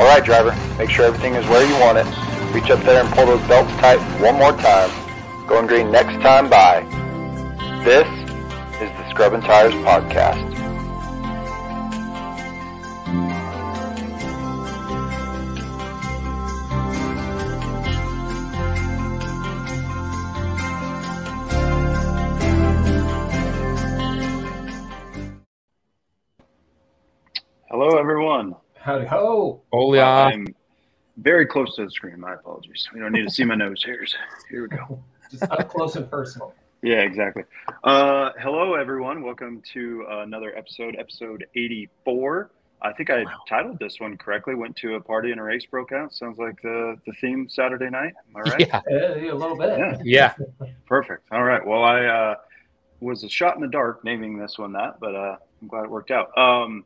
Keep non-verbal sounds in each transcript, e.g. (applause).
Alright driver, make sure everything is where you want it. Reach up there and pull those belts tight one more time. Going green next time by. This is the Scrubbing Tires Podcast. Close to the screen. My apologies. We don't need to see my nose hairs. Here we go. Just up close and personal. Yeah, exactly. Uh, hello, everyone. Welcome to another episode, episode 84. I think I titled this one correctly. Went to a party and a race broke out. Sounds like the, the theme Saturday night. Am I right? Yeah. Uh, a little bit. Yeah. Yeah. Perfect. All right. Well, I uh, was a shot in the dark naming this one that, but uh, I'm glad it worked out. Um,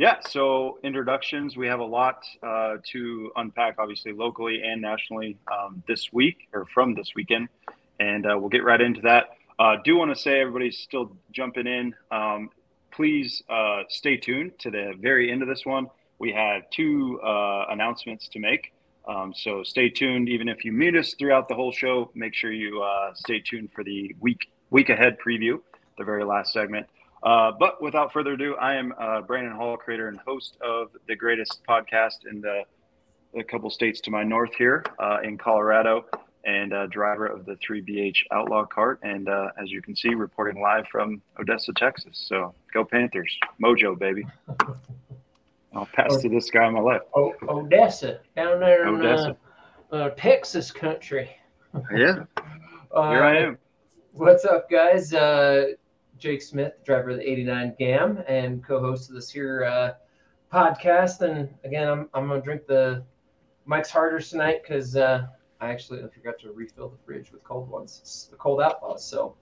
yeah. So introductions. We have a lot uh, to unpack, obviously locally and nationally um, this week or from this weekend, and uh, we'll get right into that. Uh, do want to say everybody's still jumping in. Um, please uh, stay tuned to the very end of this one. We have two uh, announcements to make. Um, so stay tuned. Even if you meet us throughout the whole show, make sure you uh, stay tuned for the week week ahead preview, the very last segment. Uh, but without further ado, I am uh, Brandon Hall, creator and host of the greatest podcast in the a couple states to my north here uh, in Colorado, and uh, driver of the 3BH Outlaw cart. And uh, as you can see, reporting live from Odessa, Texas. So go Panthers, Mojo baby. I'll pass to this guy on my left. O- Odessa, down there in Odessa. Uh, uh, Texas country. Yeah, (laughs) Uh, here I am. What's up, guys? Jake Smith, driver of the 89 GAM and co-host of this here uh, podcast. And again, I'm, I'm going to drink the Mike's Harders tonight because uh, I actually forgot to refill the fridge with cold ones, It's the cold outlaws. So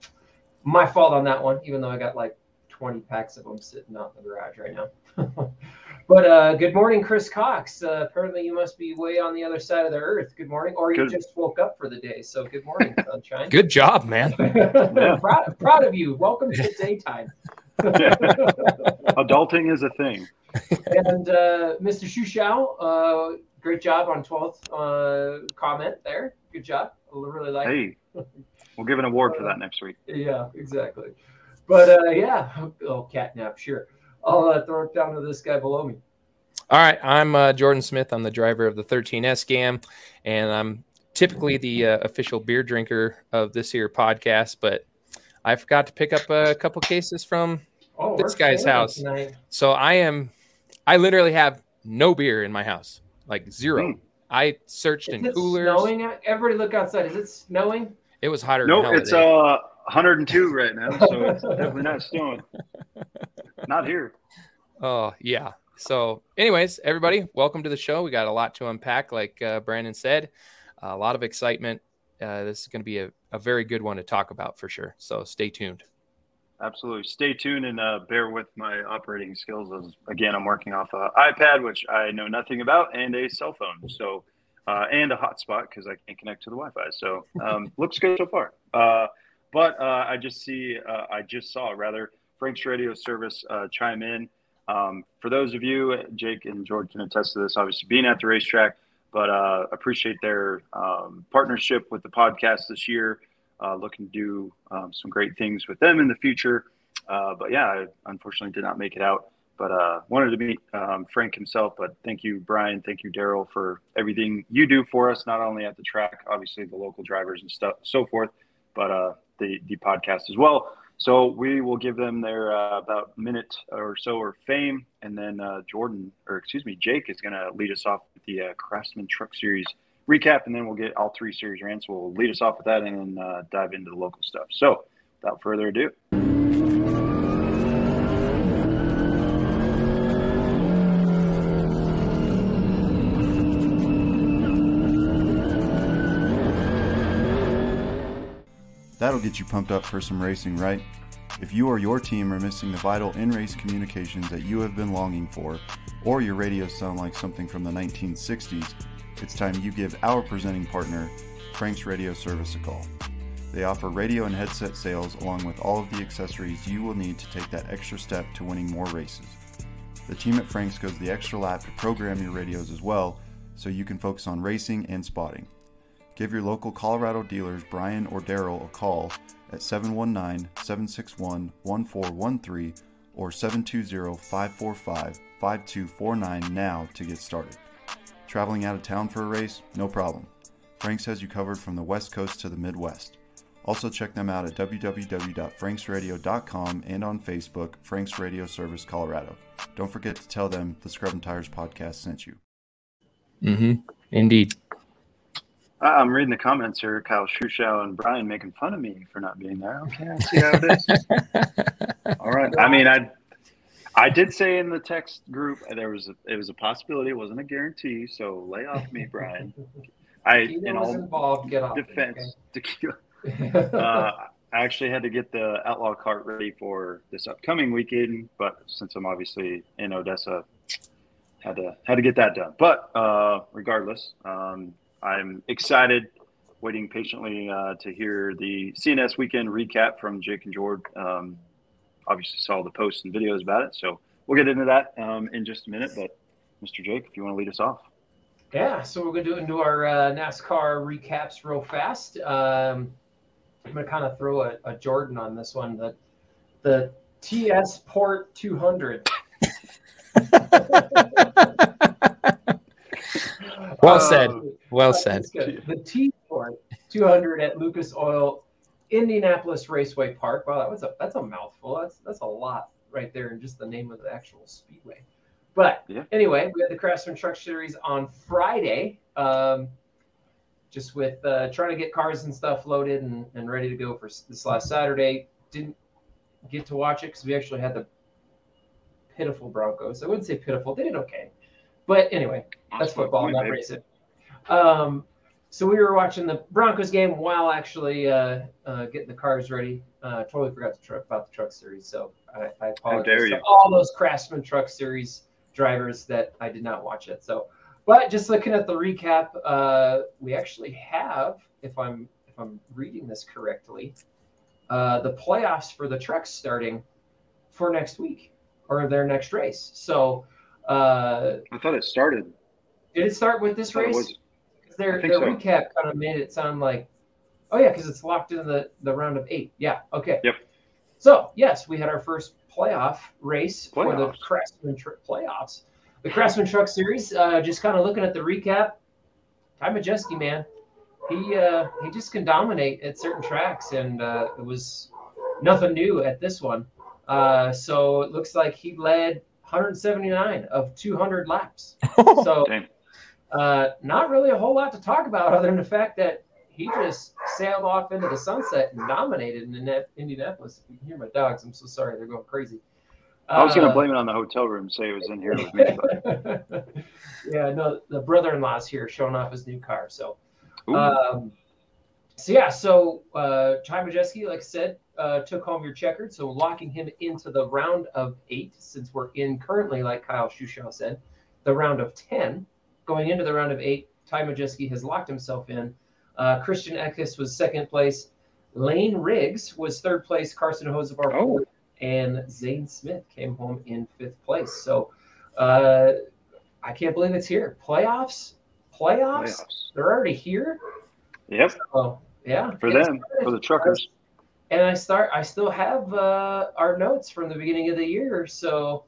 my fault on that one, even though I got like 20 packs of them sitting out in the garage right now. (laughs) but uh, good morning, Chris Cox. Uh, apparently, you must be way on the other side of the earth. Good morning, or you Good. just woke up for the day. So good morning, sunshine. Good job, man. (laughs) proud, proud of you. Welcome to daytime. Adulting is a thing. and uh, Mr. Shushao, uh, great job on 12th uh, comment there. Good job. I really like it. Hey, we'll give an award for that next week. Yeah, exactly. But uh, yeah, oh, catnap, sure. I'll uh, throw it down to this guy below me. All right. I'm uh, Jordan Smith. I'm the driver of the 13S GAM, and I'm typically the uh, official beer drinker of this here podcast. But I forgot to pick up a couple cases from. Oh, This guy's house. tonight. So I am, I literally have no beer in my house, like zero. Hmm. I searched Is in it coolers. snowing? Everybody look outside. Is it snowing? It was hotter. Nope, it's today. uh 102 right now, so it's definitely not snowing. (laughs) Not here. Oh, yeah. So, anyways, everybody, welcome to the show. We got a lot to unpack, like uh, Brandon said, a lot of excitement. Uh, this is going to be a, a very good one to talk about for sure. So, stay tuned. Absolutely. Stay tuned and uh, bear with my operating skills. As, again, I'm working off an iPad, which I know nothing about, and a cell phone. So, uh, and a hotspot because I can't connect to the Wi-Fi. So, um, (laughs) looks good so far. Uh, but uh, I just see, uh, I just saw rather Frank's Radio Service uh, chime in. Um, for those of you, Jake and George can attest to this, obviously being at the racetrack, but uh, appreciate their um, partnership with the podcast this year. Uh, looking to do um, some great things with them in the future. Uh, but yeah, I unfortunately did not make it out. But uh, wanted to meet um, Frank himself. But thank you, Brian. Thank you, Daryl, for everything you do for us, not only at the track, obviously the local drivers and stuff, so forth, but uh, the the podcast as well. So we will give them their uh, about minute or so of fame, and then uh, Jordan, or excuse me, Jake is going to lead us off with the uh, Craftsman Truck Series recap, and then we'll get all three series rants. We'll lead us off with that, and then uh, dive into the local stuff. So without further ado, That'll get you pumped up for some racing, right? If you or your team are missing the vital in race communications that you have been longing for, or your radios sound like something from the 1960s, it's time you give our presenting partner, Frank's Radio Service, a call. They offer radio and headset sales along with all of the accessories you will need to take that extra step to winning more races. The team at Frank's goes the extra lap to program your radios as well, so you can focus on racing and spotting. Give your local Colorado dealers Brian or Daryl a call at 719 761 1413 or 720 545 5249 now to get started. Traveling out of town for a race? No problem. Franks has you covered from the West Coast to the Midwest. Also, check them out at www.franksradio.com and on Facebook, Franks Radio Service Colorado. Don't forget to tell them the Scrub and Tires podcast sent you. Mm-hmm. Indeed. I'm reading the comments here. Kyle Shushow and Brian making fun of me for not being there. Okay, I see how it is. (laughs) All right. I mean, I I did say in the text group there was a, it was a possibility. It wasn't a guarantee. So lay off me, Brian. I in all involved, get off defense, (laughs) tequila. uh, I actually had to get the outlaw cart ready for this upcoming weekend, but since I'm obviously in Odessa, had to had to get that done. But uh, regardless, um, I'm excited, waiting patiently uh, to hear the CNS weekend recap from Jake and Jord. Um, obviously, saw the posts and videos about it, so we'll get into that um, in just a minute. But Mr. Jake, if you want to lead us off. Yeah, so we're going to do into our uh, NASCAR recaps real fast. Um, I'm going to kind of throw a, a, Jordan on this one. The the TSport 200. (laughs) well said. Well said. The T Sport 200 at Lucas Oil, Indianapolis Raceway Park. Wow, that was a that's a mouthful. That's that's a lot right there, in just the name of the actual speedway. But yeah. anyway, we had the Craftsman Truck Series on Friday. Um, just with uh, trying to get cars and stuff loaded and, and ready to go for this last Saturday. Didn't get to watch it because we actually had the pitiful Broncos. I wouldn't say pitiful; they did okay. But anyway, that's football, not racing. Um, so we were watching the Broncos game while actually uh, uh, getting the cars ready. Uh, totally forgot to truck about the truck series, so I, I apologize to all those Craftsman Truck Series drivers that I did not watch it. So but just looking at the recap, uh, we actually have, if I'm if I'm reading this correctly, uh, the playoffs for the trucks starting for next week or their next race. So uh, I thought it started. Did it start with this race? Because their their so. recap kind of made it sound like, oh yeah, because it's locked in the the round of eight. Yeah. Okay. Yep. So yes, we had our first playoff race playoffs. for the Craftsman playoffs the Craftsman Truck Series. Uh, just kind of looking at the recap. Ty Majeski, man, he uh, he just can dominate at certain tracks, and uh, it was nothing new at this one. Uh, so it looks like he led 179 of 200 laps. (laughs) so uh, not really a whole lot to talk about other than the fact that he just sailed off into the sunset and dominated in Indianapolis. If you can hear my dogs, I'm so sorry, they're going crazy. I was going to uh, blame it on the hotel room, say it was in here with me. But. (laughs) yeah, no, the brother-in-law's here showing off his new car. So, um, so yeah, so uh, Ty Majeski, like I said, uh, took home your checkered, so locking him into the round of eight, since we're in currently, like Kyle Shushaw said, the round of ten. Going into the round of eight, Ty Majeski has locked himself in. Uh, Christian Eckes was second place. Lane Riggs was third place. Carson Hocevar oh and Zane Smith came home in fifth place. So uh, I can't believe it's here. Playoffs, playoffs, playoffs. they're already here. Yep. So, yeah. For them, for the truckers. And I start. I still have uh, our notes from the beginning of the year. So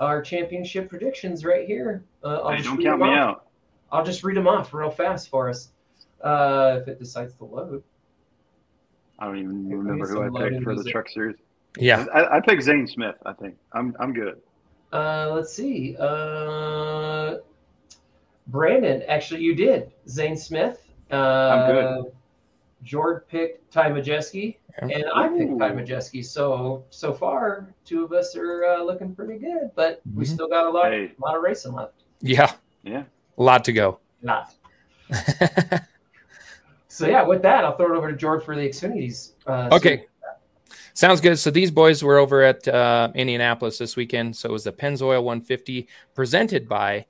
our championship predictions right here. Uh, hey, don't count me off. out. I'll just read them off real fast for us uh, if it decides to load. I don't even remember who I picked for the truck series. Yeah, I, I pick Zane Smith. I think I'm I'm good. Uh, let's see. Uh, Brandon, actually, you did Zane Smith. Uh, I'm good. Jord picked Ty Majeski, and I picked Ty Majeski. So so far, two of us are uh, looking pretty good, but mm-hmm. we still got a lot, hey. lot of racing left. Yeah, yeah, a lot to go. Lot. (laughs) so yeah, with that, I'll throw it over to George for the Xfinities. Uh, okay. Sounds good. So these boys were over at uh, Indianapolis this weekend. So it was the Pennzoil 150 presented by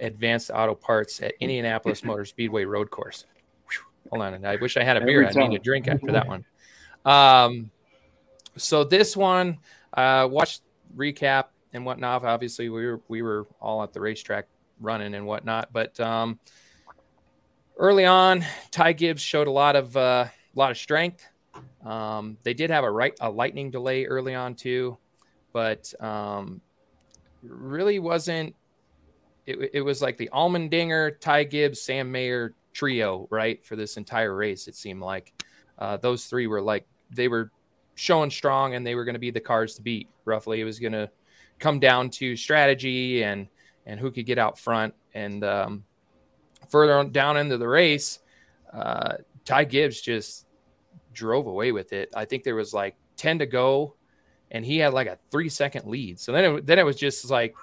Advanced Auto Parts at Indianapolis (laughs) Motor Speedway Road Course. Whew. Hold on, I wish I had a beer. I need a drink after that one. Um, so this one, uh, watch recap. and whatnot. Obviously, we were we were all at the racetrack running and whatnot, but um, early on, Ty Gibbs showed a lot of uh, a lot of strength. Um, they did have a right a lightning delay early on too, but um, really wasn't. It, it was like the Allmendinger, Ty Gibbs, Sam Mayer trio, right, for this entire race. It seemed like uh, those three were like they were showing strong, and they were going to be the cars to beat. Roughly, it was going to come down to strategy and and who could get out front. And um, further down into the race, uh, Ty Gibbs just drove away with it. I think there was like 10 to go and he had like a three second lead. So then it, then it was just like,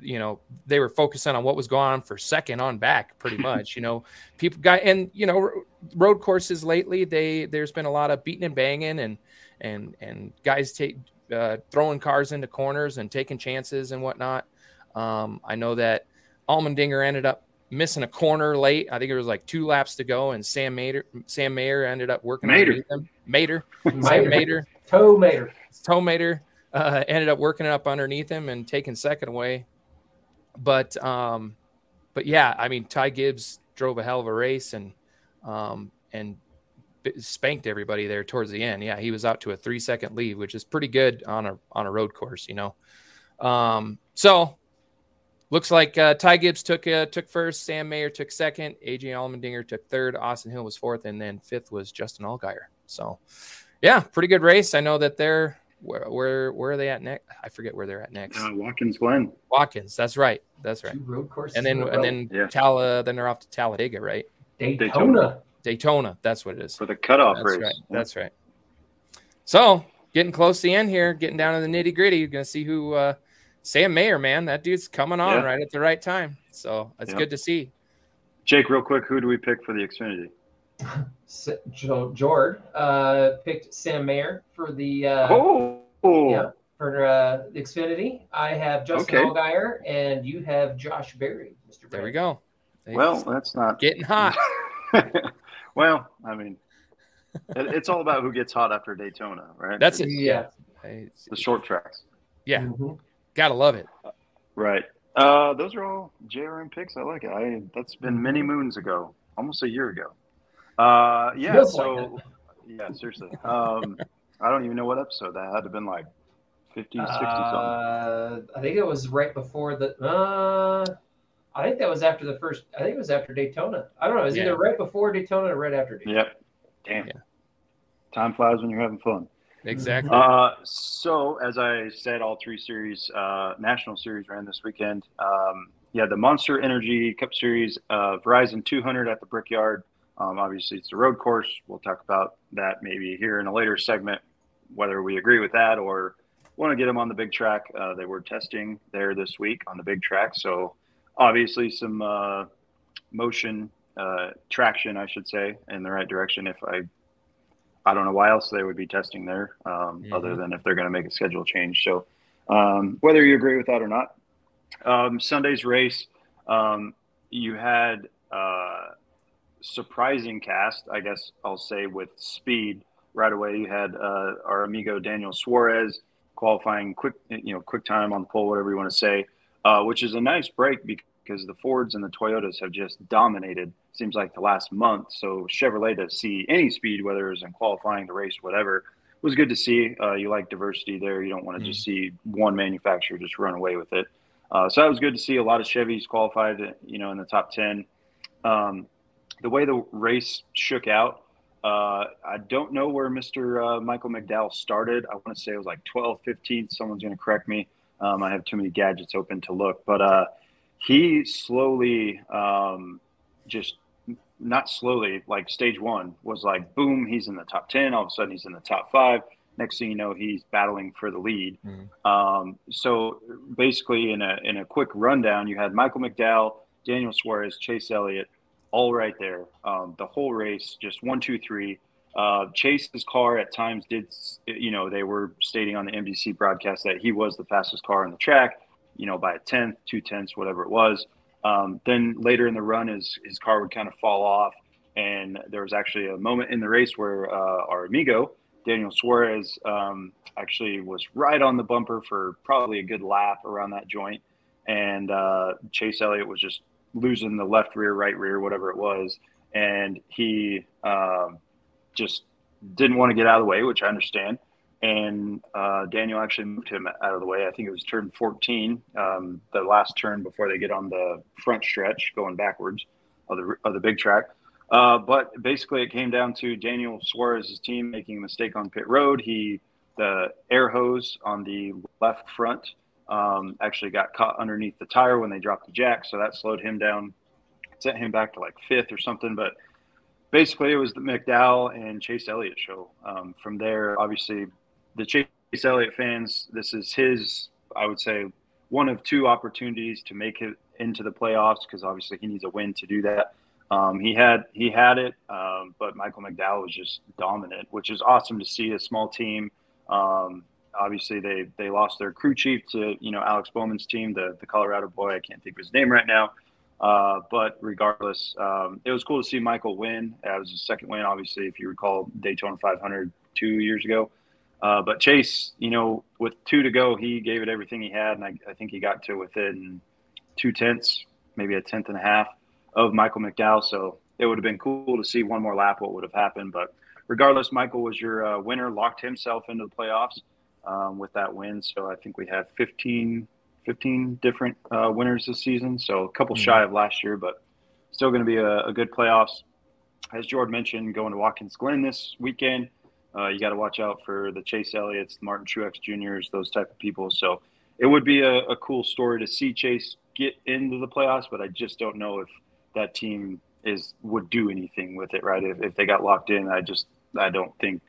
you know, they were focusing on what was going on for second on back pretty (laughs) much, you know, people got, and you know, road courses lately, they, there's been a lot of beating and banging and, and, and guys take, uh, throwing cars into corners and taking chances and whatnot. Um, I know that Allmendinger ended up missing a corner late. I think it was like two laps to go, and Sam Mater, Sam Mayer ended up working Mater. underneath him. Mater, (laughs) Sam Mater, Toe Mater. Toe Mater uh, ended up working up underneath him and taking second away. But um, but yeah, I mean Ty Gibbs drove a hell of a race and um, and spanked everybody there towards the end. Yeah, he was out to a three second lead, which is pretty good on a on a road course, you know. Um, so looks like uh, Ty Gibbs took uh, took first, Sam Mayer took second, Adrian Allmendinger took third, Austin Hill was fourth, and then fifth was Justin Allgaier. So, yeah, pretty good race. I know that they're where where where are they at next? I forget where they're at next. Uh, Watkins Glen. Watkins, that's right, that's right. Two road courses. And then in and row. then Yeah. Tal then they're off to Talladega, right? Daytona. Daytona. Daytona, that's what it is. for the cutoff That's race. right. That's right. So getting close to the end here, getting down to the nitty gritty. You're gonna see who uh, Sam Mayer, man. That dude's coming on Yeah. right at the right time. So it's Yeah. good to see. Jake, real quick, who do we pick for the Xfinity? S- Jo- Jord uh, picked Sam Mayer for the uh, oh, yeah. for uh, the Xfinity. I have Justin Okay. Allgaier, and you have Josh Berry. Mr. There we Brand. go. well, that's not getting hot. (laughs) well, I mean, it, it's all about who gets hot after Daytona, right? That's it. It's Yeah. Hey, The short tracks, Yeah, Mhm. gotta love it. right? Uh, those are all JRM picks. I like it. I that's been many moons ago, almost a year ago. Uh, yeah. Feels So, like yeah, seriously. Um, I don't even know what episode that had to have been like 50, 60 something. Uh, I think it was right before the. Uh, I think that was after the first. I think it was after Daytona. I don't know. It was Yeah. either right before Daytona or right after Daytona. Yep. Damn. Yeah. Time flies when you're having fun. Exactly. Uh, so as I said, all three series, uh, national series ran this weekend. Um, yeah, the Monster Energy Cup Series, uh, Verizon 200 at the Brickyard. Um, obviously, it's a road course. We'll talk about that maybe here in a later segment, whether we agree with that or want to get them on the big track. Uh, they were testing there this week on the big track, so obviously some uh, motion uh, traction, I should say, in the right direction. If I I don't know why else they would be testing there, um, Mhm. other than if they're going to make a schedule change. So, um, whether you agree with that or not, um, Sunday's race, um, you had uh, surprising cast, I guess I'll say, with speed right away. You had uh, our amigo Daniel Suarez qualifying quick, you know, quick time on the pole, whatever you want to say, uh, which is a nice break because the Fords and the Toyotas have just dominated. Seems like the last month. So Chevrolet to see any speed, whether it was in qualifying, the race, whatever, was good to see. Uh, you like diversity there. You don't want to just see one manufacturer just run away with it. Uh, so that was good to see. A lot of Chevys qualified, you know, in the top ten. Um, the way the race shook out, uh, I don't know where Mr. Uh, Michael McDowell started. I want to say it was like 12, 15. Someone's going to correct me. Um, I have too many gadgets open to look, but uh, he slowly, um, just not slowly, like stage one was like boom, he's in the top 10. All of a sudden, he's in the top five. Next thing you know, he's battling for the lead. Mhm. Um, so basically, in a in a quick rundown, you had Michael McDowell, Daniel Suarez, Chase Elliott, all right there. Um, the whole race, just one, two, three. Uh, Chase's car at times did, you know, they were stating on the NBC broadcast that he was the fastest car on the track, you know, by a tenth, two tenths, whatever it was. Um, then later in the run, his his car would kind of fall off, and there was actually a moment in the race where uh, our amigo Daniel Suarez um, actually was right on the bumper for probably a good lap around that joint, and uh, Chase Elliott was just losing the left rear, right rear, whatever it was, and he um, just didn't want to get out of the way, which I understand. And uh, Daniel actually moved him out of the way. I think it was turn 14, um, the last turn before they get on the front stretch going backwards of the, of the big track. Uh, but basically, it came down to Daniel Suarez's team making a mistake on pit road. He the air hose on the left front um, actually got caught underneath the tire when they dropped the jack, so that slowed him down, sent him back to like fifth or something. But basically, it was the McDowell and Chase Elliott show. Um, from there, obviously, the Chase Elliott fans, this is his, I would say, one of two opportunities to make it into the playoffs because obviously he needs a win to do that. Um, he had he had it, um, but Michael McDowell was just dominant, which is awesome to see. A small team. Um, obviously, they they lost their crew chief to you know Alex Bowman's team, the the Colorado boy. I can't think of his name right now. Uh, but regardless, um, it was cool to see Michael win. That was his second win, obviously, if you recall Daytona 500 two years ago. Uh, but Chase, you know, with two to go, he gave it everything he had, and I, I think he got to within two tenths, maybe a tenth and a half of Michael McDowell. So it would have been cool to see one more lap what would have happened. But regardless, Michael was your uh, winner, locked himself into the playoffs um, with that win. So I think we have 15, 15 different uh, winners this season. So a couple mm-hmm. shy of last year, but still going to be a, a, good playoffs. As Jordan mentioned, going to Watkins Glen this weekend. Uh, you got to watch out for the Chase Elliott's, Martin Truex Juniors, those type of people. So it would be a, a cool story to see Chase get into the playoffs, but I just don't know if that team is would do anything with it, right? If, if they got locked in, I just I don't think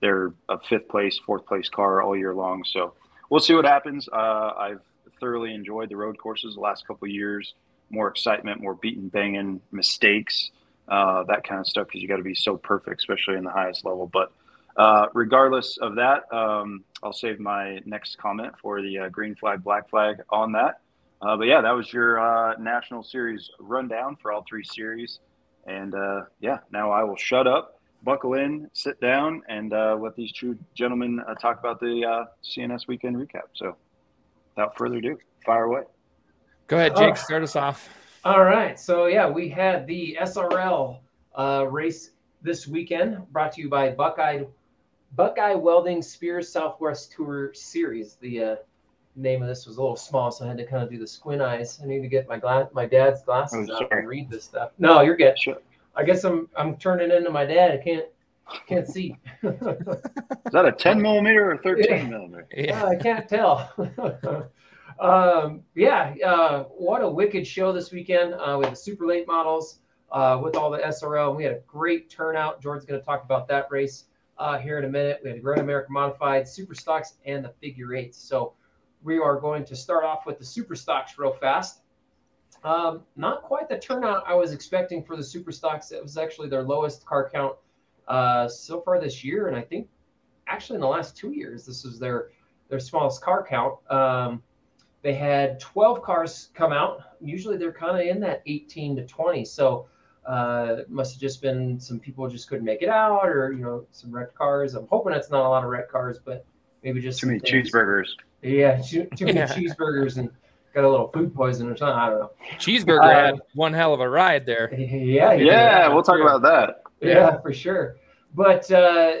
they're a fifth place, fourth place car all year long. So we'll see what happens. Uh, I've thoroughly enjoyed the road courses the last couple years. More excitement, more beating, banging, mistakes, uh, that kind of stuff. Because you got to be so perfect, especially in the highest level. But uh, regardless of that, um, I'll save my next comment for the uh, green flag, black flag on that. Uh, but yeah, that was your uh, national series rundown for all three series. And yeah, now I will shut up, buckle in, sit down, and uh, let these two gentlemen uh, talk about the uh, CNS weekend recap. So without further ado, fire away. Go ahead, Jake. Start us off. All right. So yeah, we had the SRL race this weekend, brought to you by Buckeye Buckeye Welding Spears Southwest Tour Series. The name of this was a little small, so I had to kind of do the squint eyes. I need to get my glass, my dad's glasses oh, out and read this stuff. No, you're good. Sure. I guess I'm I'm turning into my dad. I can't can't see. Is that a 10 millimeter or 13 yeah. millimeter? Yeah, uh, I can't tell. (laughs) um, yeah, uh, what a wicked show this weekend uh, with the super late models, uh, with all the SRL. We had a great turnout. Jordan's going to talk about that race uh, here in a minute. We had a Great American Modified, Super Stocks, and the Figure Eights. So we are going to start off with the super stocks real fast. Um, not quite the turnout I was expecting for the super stocks. It was actually their lowest car count uh, so far this year, and I think actually in the last two years, this is their their smallest car count. Um, they had 12 cars come out. Usually they're kind of in that 18 to 20. So uh, it must have just been some people just couldn't make it out, or you know, some wrecked cars. I'm hoping it's not a lot of wrecked cars, but maybe just too many things. cheeseburgers. Yeah, too, too many (laughs) cheeseburgers and got a little food poison or something. I don't know. Cheeseburger uh, had one hell of a ride there. (laughs) Yeah, yeah, we'll talk about that. Yeah, yeah, for sure. But uh,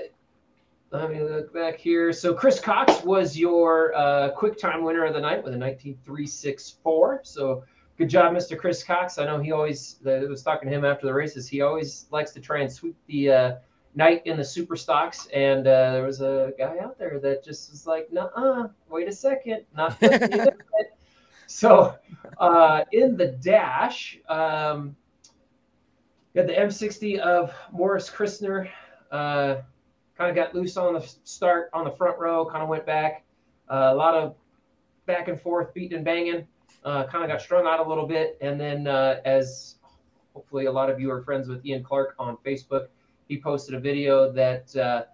let me look back here. So Chris Cox was your uh, quick time winner of the night with a 19364. So good job, Mr. Chris Cox. I know he always I was talking to him after the races. He always likes to try and sweep the uh, night in the super stocks, and uh, there was a guy out there that just was like, "Nah, wait a second, not (laughs) so uh, in the dash, um, had the M60 of Morris Christner. Uh, kind of got loose on the start on the front row, kind of went back. Uh, a lot of back and forth, beating and banging. Uh, kind of got strung out a little bit, and then uh, as hopefully a lot of you are friends with Ian Clark on Facebook he posted a video that uh,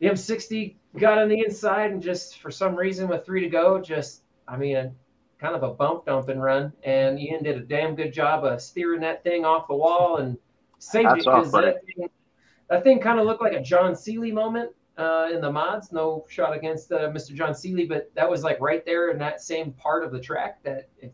the M60 got on the inside and just for some reason with three to go, just I mean, kind of a bump dump and run. And Ian did a damn good job of steering that thing off the wall and saved That's it because that thing, that thing kind of looked like a John Seeley moment uh, in the mods. No shot against uh, Mr. John Seeley, but that was like right there in that same part of the track. That if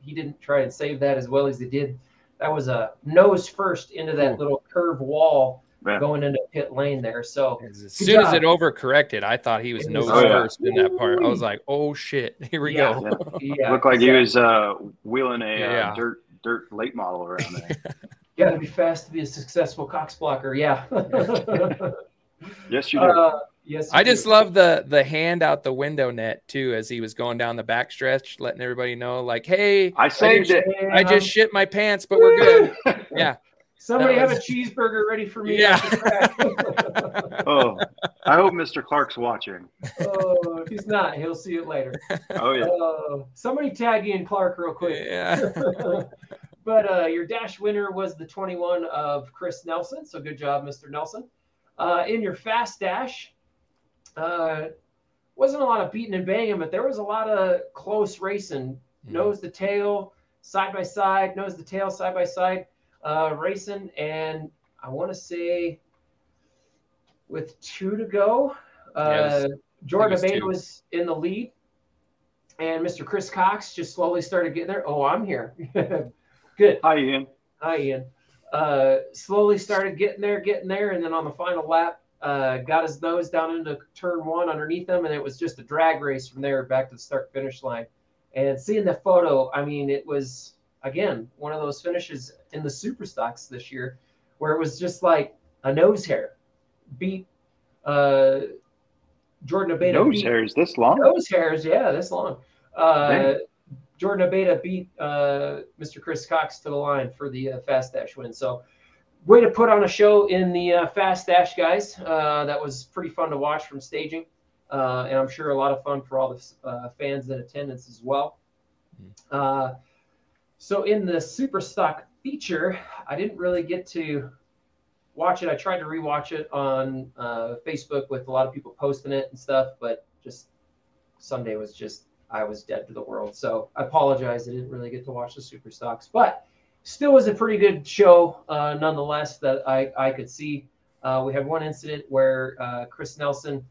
he didn't try and save that as well as he did, that was a nose first into that Ooh. little curve wall Yeah. going into pit lane there. So As Good soon as it overcorrected, I thought he was It nose Oh, yeah. first in that part. I was like, "Oh shit, (laughs) here we Yeah. go." (laughs) yeah, Looked like he was uh, wheeling a Yeah. uh, dirt dirt late model around there. (laughs) got to be fast to be a successful cox blocker. Yeah. yes, you do. uh, yes. I you just do. love the the hand out the window net too, as he was going down the backstretch, letting everybody know, like, "Hey, I saved it. I just shit my pants, but we're good." Yeah, Somebody that have a cheeseburger ready for me. Yeah. at the track. (laughs) Oh, I hope Mr. Clark's watching. oh, if he's not, he'll see it later. Oh yeah. Uh, somebody tag Ian Clark real quick. yeah. (laughs) but uh, your dash winner was the 21 of Chris Nelson. So good job, Mr. Nelson. Uh, in your fast dash, uh, wasn't a lot of beating and banging, but there was a lot of close racing, nose to tail, side by side, nose to tail, side by side, uh, racing. And I want to say with two to go, uh, it Jordan was Abate was in the lead. And Mr. Chris Cox just slowly started getting there. Oh, I'm here. (laughs) Good. Hi, Ian. Hi, Ian. Uh, slowly started getting there, getting there, and then on the final lap, uh, got his nose down into turn one underneath him, and it was just a drag race from there back to the start finish line. And seeing the photo, I mean, it was again one of those finishes in the super stocks this year where it was just like a nose hair beat uh, Jordan Abeta. Nose beat- hairs this long? Nose hairs, yeah, this long. Uh, Dang. Jordan Abeta beat uh, Mr. Chris Cox to the line for the uh, fast dash win. So, way to put on a show in the uh, fast dash, guys. Uh, that was pretty fun to watch from staging, uh, and I'm sure a lot of fun for all the uh, fans in attendance as well. Uh, so, in the super stock feature, I didn't really get to watch it. I tried to rewatch it on uh, Facebook with a lot of people posting it and stuff, but just Sunday was just I was dead to the world. So I apologize. I didn't really get to watch the super stocks, but still was a pretty good show uh, nonetheless that I, I could see. Uh, we had one incident where uh, Chris Nelson,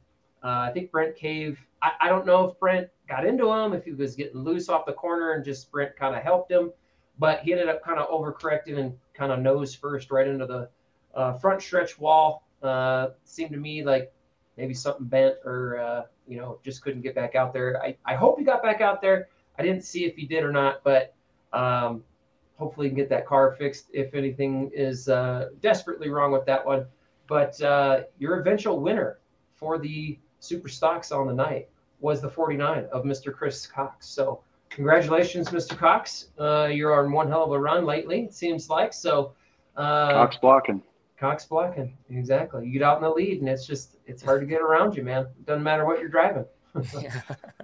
uh, I think Brent Cave, I, I don't know if Brent got into him, if he was getting loose off the corner and just Brent kind of helped him, but he ended up kind of overcorrecting and kind of nose first right into the uh, front stretch wall. Uh, seemed to me like maybe something bent or uh, you know just couldn't get back out there. I, I hope he got back out there. I didn't see if he did or not, but um, hopefully can get that car fixed if anything is uh, desperately wrong with that one. But uh, your eventual winner for the super stocks on the night was the 49 of Mr. Chris Cox. So congratulations, Mr. Cox. Uh, you're on one hell of a run lately, it seems like. So uh, Cox blocking. Cox blocking. Exactly. You get out in the lead, and it's just it's hard to get around you, man. It doesn't matter what you're driving. (laughs)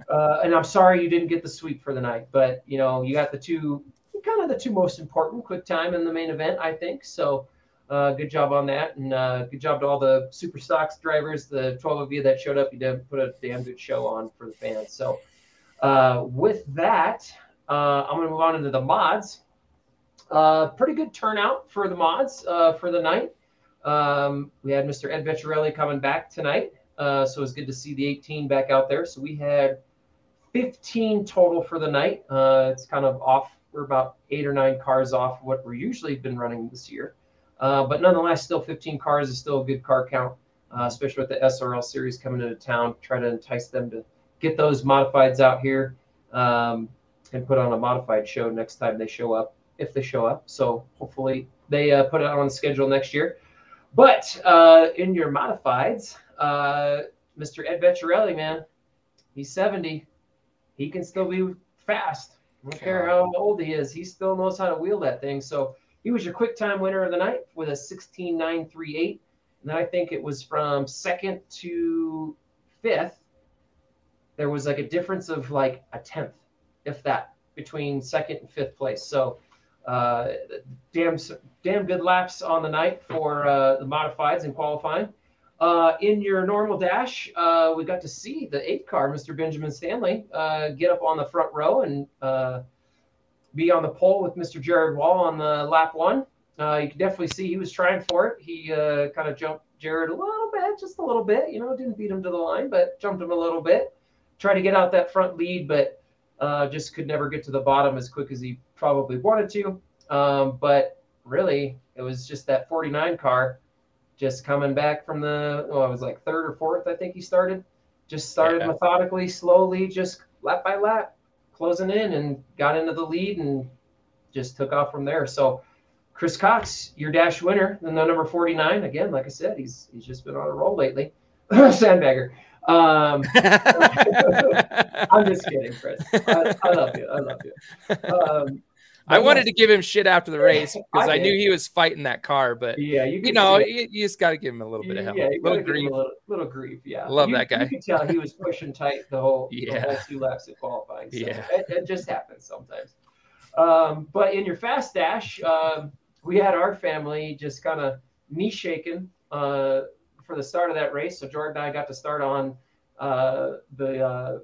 Uh, and I'm sorry you didn't get the sweep for the night, but you know you got the two, kind of the two most important quick time in the main event, I think. So, uh, good job on that, and uh, good job to all the super stocks drivers, the 12 of you that showed up. You did put a damn good show on for the fans. So, uh, with that, uh, I'm going to move on into the mods. Uh, pretty good turnout for the mods uh, for the night. Um, we had Mr. Ed Vecchiarelli coming back tonight. So it was good to see the 18 back out there. So we had 15 total for the night. It's kind of off. We're about eight or nine cars off what we're usually been running this year. Uh, but nonetheless, still 15 cars is still a good car count, uh, especially with the SRL series coming into town. Try to entice them to get those modifieds out here um, and put on a modified show next time they show up, if they show up. So hopefully they uh, put it on the schedule next year. But uh, in your modifieds, uh, Mr. Ed Vecchiarelli, man, he's 70. He can still be fast. I don't care how old he is. He still knows how to wheel that thing. So he was your quick time winner of the night with a 16.938. And then I think it was from second to fifth. There was like a difference of like a tenth, if that, between second and fifth place. So uh, damn, damn good laps on the night for uh, the modifieds and qualifying. Uh, in your normal dash, uh, we got to see the eight car, Mr. Benjamin Stanley, uh, get up on the front row and uh, be on the pole with Mr. Jared Wall on the lap one. Uh, you can definitely see he was trying for it. He uh, kind of jumped Jared a little bit, just a little bit. You know, didn't beat him to the line, but jumped him a little bit. Tried to get out that front lead, but uh, just could never get to the bottom as quick as he probably wanted to. Um, but really, it was just that 49 car just coming back from the, oh, it was like third or fourth, I think he started. Just started Yeah. methodically, slowly, just lap by lap, closing in and got into the lead and just took off from there. So, Chris Cox, your dash winner, and the number 49. Again, like I said, he's he's just been on a roll lately. (laughs) Sandbagger. Um, (laughs) (laughs) I'm just kidding, Chris. I, I love you. I love you. Um, I wanted to give him shit after the race because I I, knew he was fighting that car, but Yeah, you, you know, you, you just got to give him a little bit of help, Yeah, little gotta give him grief. a little, little grief. Yeah, Love You- that guy. You could tell he was pushing tight the whole, the Yeah. whole two laps of qualifying. So Yeah. it, it just happens sometimes. Um, but in your fast dash, um, we had our family just kind of knee shaking uh, for the start of that race. So Jordan and I got to start on uh, the uh,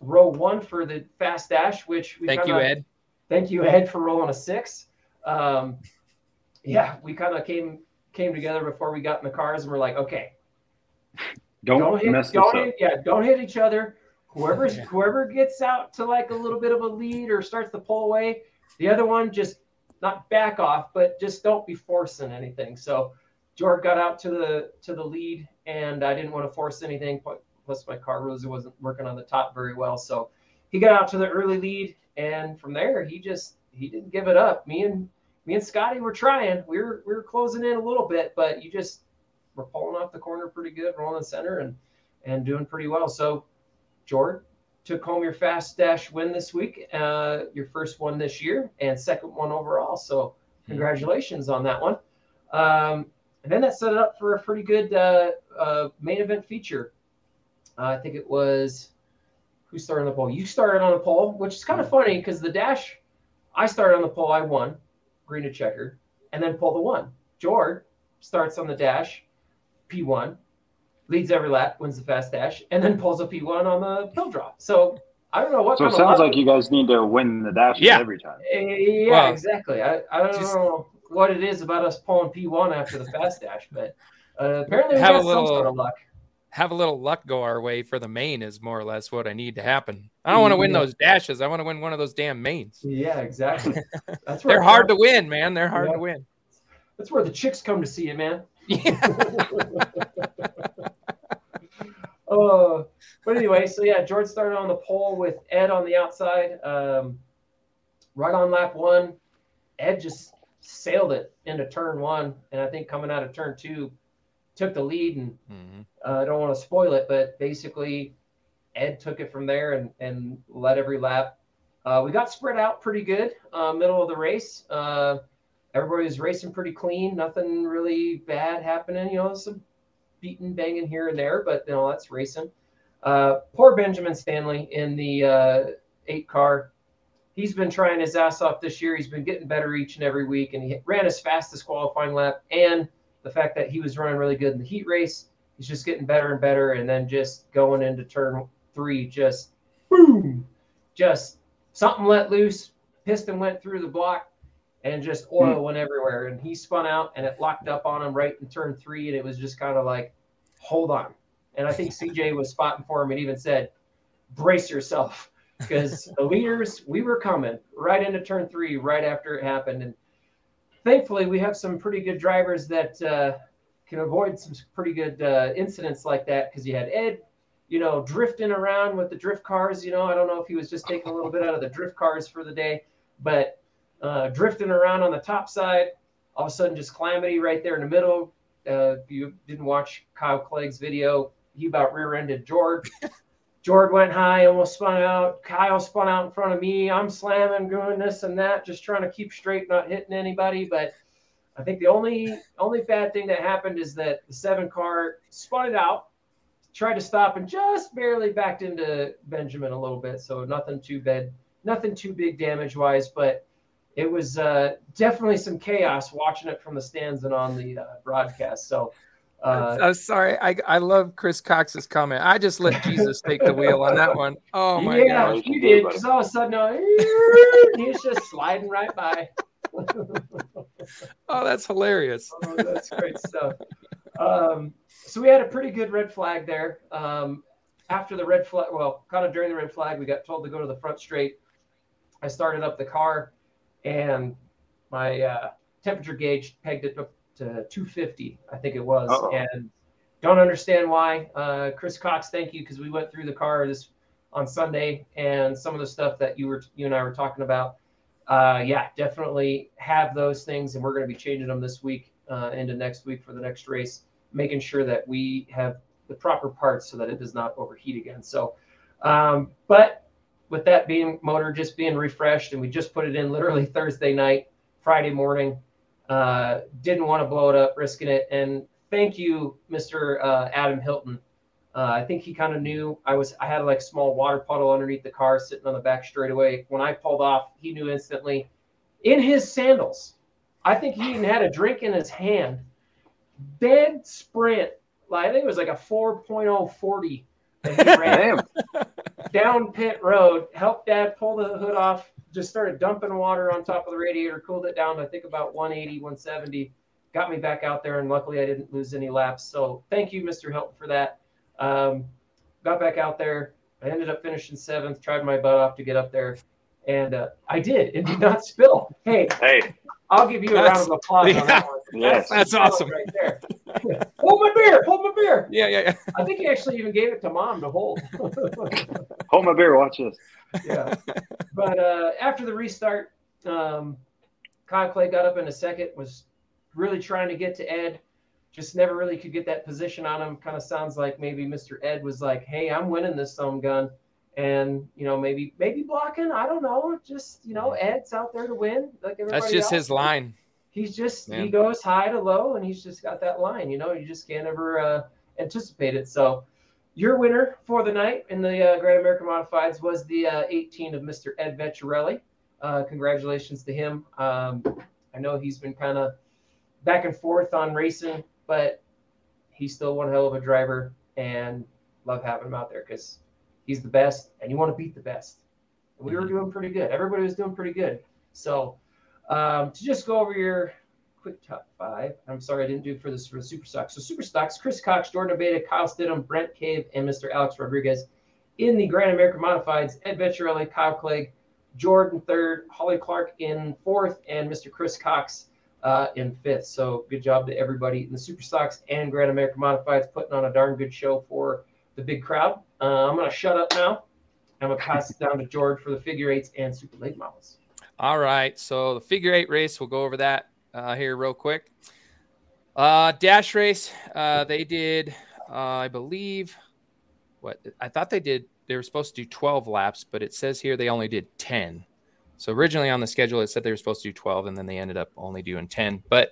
row one for the fast dash, which we Thank you, Ed. Thank you ed for rolling a six. Um, yeah we kind of came came together before we got in the cars and we're like okay. Don't, don't hit mess this don't up. hit, yeah don't hit each other. Whoever's Yeah. whoever gets out to like a little bit of a lead or starts to pull away the other one just not back off but just don't be forcing anything. So George got out to the to the lead and i didn't want to force anything plus my car really wasn't working on the top very well. So he got out to the early lead and from there he just he didn't give it up. Me and me and scotty were trying. We were we were closing in a little bit but you just were pulling off the corner pretty good rolling the center and and doing pretty well. So Jordan took home your fast dash win this week uh your first one this year and second one overall. So congratulations on that one. Um and then that set it up for a pretty good uh, uh main event feature. I think it was who started on the pole? You started on the pole, which is kind of funny because the dash, I started on the pole, I won, green to checker, and then pull the one. George starts on the dash, P1, leads every lap, wins the fast dash, and then pulls a P1 on the pill drop. So I don't know what. So it kind of sounds luck- like you guys need to win the dash Yeah. every time. Eh, Yeah, Well, exactly. I, I don't just- know what it is about us pulling P1 after the fast dash, but uh, apparently we Have got a some little- sort of luck. Have a little luck go our way for the main is more or less what I need to happen. I don't want to win those dashes. I want to win one of those damn mains. Yeah, exactly. (laughs) That's where They're hard to win, man. They're hard Yeah. to win. That's where the chicks come to see you, man. (laughs) Yeah. Oh, (laughs) but anyway, so yeah, George started on the pole with Ed on the outside. Um, right on lap one, Ed just sailed it into turn one, and I think coming out of turn two, took the lead. And Mhm. Uh, I don't want to spoil it, but basically, Ed took it from there and and led every lap. Uh, we got spread out pretty good, uh, middle of the race. Uh, everybody was racing pretty clean, nothing really bad happening. You know, some beating, banging here and there, but you know that's racing. Uh, poor Benjamin Stanley in the uh, eight car. He's been trying his ass off this year. He's been getting better each and every week, and he ran his fastest qualifying lap. And the fact that he was running really good in the heat race, he's just getting better and better. And then just going into turn three, just boom, just something let loose. Piston went through the block, and just oil went everywhere. And he spun out, and it locked up on him right in turn three. And it was just kind of like, hold on. And I think CJ was spotting for him and even said, brace yourself. (laughs) Because the leaders, we were coming right into turn three right after it happened. And thankfully, we have some pretty good drivers that uh, can avoid some pretty good uh, incidents like that. Because you had Ed, you know, drifting around with the drift cars. You know, I don't know if he was just taking a little bit out of the drift cars for the day, but uh, drifting around on the top side, all of a sudden just calamity right there in the middle. Uh, if you didn't watch Kyle Clegg's video, he about rear-ended George. (laughs) George went high, almost spun out. Kyle spun out in front of me. I'm slamming, doing this and that, just trying to keep straight, not hitting anybody. But I think the only only bad thing that happened is that the seven car spun it out, tried to stop, and just barely backed into Benjamin a little bit. So nothing too bad, nothing too big damage wise, but it was uh, definitely some chaos watching it from the stands and on the uh, broadcast. So. Uh, I'm sorry. I, I love Chris Cox's comment. I just let Jesus take the wheel on that one. Oh my god. yeah, gosh. you You did. Because all of a sudden, (laughs) uh, he just sliding right by. (laughs) Oh, that's hilarious. (laughs) Oh, that's great stuff. um, so we had a pretty good red flag there. Um, after the red flag, well, kind of during the red flag, we got told to go to the front straight. I started up the car, and my uh, temperature gauge pegged it up to 250, I think it was, Uh-oh. and don't understand why. Uh, Chris Cox, thank you because we went through the car this on Sunday and some of the stuff that you were you and I were talking about. Uh, yeah, definitely have those things, and we're going to be changing them this week uh, into next week for the next race, making sure that we have the proper parts so that it does not overheat again. So, um, but with that being motor just being refreshed, and we just put it in literally (laughs) Thursday night, Friday morning. Uh, didn't want to blow it up, risking it. And thank you, Mr. Uh, Adam Hilton. Uh, I think he kind of knew I was. I had like a small water puddle underneath the car, sitting on the back straightaway. When I pulled off, he knew instantly. In his sandals, I think he even had a drink in his hand. Dead sprint. Like, I think it was like a 4.040 that he ran Damn. (laughs) down pit road, helped dad pull the hood off, just started dumping water on top of the radiator, cooled it down to I think about 180, 170, got me back out there, and luckily I didn't lose any laps. So thank you, Mr. Hilton, for that. Um, got back out there. I ended up finishing seventh, tried my butt off to get up there, and uh, I did. It did not spill. Hey, Hey, I'll give you a round of applause on that one. (laughs) Yes. That's awesome. right there. hold my beer. Hold my beer. Yeah, yeah, yeah. I think he actually even gave it to mom to hold. (laughs) hold my beer. Watch this. yeah. But uh, after the restart, um, Kyle Clay got up in a second, was really trying to get to Ed, just never really could get that position on him. Kind of sounds like maybe Mr. Ed was like, "Hey, I'm winning this some gun," and you know maybe maybe blocking. I don't know. Just you know, Ed's out there to win. Like everybody That's just else. his line. He's just he goes high to low, and he's just got that line. You know, you just can't ever uh, anticipate it. So, your winner for the night in the uh, Grand American Modifieds was the uh, 18 of Mr. Ed Vecchiarelli. Uh, congratulations to him. Um, I know he's been kind of back and forth on racing, but he's still one hell of a driver, and love having him out there because he's the best, and you want to beat the best. And we were Mhm. doing pretty good. Everybody was doing pretty good. So um, to just go over your quick top five, I'm sorry I didn't do for this for the super stocks. So super stocks: Chris Cox, Jordan Abeda, Kyle Stidham, Brent Cave, and Mr. Alex Rodriguez. In the Grand American Modifieds, Ed Vecchiarelli, Kyle Clegg, Jordan third, Holly Clark in fourth, and Mr. Chris Cox uh, in fifth. So good job to everybody in the super stocks and Grand American Modifieds putting on a darn good show for the big crowd. Uh, I'm gonna shut up now. I'm gonna pass it down to George for the figure eights and super late models. All right. So the figure eight race, we'll go over that uh, here real quick. Uh, dash race, uh, they did, uh, I believe, what I thought they did. They were supposed to do 12 laps, but it says here they only did 10. So originally on the schedule, it said they were supposed to do 12, and then they ended up only doing 10. But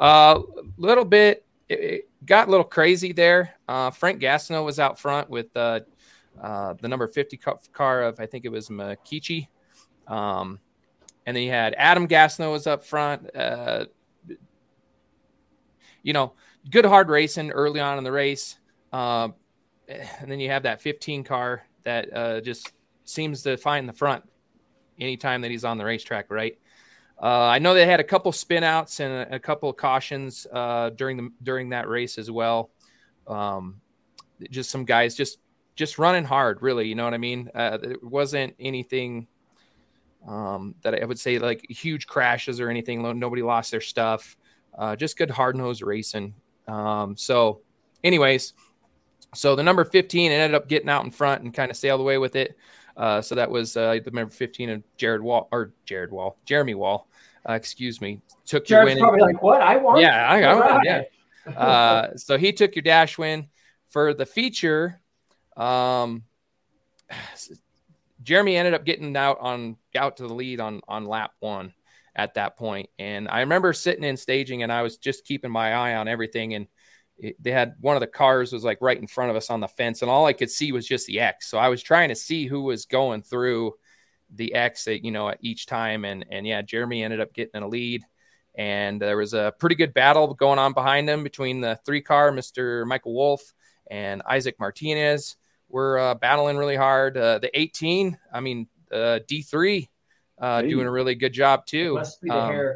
a uh, little bit, it, it got a little crazy there. Uh, Frank Gastineau was out front with uh, uh, the number 50 car of, I think it was Makichi. Um, and then you had Adam Gastineau was up front. Uh, you know, good hard racing early on in the race. Uh, and then you have that 15 car that just seems to find the front anytime that he's on the racetrack, right? Uh, I know they had a couple spinouts and a, a couple of cautions uh, during the during that race as well. Um, just some guys just just running hard, really. You know what I mean? Uh, it wasn't anything um, that I would say like huge crashes or anything. Nobody lost their stuff. Uh, just good hard nosed racing. Um, so, anyways, so the number 15 ended up getting out in front and kind of sailed away with it. Uh, so that was uh, the number 15 of Jared Wall or Jared Wall, Jeremy Wall. Uh, excuse me. Took your win. probably like, "What? I won?" Yeah, I, I won, right. yeah. Uh, so he took your dash win for the feature. Um, Jeremy ended up getting out on out to the lead on on lap one at that point, and I remember sitting in staging and I was just keeping my eye on everything, and it, they had one of the cars was like right in front of us on the fence, and all I could see was just the X. So I was trying to see who was going through the exit, you know, at each time, and and yeah, Jeremy ended up getting in a lead and there was a pretty good battle going on behind them between the three car, Mr. Michael Wolf and Isaac Martinez. Were uh, battling really hard. Uh, the 18, I mean, uh, D3 uh, Hey. doing a really good job too. The Um.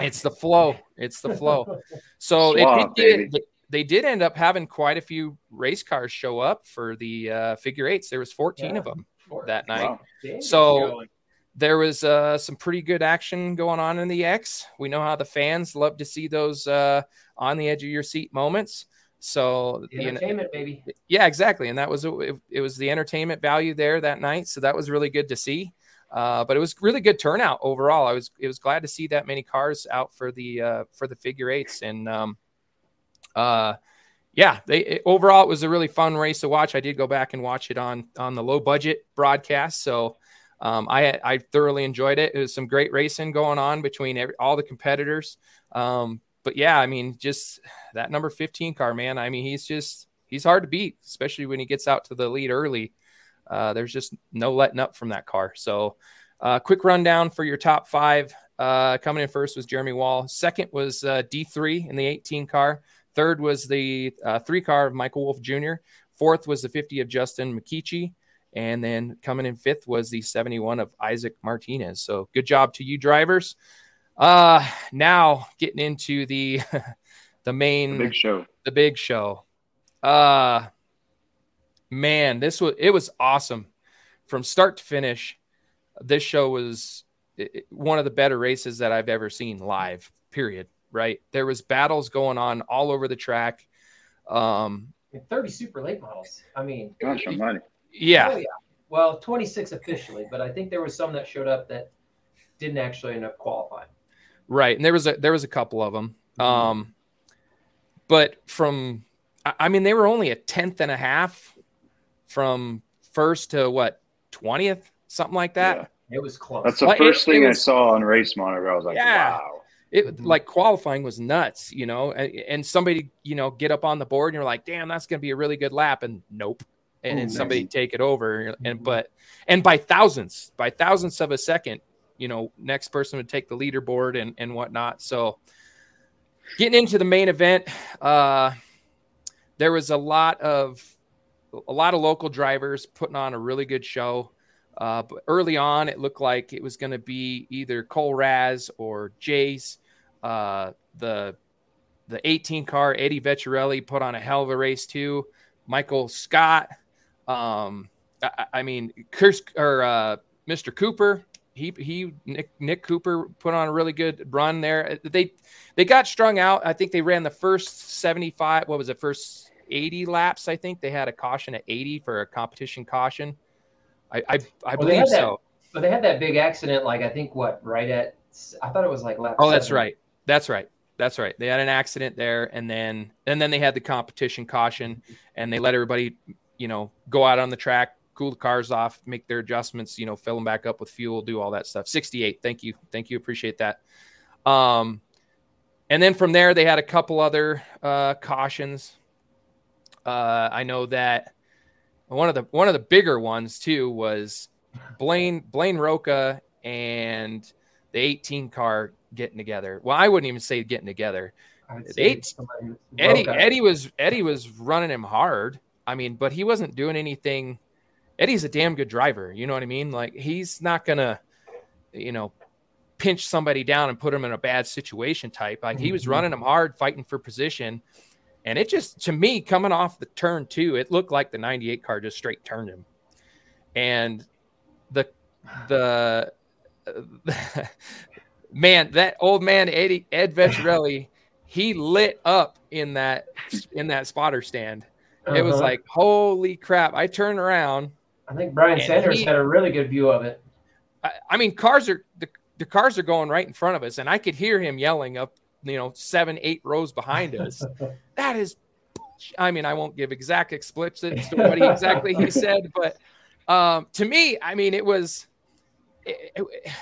It's the flow. It's the flow. (laughs) So it baby. get, they did end up having quite a few race cars show up for the uh, figure eights. There was 14 Yeah. of them Four. that night. Wow. Dang. So there was uh, some pretty good action going on in the X. We know how the fans love to see those uh, on the edge of your seat moments. So The you know, entertainment, baby. yeah, exactly, and that was it, it was the entertainment value there that night. So that was really good to see. Uh, but it was really good turnout overall. I was it was glad to see that many cars out for the uh, for the figure eights and um, uh, yeah, they it, overall it was a really fun race to watch. I did go back and watch it on on the low budget broadcast, so um, I I thoroughly enjoyed it. It was some great racing going on between every, all the competitors. Um, but yeah, I mean, just that number 15 car, man. I mean, he's just he's hard to beat, especially when he gets out to the lead early. Uh, there's just no letting up from that car. So, uh, quick rundown for your top five. Uh, coming in first was Jeremy Wall. Second was uh, D3 in the 18 car. Third was the uh, three car of Michael Wolf Jr. Fourth was the 50 of Justin McKeechee. And then coming in fifth was the 71 of Isaac Martinez. So good job to you drivers. Uh, now getting into the (laughs) the main Big show. the big show. Uh man, this was it was awesome from start to finish. This show was one of the better races that I've ever seen live. Period. Right? There was battles going on all over the track. Um, And 30 super late models. I mean, Gosh almighty. yeah, oh, yeah. Well, 26 officially, but I think there was some that showed up that didn't actually end up qualifying. right. And there was a there was a couple of them. Um, but from I I mean, they were only a tenth and a half from first to what twentieth, something like that. Yeah. It was close. That's the Well, first it thing was- I saw on Race Monitor. I was like, Yeah. wow. It Mhm. like qualifying was nuts, you know, and, and somebody, you know, get up on the board and you're like, damn, that's going to be a really good lap. And nope. And then Ooh, somebody nice. take it over. And, Mhm. but, and by thousands, by thousands of a second, you know, next person would take the leaderboard and, and whatnot. So getting into the main event, uh, there was a lot of, a lot of local drivers putting on a really good show. Uh, but early on, it looked like it was going to be either Cole Raz or Jace. Uh, the the 18 car Eddie Vecchiarelli put on a hell of a race too. Michael Scott, um, I, I mean, Chris or uh, Mr. Cooper, he he Nick Nick Cooper put on a really good run there. They they got strung out. I think they ran the first 75. What was it? First 80 laps. I think they had a caution at 80 for a competition caution. I I, I Well, believe had that- so. But they had that big accident, like I think what, right at I thought it was like lap. Oh, that's right. That's right. That's right. They had an accident there, and then and then they had the competition caution, and they let everybody, you know, go out on the track, cool the cars off, make their adjustments, you know, fill them back up with fuel, do all that stuff. Sixty-eight. Thank you. Thank you. Appreciate that. Um, and then from there they had a couple other uh, cautions. Uh, I know that one of the one of the bigger ones too was Blaine Blaine Roca and the 18 car getting together. Well, I wouldn't even say getting together. Eight- Eddie up. Eddie was Eddie was running him hard. I mean, but he wasn't doing anything. Eddie's a damn good driver. You know what I mean? Like he's not gonna, you know, pinch somebody down and put him in a bad situation type. Like he was Mhm. running him hard, fighting for position. And it just to me coming off the turn two, it looked like the 98 car just straight turned him. And the the (laughs) man, that old man Eddie Ed Vecchiarelli, he lit up in that in that spotter stand. It was Uh-huh. like, holy crap! I turned around. I think Brian Sanders he- had a really good view of it. I, I mean, cars are the, the cars are going right in front of us, and I could hear him yelling up, you know, seven, eight rows behind us. (laughs) that is, I mean, I won't give exact explicits to what he exactly he (laughs) said, but um, to me, I mean, it was, it, it-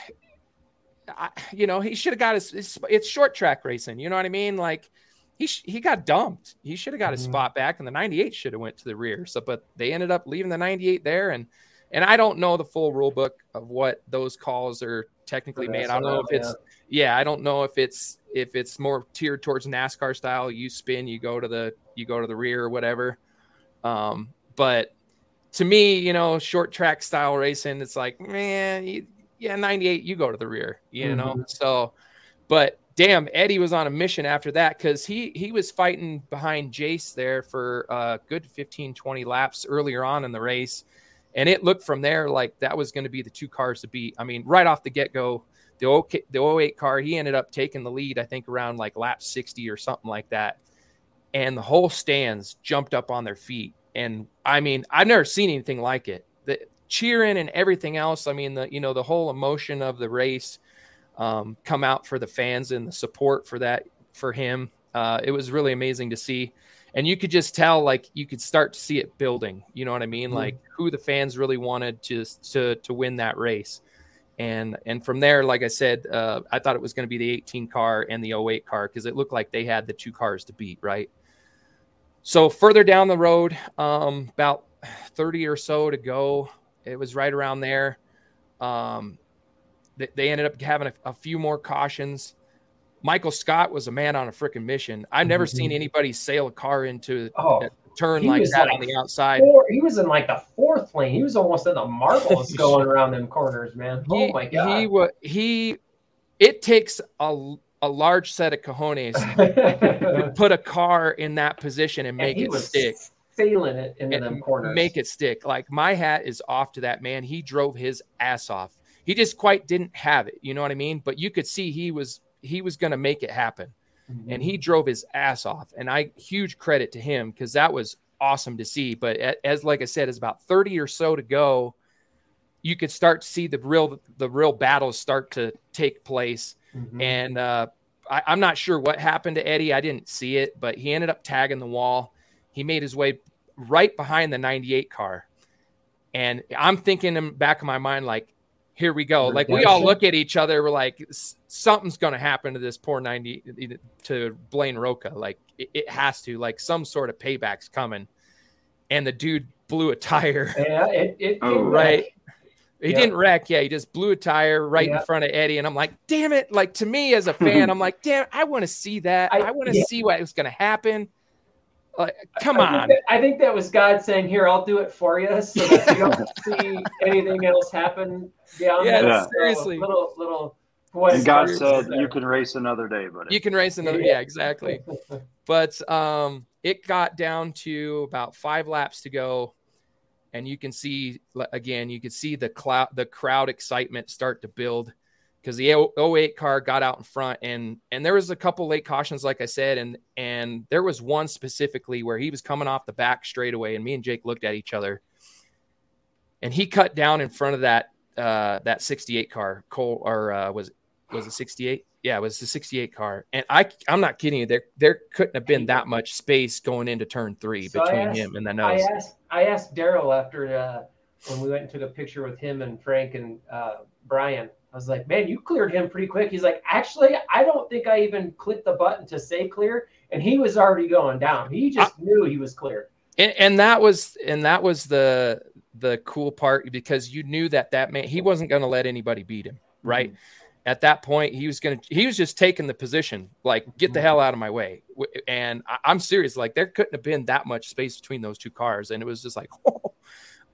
I, you know, he should have got his, his. It's short track racing, you know what I mean? Like he sh- he got dumped. He should have got his Mhm. spot back, and the '98 should have went to the rear. So, but they ended up leaving the '98 there, and and I don't know the full rule book of what those calls are technically made. I don't know if it's yeah, I don't know if it's if it's more tiered towards NASCAR style. You spin, you go to the you go to the rear or whatever. Um, but to me, you know, short track style racing, it's like man, you, yeah, ninety eight, you go to the rear, you know. Mhm. So, but damn, Eddie was on a mission after that because he he was fighting behind Jace there for a good 15, 20 laps earlier on in the race. And it looked from there like that was going to be the two cars to beat. I mean, right off the get go, the, OK, the 08 car, he ended up taking the lead, I think around like lap 60 or something like that. And the whole stands jumped up on their feet. And I mean, I've never seen anything like it. The cheering and everything else. I mean, the, you know, the whole emotion of the race um, come out for the fans and the support for that for him. Uh, it was really amazing to see, and you could just tell like you could start to see it building. You know what I mean? Mm-hmm. Like who the fans really wanted to to to win that race. And and from there, like I said, uh, I thought it was going to be the 18 car and the 08 car because it looked like they had the two cars to beat, right? So further down the road, um, about 30 or so to go, it was right around there. Um, they ended up having a, a few more cautions. Michael Scott was a man on a freaking mission. I've never mm-hmm. seen anybody sail a car into oh, a turn like that like on the outside. Four, he was in like the fourth lane. He was almost in the marbles (laughs) going around them corners, man. Oh he, my god. He was he. It takes a a large set of cojones (laughs) to put a car in that position and make and it stick. Sailing it into them corners. Make it stick. Like my hat is off to that man. He drove his ass off he just quite didn't have it. You know what I mean? But you could see he was he was going to make it happen, mm-hmm. and he drove his ass off. And I huge credit to him because that was awesome to see. But as like I said, it's about thirty or so to go. You could start to see the real the real battles start to take place, mm-hmm. and uh, I, I'm not sure what happened to Eddie. I didn't see it, but he ended up tagging the wall. He made his way right behind the 98 car. And I'm thinking in the back of my mind, like, here we go. Like we all look at each other, we're like, something's going to happen to this poor 90 to Blaine Roca. Like it, it, has to, like some sort of payback's coming. And the dude blew a tire. Yeah, it, it oh, right. He yeah. didn't wreck. Yeah, he just blew a tire right yeah. in front of Eddie. And I'm like, damn it. Like to me as a (laughs) fan, I'm like, damn, I want to see that. I, I want to yeah. see what was going to happen. Like, come I on. Think that, I think that was God saying, "Here, I'll do it for you," so that you don't (laughs) see anything else happen beyond yeah, that. seriously. So little, little. And God said, "You can race another day, but you can race another." Yeah, exactly. (laughs) but um, it got down to about five laps to go, and you can see again, you can see the cloud, the crowd excitement start to build because the 08 car got out in front and and there was a couple late cautions like i said and and there was one specifically where he was coming off the back straightaway and me and jake looked at each other. And he cut down in front of that uh that 68 car cole or uh was was it 68 yeah it was the 68 car. And i i'm not kidding you there there couldn't have been that much space going into turn three so between asked, him and the nose. i asked i asked daryl after uh when we went and took a picture with him and frank and uh brian I was like, man, you cleared him pretty quick. He's like, actually, I don't think I even clicked the button to say clear, and he was already going down. He just I, knew he was clear. And, and, that was and that was the the cool part because you knew that that man he wasn't going to let anybody beat him, right? Mm-hmm. At that point, he was going to he was just taking the position, like get the mm-hmm. hell out of my way. And I, am serious, like there couldn't have been that much space between those two cars, and it was just like, oh.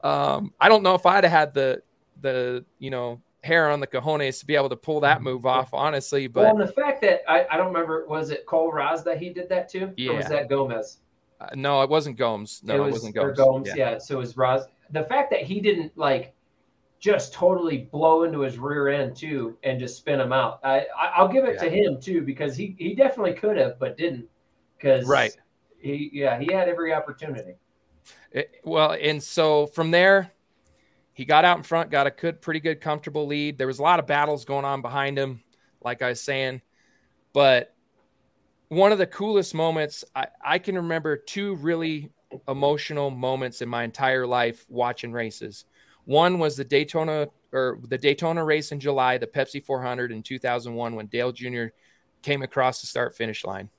(laughs) um, I don't know if I'd have had the the you know hair on the cojones to be able to pull that move off, honestly. But well, the fact that I, I don't remember, was it Cole Raz that he did that too? Yeah. Or was that Gomes? Uh, no, it wasn't Gomes. No, it, was, not Gomes. Gomes. Yeah. yeah. So it was Raz. The fact that he didn't like just totally blow into his rear end too and just spin him out. I, I will give it yeah. to him too because he he definitely could have but didn't because right. He yeah he had every opportunity. It, well, and so from there he got out in front, got a good, pretty good, comfortable lead. There was a lot of battles going on behind him, like I was saying. But one of the coolest moments, I, I can remember two really emotional moments in my entire life watching races. One was the Daytona or the Daytona race in July, the Pepsi 400 in 2001 when Dale Jr. came across the start finish line.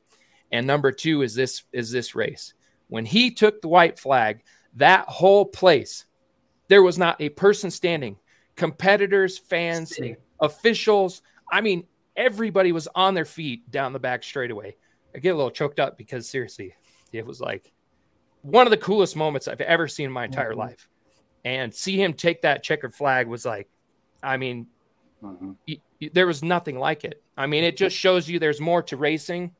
And number 2 is this is this race. When he took the white flag, that whole place there was not a person standing. Competitors, fans, officials. I mean, everybody was on their feet down the back straightaway. I get a little choked up because seriously, it was like one of the coolest moments I've ever seen in my entire mm-hmm. life. And see him take that checkered flag was like, I mean, mm-hmm. there was nothing like it. I mean, it just shows you there's more to racing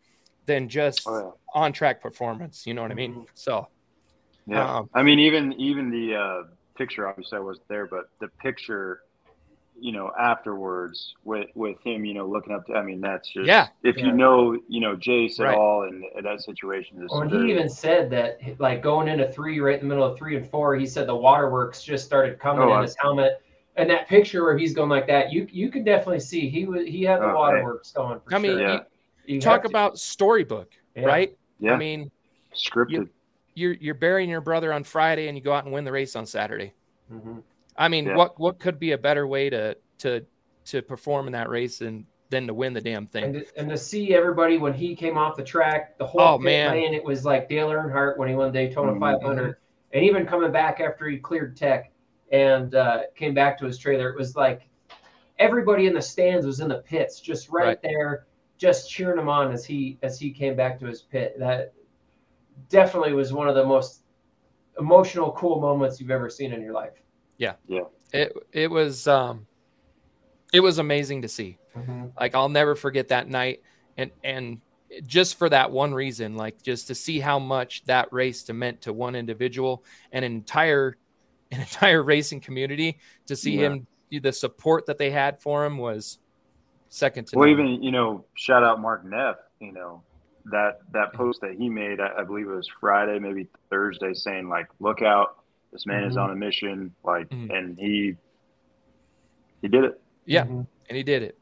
than just Oh, on track performance. You know what I mean? So yeah. yeah. Um, I mean, even even the uh, picture obviously I wasn't there, but the picture, you know, afterwards with with him, you know, looking up. To, I mean, that's just Yeah. If Yeah. you know, you know, Jace at Right. all in, in that situation, is Well, very- he even said that, like going into three, right in the middle of three and four, he said the waterworks just started coming Oh, in I- his helmet. And that picture where he's going like that, you you could definitely see he was he had the Oh, waterworks going. For I mean, sure. Yeah. You talk about storybook, yeah. right? yeah, I mean, scripted. You're you're burying your brother on Friday and you go out and win the race on Saturday. Mhm. I mean, Yeah. what what could be a better way to to to perform in that race than than to win the damn And thing? to, and to see everybody when he came off the track, the whole Oh, man. lane, it was like Dale Earnhardt when he won Daytona Mhm. 500, and even coming back after he cleared tech and uh, came back to his trailer, it was like everybody in the stands was in the pits, just right, Right. there, just cheering him on as he as he came back to his pit. That definitely was one of the most emotional, cool moments you've ever seen in your life. Yeah, yeah. It it was um it was amazing to see. Like I'll never forget that night and and just for that one reason, like just to see how much that race to meant to one individual and an entire (laughs) an entire racing community to see Yeah. him the support that they had for him was second to Well, none. even you know, shout out Mark Neff. You know, that that post that he made, I, I believe it was Friday, maybe Thursday, saying like, "Look out, this man is Mhm. on a mission." Like, Mhm. and he he did it. Yeah. Mhm. and he did it.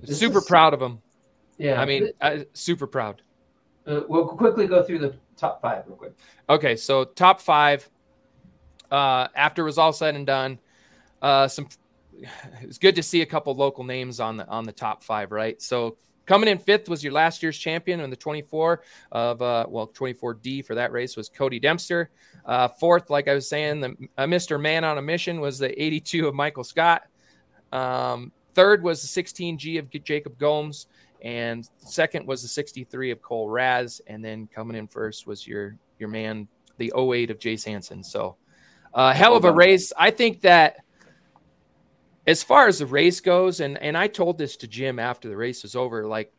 This super is- proud of him. Yeah. I mean, I, super proud. uh, we'll quickly go through the top five real quick. Okay, so top five. Uh, after it was all said and done, uh, some (laughs) it's good to see a couple local names on the on the top five, right? So coming in fifth was your last year's champion in the 24 of uh, well 24D for that race was Cody Dempster. Uh, fourth, like I was saying, the uh, Mr. Man on a Mission was the 82 of Michael Scott. Um, third was the 16G of Jacob Gomes, and second was the 63 of Cole Raz, and then coming in first was your your man the 08 of Jace Hansen. So, uh, hell of a race. I think that as far as the race goes, and and I told this to Jim after the race was over, like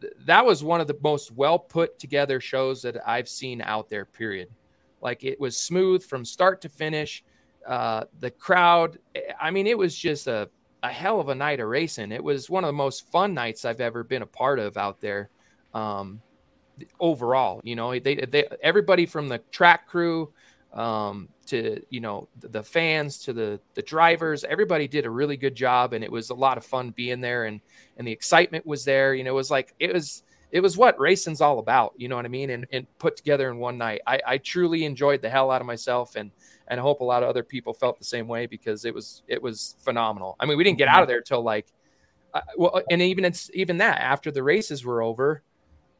th- that was one of the most well put together shows that I've seen out there. Period. Like it was smooth from start to finish. Uh, the crowd, I mean, it was just a a hell of a night of racing. It was one of the most fun nights I've ever been a part of out there. Um, overall, you know, they, they everybody from the track crew um, to you know the, fans to the the drivers, everybody did a really good job, and it was a lot of fun being there, and and the excitement was there. You know, it was like it was it was what racing's all about. You know what I mean? And and put together in one night. I, I truly enjoyed the hell out of myself, and and I hope a lot of other people felt the same way because it was it was phenomenal. I mean, we didn't get out of there till like, uh, well, and even it's even that after the races were over,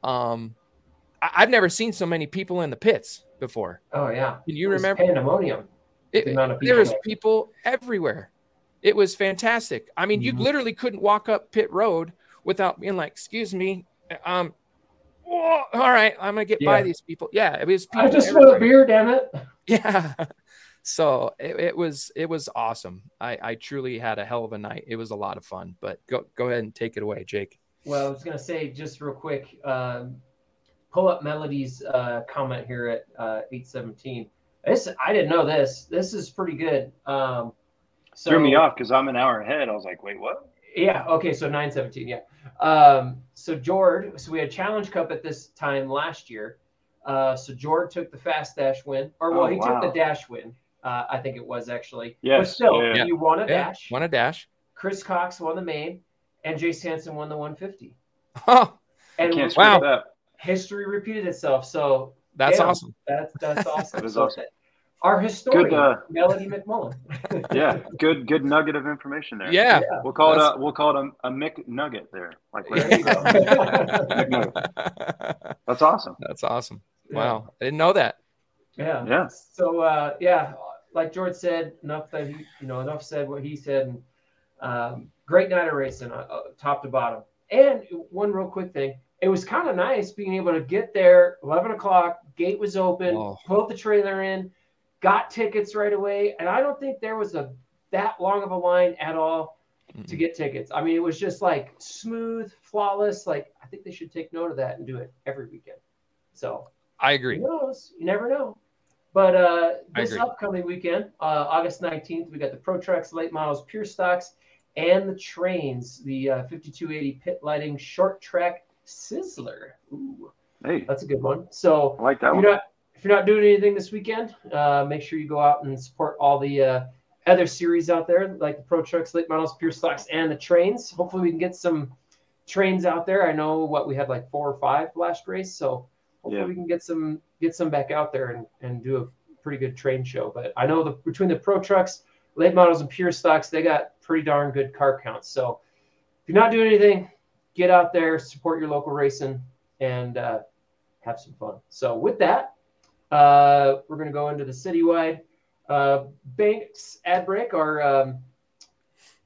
um, I, I've never seen so many people in the pits before. Oh yeah. Can you remember? pandemonium? It, the there was people. everywhere. It was fantastic. I mean, you Mhm. literally couldn't walk up pit road without being like, "Excuse me, um, whoa, all right, I'm gonna get by these people." Yeah, it was. I just want a beer, damn it. (laughs) Yeah. So it, it was it was awesome. I, I truly had a hell of a night. It was a lot of fun. But go go ahead and take it away, Jake. Well, I was gonna say just real quick, um, pull up Melody's uh, comment here at uh, eight seventeen. This I didn't know this. This is pretty good. Um, so, Threw me off because I'm an hour ahead. I was like, "Wait, what?" Yeah. Okay. So nine seventeen. Yeah. Um, so Jord. So we had Challenge Cup at this time last year. Uh, so Jord took the fast dash win, or well, Oh, he wow. took the dash win. Uh, I think it was actually. But Yes, still, yeah, yeah. you won a Yeah, dash. Won a dash. Chris Cox won the main, and Jace Hansen won the 150. (laughs) Oh, And Can't Wow. Wow. that. history repeated itself. So that's Yeah. awesome. that's that's (laughs) awesome. That is So awesome. Our historian, uh, Melody McMullen. (laughs) Yeah, good, good nugget of information there. Yeah. Yeah. We'll call That's- it a we'll call it a, a Mick Nugget there. Like There you (laughs) that's awesome. that's awesome. Yeah. Wow. I didn't know that. Yeah. Yeah. So uh, yeah, like George said, enough that he, you know, enough said what he said. And, um, great night of racing, uh, uh, top to bottom. And one real quick thing, it was kind of nice being able to get there. Eleven o'clock, gate was open. Oh. Pulled the trailer in, got tickets right away, and I don't think there was a that long of a line at all. to get tickets. I mean, it was just like smooth, flawless. Like I think they should take note of that and do it every weekend. So I agree. who knows? You never know. But uh, this upcoming weekend, uh, August 19th, we got the Pro Trucks late models, pure stocks, and the trains, the uh, 5280 pit lighting short track Sizzler. Ooh, Hey, that's a good one. So I like that if one. you're not if you're not doing anything this weekend, uh, make sure you go out and support all the uh, other series out there, like the Pro Trucks, late models, pure stocks, and the trains. Hopefully, we can get some trains out there. I know what we had like four or five last race, so hopefully Yeah. we can get some get some back out there and, and do a pretty good train show. But I know the between the Pro Trucks, late models, and pure stocks, they got pretty darn good car counts. So if you're not doing anything, get out there, support your local racing, and uh, have some fun. So with that, uh, we're going to go into the citywide uh, Banks ad break. Our um,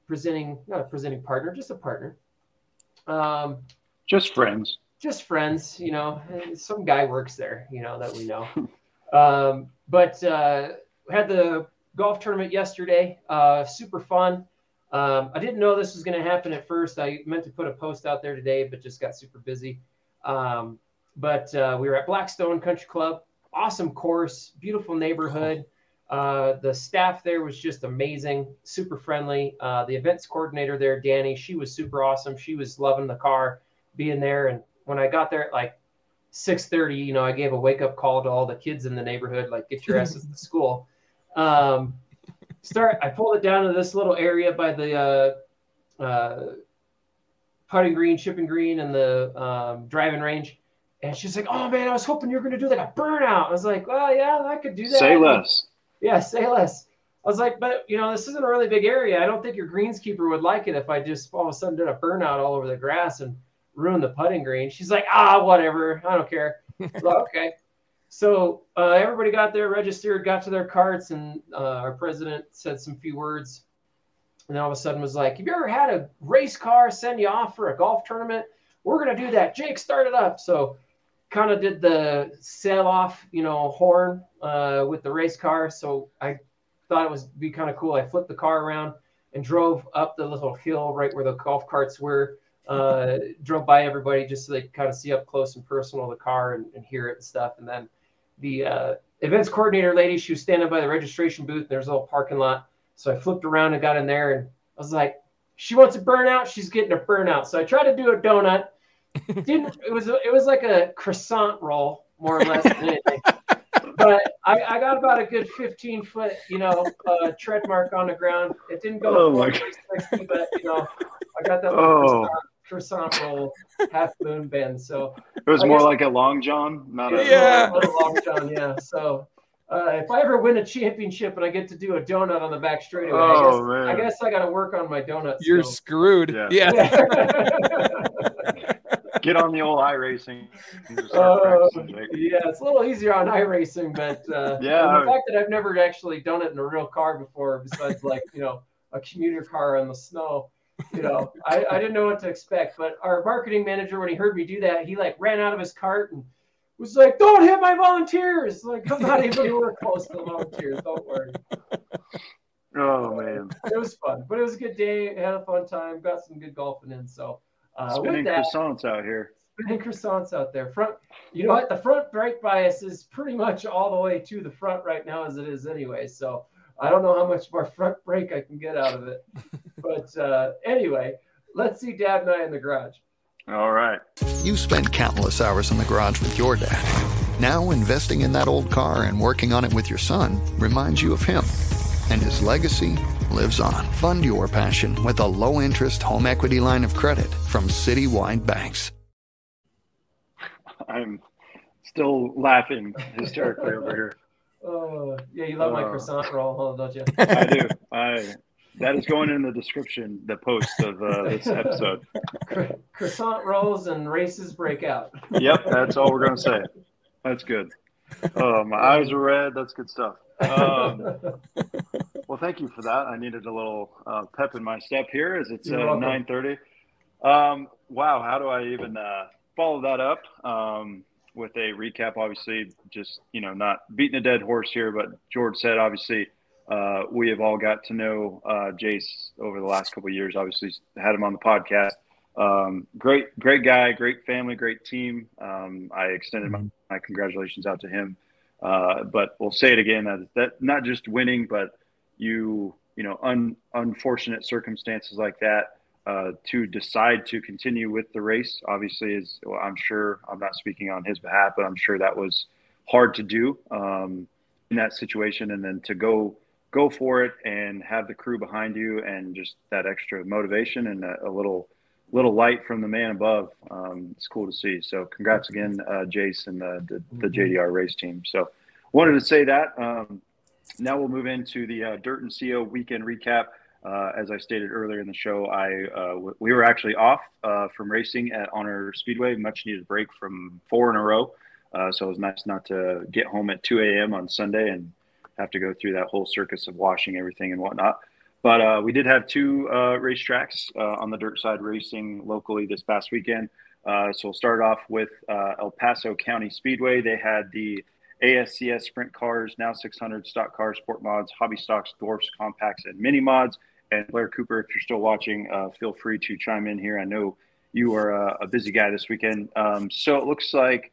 presenting, not a presenting partner, just a partner. Um, Just friends. just friends, you know. Some guy works there, you know, that we know. (laughs) Um, but uh, had the golf tournament yesterday. Uh, super fun. Um, I didn't know this was going to happen at first. I meant to put a post out there today, but just got super busy. Um, but uh, we were at Blackstone Country Club. Awesome course, beautiful neighborhood. Uh, the staff there was just amazing, super friendly. Uh, the events coordinator there, Danny, she was super awesome. She was loving the car, being there. And when I got there at like 6:30, you know, I gave a wake up call to all the kids in the neighborhood, like get your asses to (laughs) school. Um, start. I pulled it down to this little area by the uh, uh, putting green, chipping green, and the um, driving range. And she's like, "Oh man, I was hoping you were going to do like a burnout." I was like, "Well, yeah, I could do that." Say less. Yeah, say less. I was like, but you know, this isn't a really big area. I don't think your greenskeeper would like it if I just all of a sudden did a burnout all over the grass and ruined the putting green. She's like, ah, whatever. I don't care. (laughs) Like, okay. So uh, everybody got there, registered, got to their carts, and uh, our president said some few words. And then all of a sudden was like, have you ever had a race car send you off for a golf tournament? We're going to do that. Jake, start it up. So kind of did the sail off, you know, horn uh, with the race car. So I thought it was be kind of cool. I flipped the car around and drove up the little hill right where the golf carts were. Uh, (laughs) drove by everybody just so they could kind of see up close and personal the car and, and hear it and stuff. And then the uh, events coordinator lady, she was standing by the registration booth. And there's a little parking lot. So I flipped around and got in there and I was like, she wants a burnout. She's getting a burnout. So I tried to do a donut (laughs) didn't it was it was like a croissant roll more or less than anything. (laughs) but I, I got about a good 15 foot you know uh, tread mark on the ground it didn't go Oh, my 60, but you know i got that Oh. croissant, croissant roll half moon bend so It was I more guess- like a long john, not a. Yeah. a long john yeah so uh, if I ever win a championship and I get to do a donut on the back straightaway, Oh, I, guess, I guess I got to work on my donut. You're skills. screwed. Yeah. Yeah. Yeah. (laughs) Get on the old iRacing. and just Uh, start practicing, Jake. yeah, it's a little easier on iRacing, but uh, (laughs) Yeah. the fact that I've never actually done it in a real car before, besides like you know a commuter car in the snow, you know, I, I didn't know what to expect. But our marketing manager, when he heard me do that, he like ran out of his cart and was like, "Don't hit my volunteers!" Like I'm not even anywhere close to the volunteers. Don't worry. Oh man, It was fun, but it was a good day. Had a fun time. Got some good golfing in. So uh, spinning that, croissants out here. spinning croissants out there. Front, you know what? The front brake bias is pretty much all the way to the front right now, as it is anyway. So I don't know how much more front brake I can get out of it. (laughs) but uh, anyway, let's see Dad and I in the garage. All right. You spent countless hours in the garage with your dad. Now, investing in that old car and working on it with your son reminds you of him. And his legacy lives on. Fund your passion with a low interest home equity line of credit from Citywide Banks. I'm still laughing hysterically over here. Oh, yeah, you love my Uh. croissant roll, don't you? (laughs) I do. (laughs) I that is going in the description, the post of uh, this episode. Croissant rolls and races break out. Yep, that's all we're gonna say. That's good. Oh, my eyes are red. That's good stuff. Um, (laughs) well, thank you for that. I needed a little uh, pep in my step here as it's You're uh, nine thirty. Um, wow, how do I even uh, follow that up um, with a recap? Obviously, just you know, not beating a dead horse here, but George said obviously uh, we have all got to know uh, Jace over the last couple years. Obviously, had him on the podcast. Um, great, great guy, great family, great team. Um, I extended my, my, congratulations out to him. Uh, but we'll say it again that, that not just winning, but you, you know, un, unfortunate circumstances like that uh, to decide to continue with the race. Obviously, is well, I'm sure I'm not speaking on his behalf, but I'm sure that was hard to do um, in that situation, and then to go go for it and have the crew behind you and just that extra motivation and a, a little little light from the man above. Um, it's cool to see. So congrats again, uh, Jason, the, the, the, mm-hmm. JDR race team. So wanted to say that. Um, now we'll move into the uh, Dirt 'N CO weekend recap. Uh, as I stated earlier in the show, I uh, w- we were actually off uh, from racing at Honor Speedway, much needed break from four in a row. Uh, so it was nice not to get home at 2 a.m. on Sunday and have to go through that whole circus of washing everything and whatnot. But uh, we did have two uh, racetracks on the dirt side racing locally this past weekend. So we'll start off with El Paso County Speedway. They had the ASCS sprint cars, now 600 stock cars, sport mods, hobby stocks, dwarfs, compacts, and mini mods. And Blair Cooper, if you're still watching, uh, feel free to chime in here. I know you are a, a busy guy this weekend. Um, so it looks like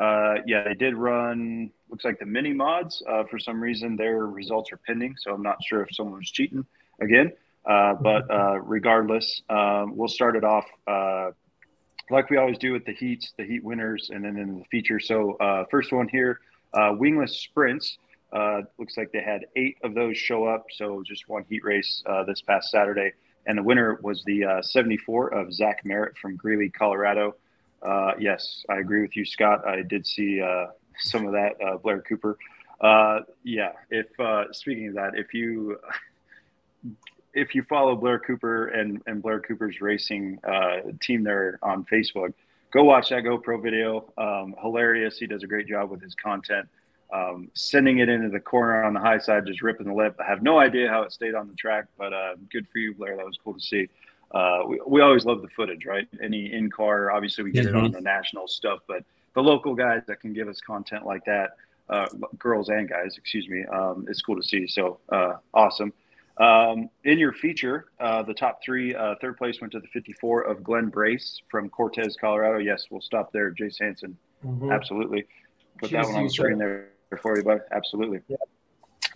uh, yeah, they did run. Looks like the mini mods. Uh, for some reason, their results are pending, so I'm not sure if someone was cheating again. Uh, but uh, regardless, um, we'll start it off uh, like we always do with the heats, the heat winners, and then in the feature. So first one here, wingless sprints. Looks like they had eight of those show up. So just one heat race this past Saturday, and the winner was the 74 of Zach Merritt from Greeley, Colorado. Uh, yes, I agree with you, Scott. I did see uh, some of that, uh, Blair Cooper. Uh, yeah, if uh, speaking of that, if you (laughs) if you follow Blair Cooper and, and Blair Cooper's racing uh, team there on Facebook, go watch that GoPro video. Um, hilarious. He does a great job with his content. Um, sending it into the corner on the high side, just ripping the lip. I have no idea how it stayed on the track, but good for you, Blair. That was cool to see uh, we, we always love the footage, right? Any in car, obviously we get it on mm-hmm. the national stuff, but the local guys that can give us content like that, uh, girls and guys, excuse me, um, it's cool to see. So uh, awesome. Um, in your feature, uh, the top three, uh, third place went to the 54 of Glenn Brace from Cortez, Colorado. Yes, we'll stop there. Jace Hansen, mm-hmm. absolutely. Put that one on the screen there for you, bud. Absolutely. Yeah.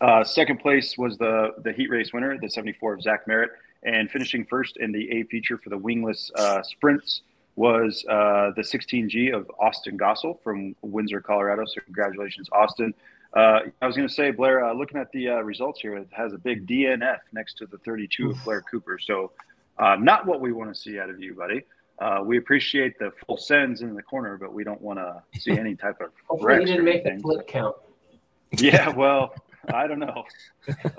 Uh, second place was the the heat race winner, the 74 of Zach Merritt. And finishing first in the A feature for the wingless uh, sprints was uh, the 16G of Austin Gossel from Windsor, Colorado. So congratulations, Austin. Uh, I was going to say, Blair, uh, looking at the uh, results here, it has a big DNF next to the 32 of Blair Cooper. So uh, not what we want to see out of you, buddy. we appreciate the full sends in the corner, but we don't want to see (laughs) any type of. Hopefully, you didn't make the flip count. (laughs) Yeah, well, I don't know,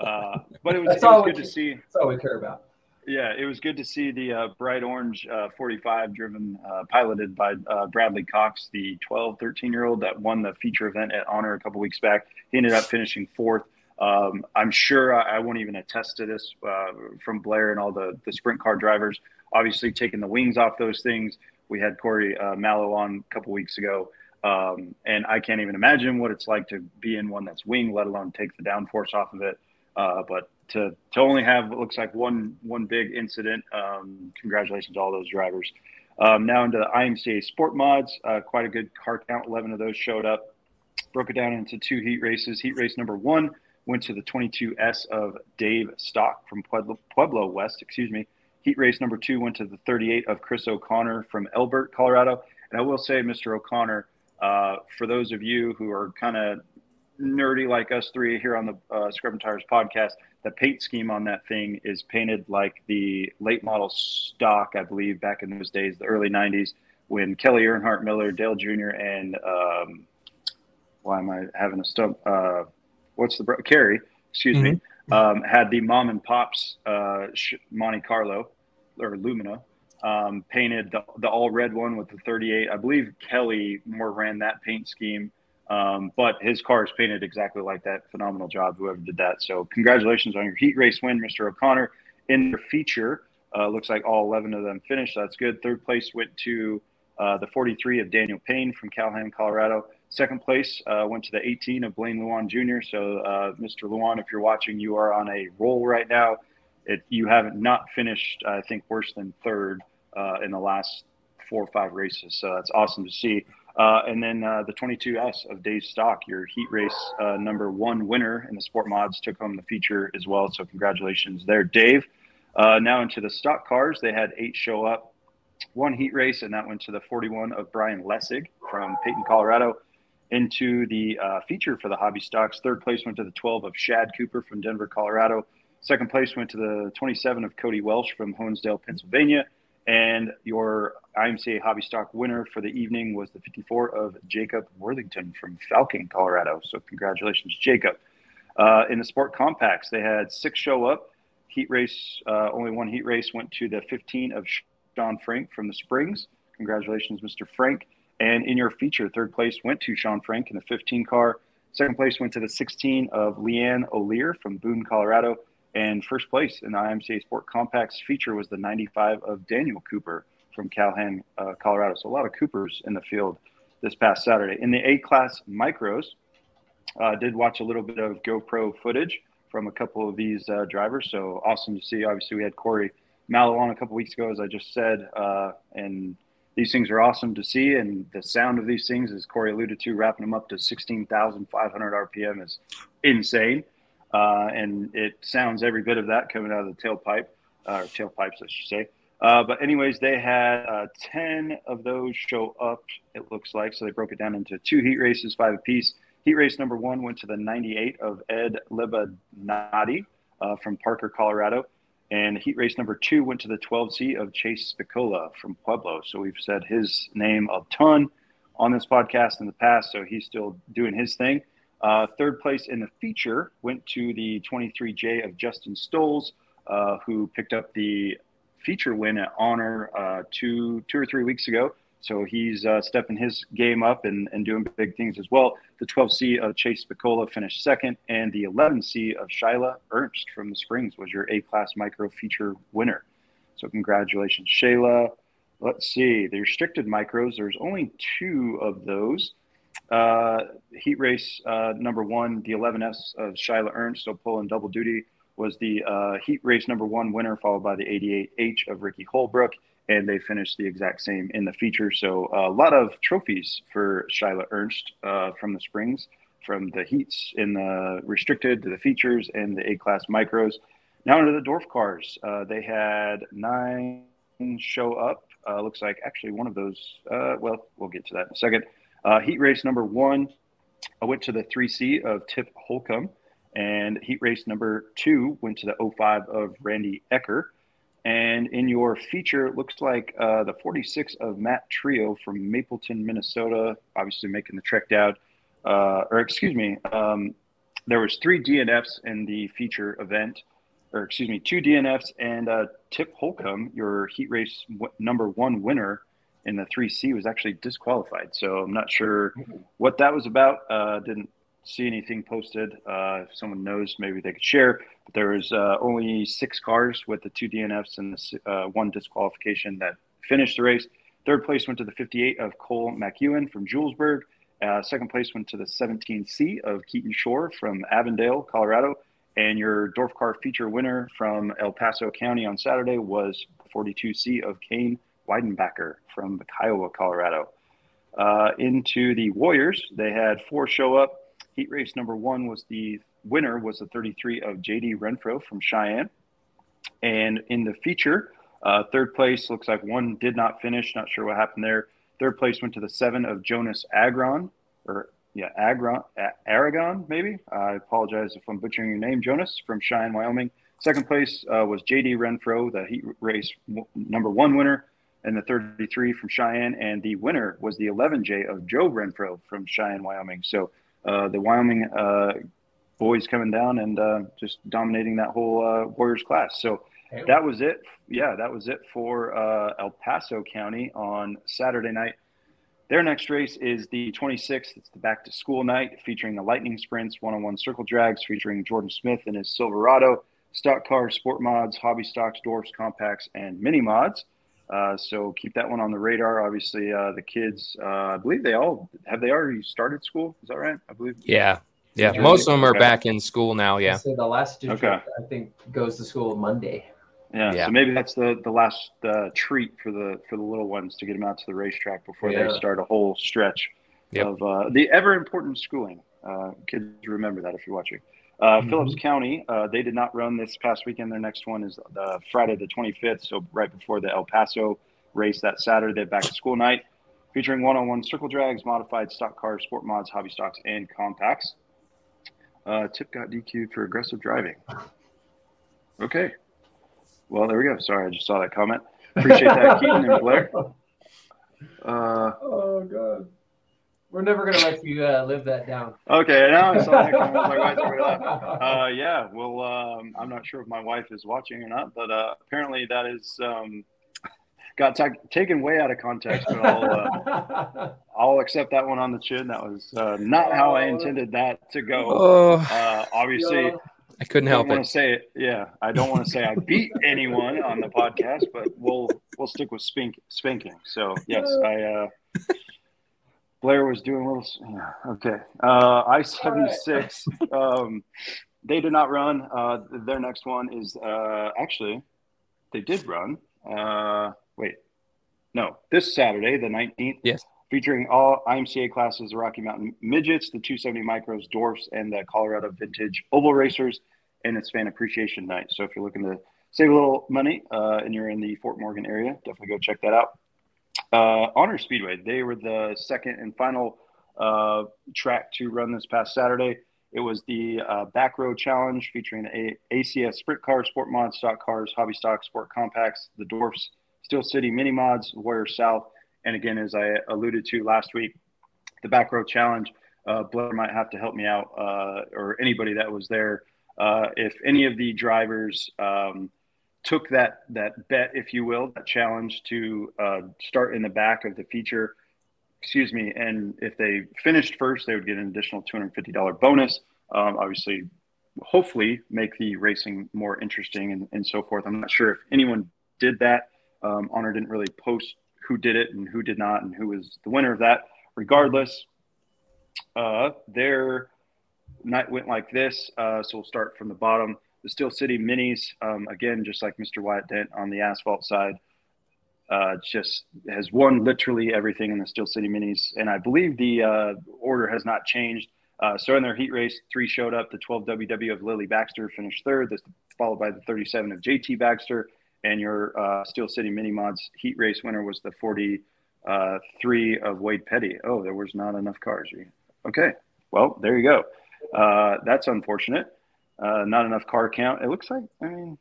uh, but it was, it was good to see. That's all we care about. Yeah, it was good to see the uh, bright orange uh, 45 driven, uh, piloted by uh, Bradley Cox, the 12, 13 year old that won the feature event at Honor a couple weeks back. He ended up finishing fourth. Um, I'm sure I, I, won't even attest to this uh, from Blair and all the, the sprint car drivers. Obviously, taking the wings off those things. We had Corey uh, Mallow on a couple weeks ago. Um, and I can't even imagine what it's like to be in one that's wing, let alone take the downforce off of it. but to to only have what looks like one one big incident. Um, congratulations to all those drivers. Um, now into the IMCA Sport Mods, uh, quite a good car count. Eleven of those showed up. Broke it down into two heat races. Heat race number one went to the 22S of Dave Stock from Pueblo, Pueblo West. Excuse me. Heat race number two went to the 38 of Chris O'Connor from Elbert, Colorado. And I will say, Mr. O'Connor, uh, for those of you who are kind of nerdy like us three here on the uh, Scrubbin' Tires podcast, the paint scheme on that thing is painted like the late model stock, I believe, back in those days, the early 90s, when Kelly Earnhardt Miller, Dale Jr., and um, why am I having a stump? Uh, what's the bro- Kerry, excuse mm-hmm. me, um, had the mom and pops uh, Monte Carlo or Lumina. Um, painted the, the all red one with the 38. I believe Kelly more ran that paint scheme um, but his car is painted exactly like that. Phenomenal job, whoever did that. So, congratulations on your heat race win, Mr. O'Connor. In their feature, uh, looks like all 11 of them finished. That's good. Third place went to Uh, the 43 of Daniel Payne from Calhan, Colorado. Second place uh, went to the 18 of Blaine Luan Jr. So, uh, Mr. Luan, if you're watching, you are on a roll right now. It, you haven't not finished, I think, worse than third uh, in the last four or five races. So that's awesome to see. Uh, and then uh, the 22S of Dave Stock, your heat race uh, number one winner in the Sport Mods, took home the feature as well. So congratulations there, Dave. Uh, now into the stock cars, they had eight show up, one heat race, and that went to the 41 of Brian Lessig from Peyton, Colorado. Into the uh, feature for the hobby stocks, third place went to the 12 of Shad Cooper from Denver, Colorado. Second place went to the 27 of Cody Welsh from Honesdale, Pennsylvania. And your IMCA hobby stock winner for the evening was the 54 of Jacob Worthington from Falcon, Colorado. So congratulations, Jacob. Uh, in the sport compacts, they had six show up. Heat race, uh, only one heat race went to the 15 of Sean Frank from the Springs. Congratulations, Mr. Frank. And in your feature, third place went to Sean Frank in the 15 car. Second place went to the 16 of Leanne O'Lear from Boone, Colorado. And first place in the IMCA Sport Compacts feature was the 95 of Daniel Cooper from Calhan, uh, Colorado. So a lot of Coopers in the field this past Saturday. In the A class micros, uh, did watch a little bit of GoPro footage from a couple of these uh, drivers. So awesome to see. Obviously, we had Corey Mallow on a couple weeks ago, as I just said, uh, and these things are awesome to see. And the sound of these things, as Corey alluded to, wrapping them up to 16,500 RPM is insane. Uh, and it sounds every bit of that coming out of the tailpipe, uh, or tailpipes, I should say. Uh, but anyways, they had uh, 10 of those show up, it looks like. So they broke it down into two heat races, five apiece. Heat race number one went to the 98 of Ed Libadnati uh, from Parker, Colorado. And heat race number two went to the 12C of Chase Spicola from Pueblo. So we've said his name a ton on this podcast in the past. So he's still doing his thing. Uh, third place in the feature went to the 23J of Justin Stoles, uh, who picked up the feature win at Honor uh, two two or three weeks ago. So he's uh, stepping his game up and, and doing big things as well. The 12C of Chase Spicola finished second, and the 11C of Shyla Ernst from the Springs was your A class micro feature winner. So congratulations, Shayla. Let's see the restricted micros. There's only two of those. Uh, heat race uh, number one, the 11S of Shyla Ernst, so pulling double duty, was the uh, heat race number one winner, followed by the 88H of Ricky Holbrook, and they finished the exact same in the feature. So a lot of trophies for Shyla Ernst uh, from the Springs, from the heats in the restricted to the features and the A class micros. Now into the Dwarf cars. Uh, they had nine show up. Uh, looks like actually one of those. well, we'll get to that in a second. Uh, heat race number one, I went to the 3C of Tip Holcomb. And heat race number two went to the 05 of Randy Ecker. And in your feature, it looks like uh, the 46 of Matt Trio from Mapleton, Minnesota, obviously making the trek down. Uh, or excuse me, um, there was three DNFs in the feature event, or excuse me, two DNFs and uh, Tip Holcomb, your heat race w- number one winner, in the 3C was actually disqualified. So I'm not sure what that was about. Uh, didn't see anything posted. Uh, if someone knows, maybe they could share. But there was uh, only six cars with the two DNFs and the, uh, one disqualification that finished the race. Third place went to the 58 of Cole McEwen from Julesburg. Uh, second place went to the 17C of Keaton Shore from Avondale, Colorado. And your Dwarf Car feature winner from El Paso County on Saturday was 42C of Kane Weidenbacher from Kiowa, Colorado. Uh, into the Warriors, they had four show up. Heat race number one was the winner was the 33 of JD Renfro from Cheyenne. And in the feature, uh, third place looks like one did not finish. Not sure what happened there. Third place went to the seven of Jonas Agron, or yeah, Agron, Aragon, maybe. I apologize if I'm butchering your name, Jonas from Cheyenne, Wyoming. Second place uh, was JD Renfro, the heat race w- number one winner and the 33 from Cheyenne, and the winner was the 11J of Joe Renfro from Cheyenne, Wyoming. So uh, the Wyoming uh, boys coming down and uh, just dominating that whole uh, Warriors class. So that was it. Yeah, that was it for uh, El Paso County on Saturday night. Their next race is the 26th. It's the back to school night featuring the Lightning Sprints, one on one circle drags featuring Jordan Smith and his Silverado, stock cars, sport mods, hobby stocks, dwarfs, compacts, and mini mods. Uh, so keep that one on the radar. Obviously, uh, the kids, uh, I believe they all have they already started school. Is that right? I believe. Yeah, yeah. Most of them are okay. back in school now. Yeah. So the last okay. I think goes to school Monday. Yeah, yeah. So maybe that's the the last uh, treat for the for the little ones to get them out to the racetrack before yeah. they start a whole stretch yep. of uh, the ever important schooling. Uh, kids, remember that if you're watching. Uh, mm-hmm. Phillips County, uh, they did not run this past weekend. Their next one is the Friday the 25th, so right before the El Paso race that Saturday, back to school night, featuring one-on-one circle drags, modified stock cars, sport mods, hobby stocks, and compacts. Uh, Tip got DQ'd for aggressive driving. Okay. Well, there we go. Sorry, I just saw that comment. Appreciate that, (laughs) Keaton and Blair. Uh, oh God. We're never gonna let you uh, live that down. Okay, now I saw that comment. My wife's (laughs) uh, yeah, well, um, I'm not sure if my wife is watching or not, but uh, apparently that is um, got t- taken way out of context. But I'll, uh, (laughs) I'll accept that one on the chin. That was uh, not how I intended that to go. Oh, uh, obviously. Yeah. I couldn't help it. Say it. Yeah, I don't want to say I beat anyone on the podcast, but we'll we'll stick with spink, spanking. So yes, I uh, Blair was doing a little. (sighs) Okay. Uh, I seventy six. Um, they did not run. Uh, their next one is uh, actually they did run. Uh, wait, no, this Saturday, the nineteenth. Yes. Featuring all IMCA classes, the Rocky Mountain Midgets, the 270 Micros, Dwarfs, and the Colorado Vintage Oval Racers, and it's Fan Appreciation Night. So if you're looking to save a little money uh, and you're in the Fort Morgan area, definitely go check that out. Uh, Honor Speedway, they were the second and final uh, track to run this past Saturday. It was the uh, Back Row Challenge featuring a- ACS Sprint Cars, Sport Mods, Stock Cars, Hobby Stock, Sport Compacts, the Dwarfs, Steel City Mini Mods, Warrior South, and again, as I alluded to last week, the Back Row Challenge. Uh, Blair might have to help me out, uh, or anybody that was there. Uh, if any of the drivers um, took that that bet, if you will, that challenge to uh, start in the back of the feature. Excuse me. And if they finished first, they would get an additional two hundred fifty dollar bonus. Um, obviously, hopefully, make the racing more interesting and, and so forth. I'm not sure if anyone did that. Um, Honor didn't really post who did it and who did not, and who was the winner of that. Regardless, uh, their night went like this. Uh, so we'll start from the bottom the Steel City Minis, um, again, just like Mr. Wyatt Dent on the asphalt side, uh, just has won literally everything in the Steel City Minis. And I believe the uh, order has not changed. Uh, so in their heat race, three showed up. The 12 WW of Lily Baxter finished third, this, followed by the 37 of JT Baxter. And your uh, Steel City Mini Mods heat race winner was the 43 of Wade Petty. Oh, there was not enough cars. Okay, well, there you go. Uh, that's unfortunate. Uh, not enough car count. It looks like. I mean,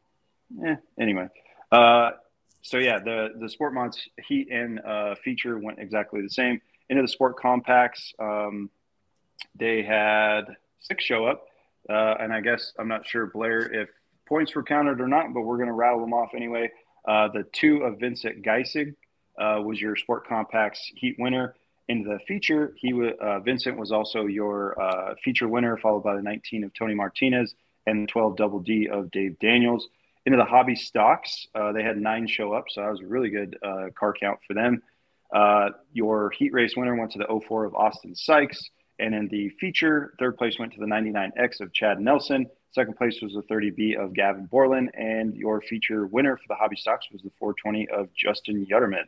yeah. Anyway, uh, so yeah, the the Sport Mods heat and uh, feature went exactly the same. Into the Sport Compacts, um, they had six show up, uh, and I guess I'm not sure Blair if points were counted or not, but we're going to rattle them off anyway. Uh, the two of Vincent Geisig uh, was your Sport Compacts heat winner. In the feature, he uh, Vincent was also your feature winner, followed by the 19 of Tony Martinez and 12 double D of Dave Daniels. Into the hobby stocks, uh, they had nine show up, so that was a really good uh, car count for them. Uh, your heat race winner went to the 04 of Austin Sykes, and in the feature, third place went to the 99X of Chad Nelson. Second place was the 30B of Gavin Borland, and your feature winner for the hobby stocks was the 420 of Justin Yutterman.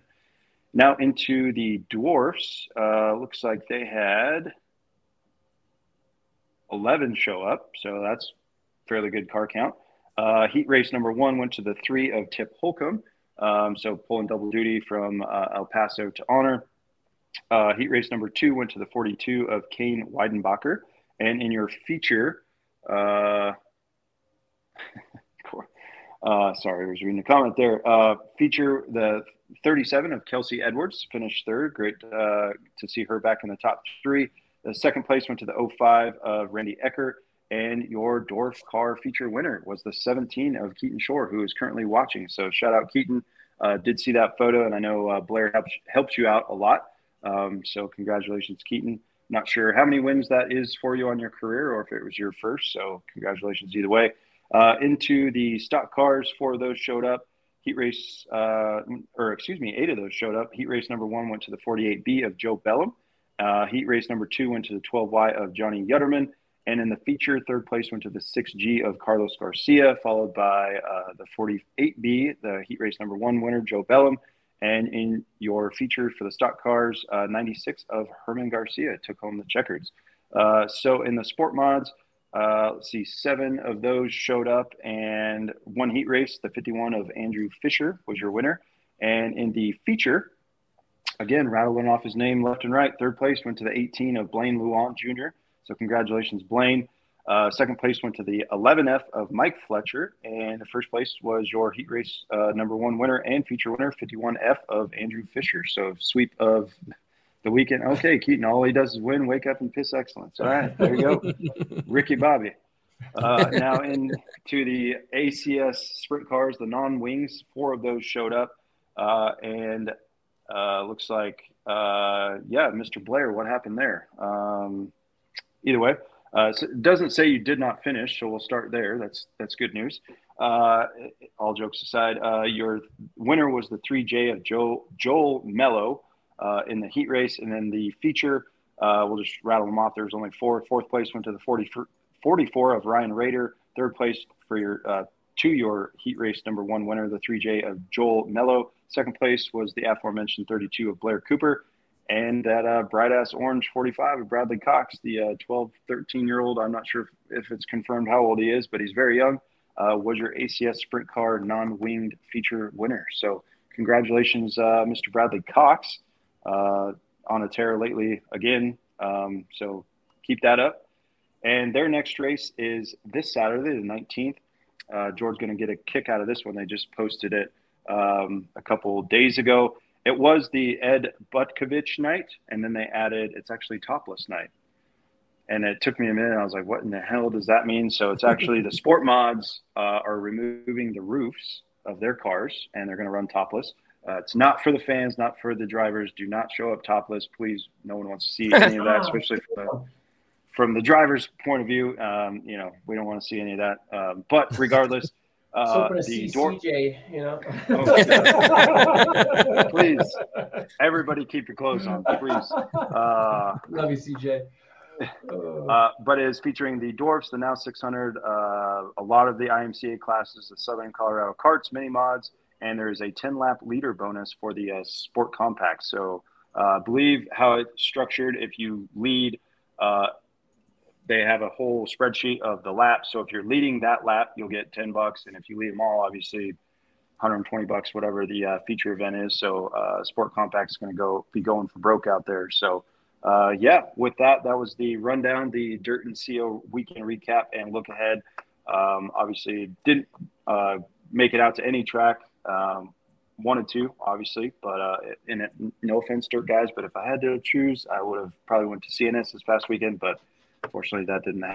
Now into the dwarfs, uh, looks like they had 11 show up, so that's fairly good car count. Uh, heat race number one went to the three of Tip Holcomb. Um, so pulling double duty from uh, El Paso to Honor. Uh, heat race number two went to the 42 of Kane Weidenbacher. And in your feature, uh, (laughs) uh, sorry, I was reading the comment there. Uh, feature the 37 of Kelsey Edwards finished third. Great uh, to see her back in the top three. The second place went to the 05 of Randy Eckert. And your Dwarf car feature winner was the 17 of Keaton Shore, who is currently watching. So shout out Keaton. Uh, did see that photo, and I know uh, Blair helps helps you out a lot. Um, so congratulations, Keaton. Not sure how many wins that is for you on your career, or if it was your first. So congratulations either way. Uh, into the stock cars, four of those showed up. heat race, uh, or excuse me, eight of those showed up. Heat race number one went to the 48B of Joe Bellum. Uh, heat race number two went to the 12Y of Johnny Yutterman. And in the feature, third place went to the 6G of Carlos Garcia, followed by uh, the 48B, the heat race number one winner, Joe Bellum. And in your feature for the stock cars, uh, 96 of Herman Garcia took home the checkers. Uh, so in the sport mods, uh, let's see, seven of those showed up, and one heat race, the 51 of Andrew Fisher, was your winner. And in the feature, again, rattling off his name left and right, third place went to the 18 of Blaine Luant Jr. So congratulations, Blaine. Uh, second place went to the 11F of Mike Fletcher, and the first place was your heat race uh, number one winner and feature winner, 51F of Andrew Fisher. So sweep of the weekend. Okay, Keaton, all he does is win, wake up, and piss excellence. All right, there you go, (laughs) Ricky Bobby. Uh, now into the ACS sprint cars, the non-wings. Four of those showed up, uh, and uh, looks like uh, yeah, Mr. Blair. What happened there? Um, either way, uh, so it doesn't say you did not finish, so we'll start there. That's that's good news. Uh, all jokes aside, uh, your winner was the 3J of Joe, Joel Mello uh, in the heat race, and then the feature. Uh, we'll just rattle them off. There's only four. Fourth place went to the 40, 44 of Ryan Rader. Third place for your uh, to your heat race number one winner, the 3J of Joel Mello. Second place was the aforementioned 32 of Blair Cooper and that uh, bright ass orange 45 of Bradley Cox, the uh, 12, 13 year old. I'm not sure if, if, it's confirmed how old he is, but he's very young. Uh, was your ACS Sprint Car non winged feature winner. So, congratulations, uh, Mr. Bradley Cox, uh, on a tear lately again. Um, so, keep that up. And their next race is this Saturday, the 19th. Uh, George's going to get a kick out of this one. They just posted it um, a couple days ago. It was the Ed Butkovich night, and then they added it's actually topless night. And it took me a minute. I was like, what in the hell does that mean? So it's actually the sport mods uh, are removing the roofs of their cars and they're going to run topless. Uh, it's not for the fans, not for the drivers. Do not show up topless, please. No one wants to see any of that, (laughs) especially from the, from the driver's point of view. Um, you know, we don't want to see any of that. Um, but regardless, uh, the door. CJ, you know. Oh, (laughs) please, everybody, keep your clothes on, please. Uh, Love you, CJ. Uh, but it is featuring the Dwarfs, the Now 600, uh, a lot of the IMCA classes, the Southern Colorado Carts, mini mods, and there is a 10 lap leader bonus for the uh, Sport Compact. So, uh, believe how it's structured. If you lead uh, they have a whole spreadsheet of the laps. So if you're leading that lap, you'll get 10 bucks. And if you lead them all, obviously 120 bucks, whatever the uh, feature event is. So uh, Sport Compact is going to go be going for broke out there. So uh, yeah, with that, that was the rundown, the Dirt 'N CO weekend recap and look ahead. Um, obviously, didn't uh, make it out to any track. Um, wanted to, obviously, but uh, in it, no offense, dirt guys, but if I had to choose, I would have probably went to CNS this past weekend, but Unfortunately, that didn't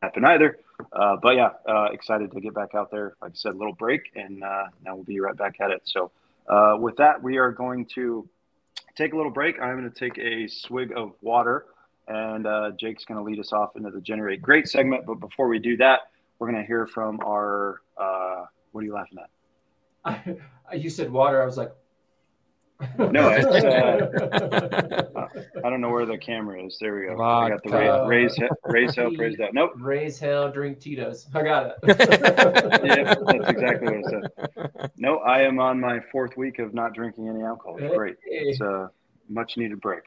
happen either. Uh, but yeah, uh, excited to get back out there. Like I said, a little break, and uh, now we'll be right back at it. So, uh, with that, we are going to take a little break. I'm going to take a swig of water, and uh, Jake's going to lead us off into the Generate Great segment. But before we do that, we're going to hear from our. What are you laughing at? I, (laughs) you said water. I was like, no, it's, uh, (laughs) I don't know where the camera is. There we go. I got the raise, raise, raise hell, praise that. Nope. Raise hell, drink Tito's. I got it. (laughs) yeah, that's exactly what I said. (laughs) No, I am on my fourth week of not drinking any alcohol. It's great. It's a much needed break.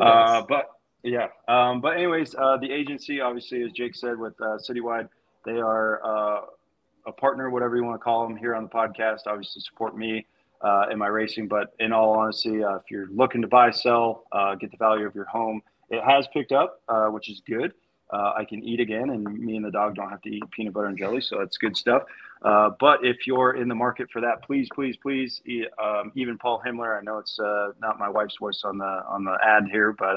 Uh, but yeah. Um, but anyways, uh, the agency, obviously, as Jake said, with uh, Citywide, they are uh, a partner, whatever you want to call them, here on the podcast. Obviously, support me uh, in my racing. But in all honesty, uh, if you're looking to buy, sell, uh, get the value of your home, it has picked up, uh, which is good. Uh, I can eat again, and me and the dog don't have to eat peanut butter and jelly, so that's good stuff. Uh, but if you're in the market for that, please, please, please, um, even Paul Himmler. I know it's not my wife's voice on the on the ad here, but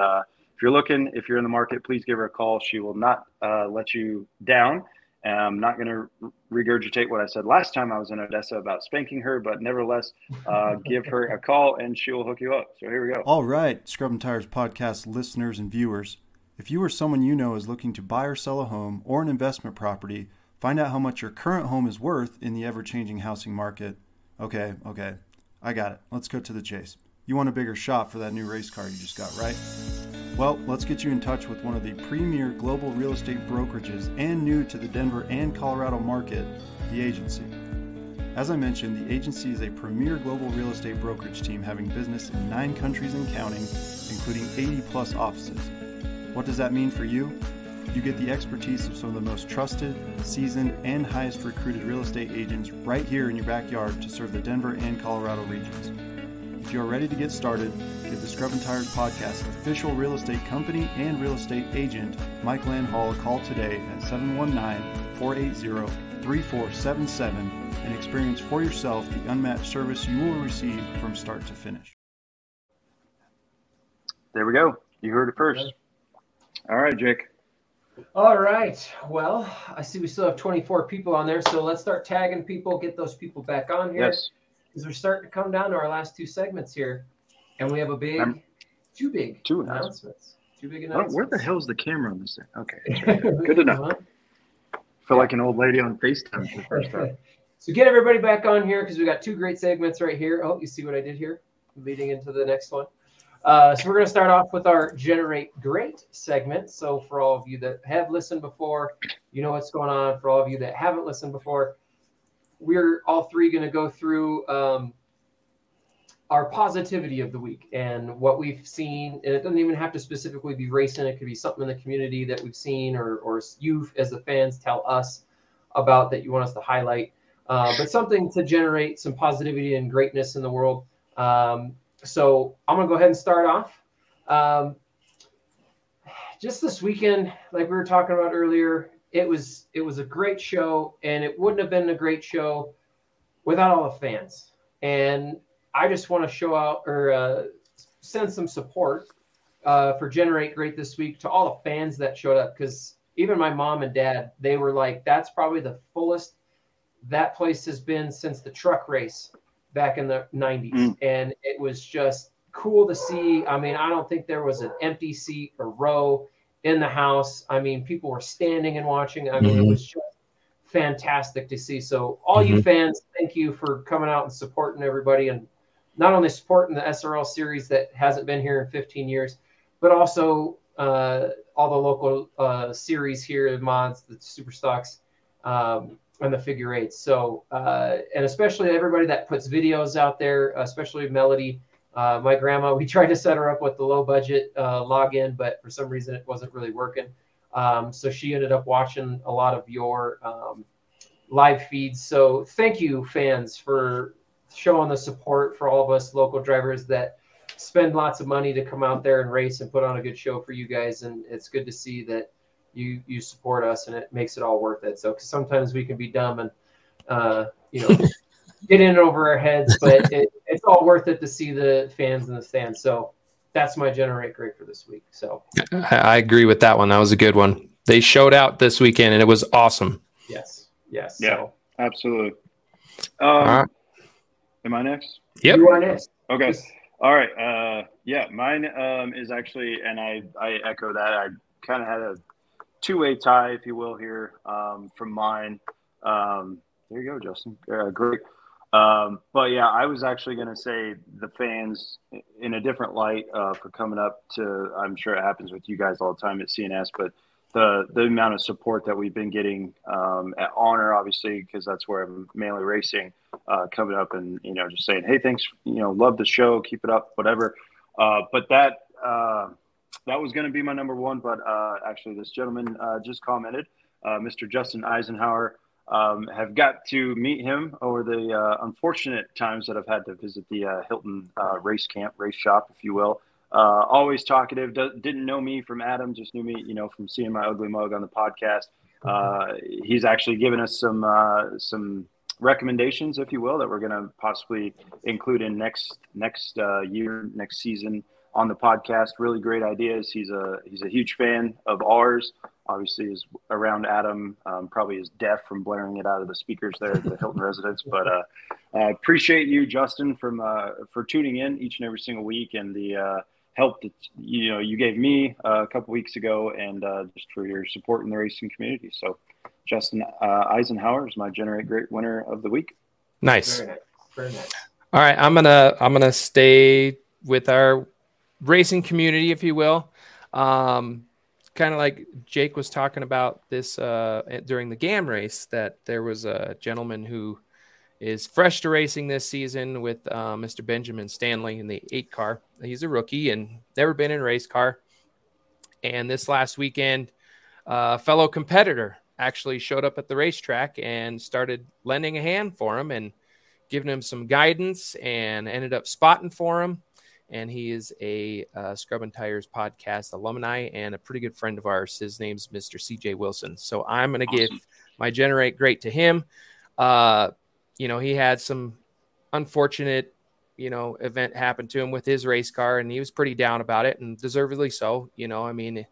if you're looking, if you're in the market, please give her a call. She will not let you down. I'm not going to regurgitate what I said last time I was in Odessa about spanking her, but nevertheless, uh, (laughs) give her a call and she will hook you up. So here we go. All right, Scrubbin' Tires podcast listeners and viewers. If you or someone you know is looking to buy or sell a home or an investment property, find out how much your current home is worth in the ever changing housing market, Okay, okay. I got it. Let's cut to the chase. You want a bigger shot for that new race car you just got, right? Well, let's get you in touch with one of the premier global real estate brokerages and new to the Denver and Colorado market, the agency. As I mentioned, the agency is a premier global real estate brokerage team having business in nine countries and counting, including 80 plus offices. What does that mean for you? You get the expertise of some of the most trusted, seasoned, and highest recruited real estate agents right here in your backyard to serve the Denver and Colorado regions. If you are ready to get started, give the Scrubbin' Tires podcast official real estate company and real estate agent Mike Land Hall a call today at 719 480 3477 and experience for yourself the unmatched service you will receive from start to finish. There we go. You heard it first. All right, Jake. All right. Well, I see we still have 24 people on there, so let's start tagging people, get those people back on here. Yes. Because we're starting to come down to our last two segments here, and we have a big, Um, two big two announcements. Two big announcements. where the hell's the camera on this thing? Okay. (laughs) Good enough. feel like an old lady on FaceTime for the first time. (laughs) so get everybody back on here because we got two great segments right here. Oh, you see what I did here? Leading into the next one. Uh, so we're going to start off with our generate great segment. So for all of you that have listened before, you know what's going on. For all of you that haven't listened before, we're all three going to go through um, our positivity of the week and what we've seen. And it doesn't even have to specifically be racing. It could be something in the community that we've seen or, or you as the fans tell us about that you want us to highlight. Uh, but something to generate some positivity and greatness in the world. Um, so I'm gonna go ahead and start off. Um, just this weekend, like we were talking about earlier, it was it was a great show, and it wouldn't have been a great show without all the fans. And I just want to show out or uh, send some support uh, for Generate Great this week to all the fans that showed up because even my mom and dad, they were like, that's probably the fullest that place has been since the truck race back in the 90s. Mm. And it was just cool to see. I mean, I don't think there was an empty seat or row in the house. I mean, people were standing and watching. I mean, it Mhm. was just fantastic to see. So, all you fans, thank you for coming out and supporting everybody and not only supporting the SRL series that hasn't been here in 15 years, but also uh, all the local uh, series here, the mods, the super stocks, um, and the figure eights. So, uh, and especially everybody that puts videos out there, especially Melody. Uh, my grandma, we (laughs) tried to set her up with the low budget uh, login, but for some reason it wasn't really working. Um, so she ended up watching a lot of your um, live feeds. So thank you, fans, for showing the support for all of us local drivers that spend lots of money to come out there and race and put on a good show for you guys. And it's good to see that you you support us and it makes it all worth it. So sometimes we can be dumb and uh, you know (laughs) get in over our heads, but it, it's all worth it to see the fans in the stands. So that's my generate great for this week. So I I agree with that one. That was a good one. They showed out this weekend and it was awesome. yes, yes. Yeah. So Absolutely. Um, All right. Am I next? Yep. you are next. Okay. All right. Uh, yeah, mine um, is actually, and I, I echo that. I kind of had a two way tie, if you will, here um, from mine. Um, there you go, Justin. Uh, great. Um, but yeah, I was actually going to say the fans in a different light uh, for coming up to, I'm sure it happens with you guys all the time at CNS, but the, the amount of support that we've been getting um, at Honor, obviously, because that's where I'm mainly racing uh, coming up and you know just saying hey thanks you know love the show keep it up whatever. Uh, but that uh, that was going to be my number one but uh, actually this gentleman uh, just commented mr justin eisenhower um, have got to meet him over the uh, unfortunate times that i've had to visit the uh, hilton uh, race camp race shop if you will uh, always talkative do- didn't know me from adam just knew me you know from seeing my ugly mug on the podcast uh, he's actually given us some uh, some recommendations, if you will, that we're going to possibly include in next next year, next season on the podcast. Really great ideas. He's a he's a huge fan of ours. Obviously, is around Adam. Um, probably is deaf from blaring it out of the speakers there at the Hilton (laughs) residence. But uh, I appreciate you, Justin, from uh, for tuning in each and every single week and the uh, help that you know you gave me uh, a couple weeks ago, and uh, just for your support in the racing community. So. Justin uh, Eisenhower is my Generate Great winner of the week. Nice. Very nice. very nice. All right, I'm gonna I'm gonna stay with our racing community, if you will. Um, kind of like Jake was talking about this uh, during the GAM race, that there was a gentleman who is fresh to racing this season with uh, Mr. Benjamin Stanley in the eight car. He's a rookie and never been in a race car. And this last weekend, a fellow competitor actually showed up at the racetrack and started lending a hand for him and giving him some guidance and ended up spotting for him. And he is a uh, Scrubbin' Tires podcast alumni and a pretty good friend of ours. His name's Mr. CJ Wilson. So I'm going to awesome. give my generate great to him. Uh, you know, he had some unfortunate, you know, event happen to him with his race car, and he was pretty down about it, and deservedly so. You know, I mean,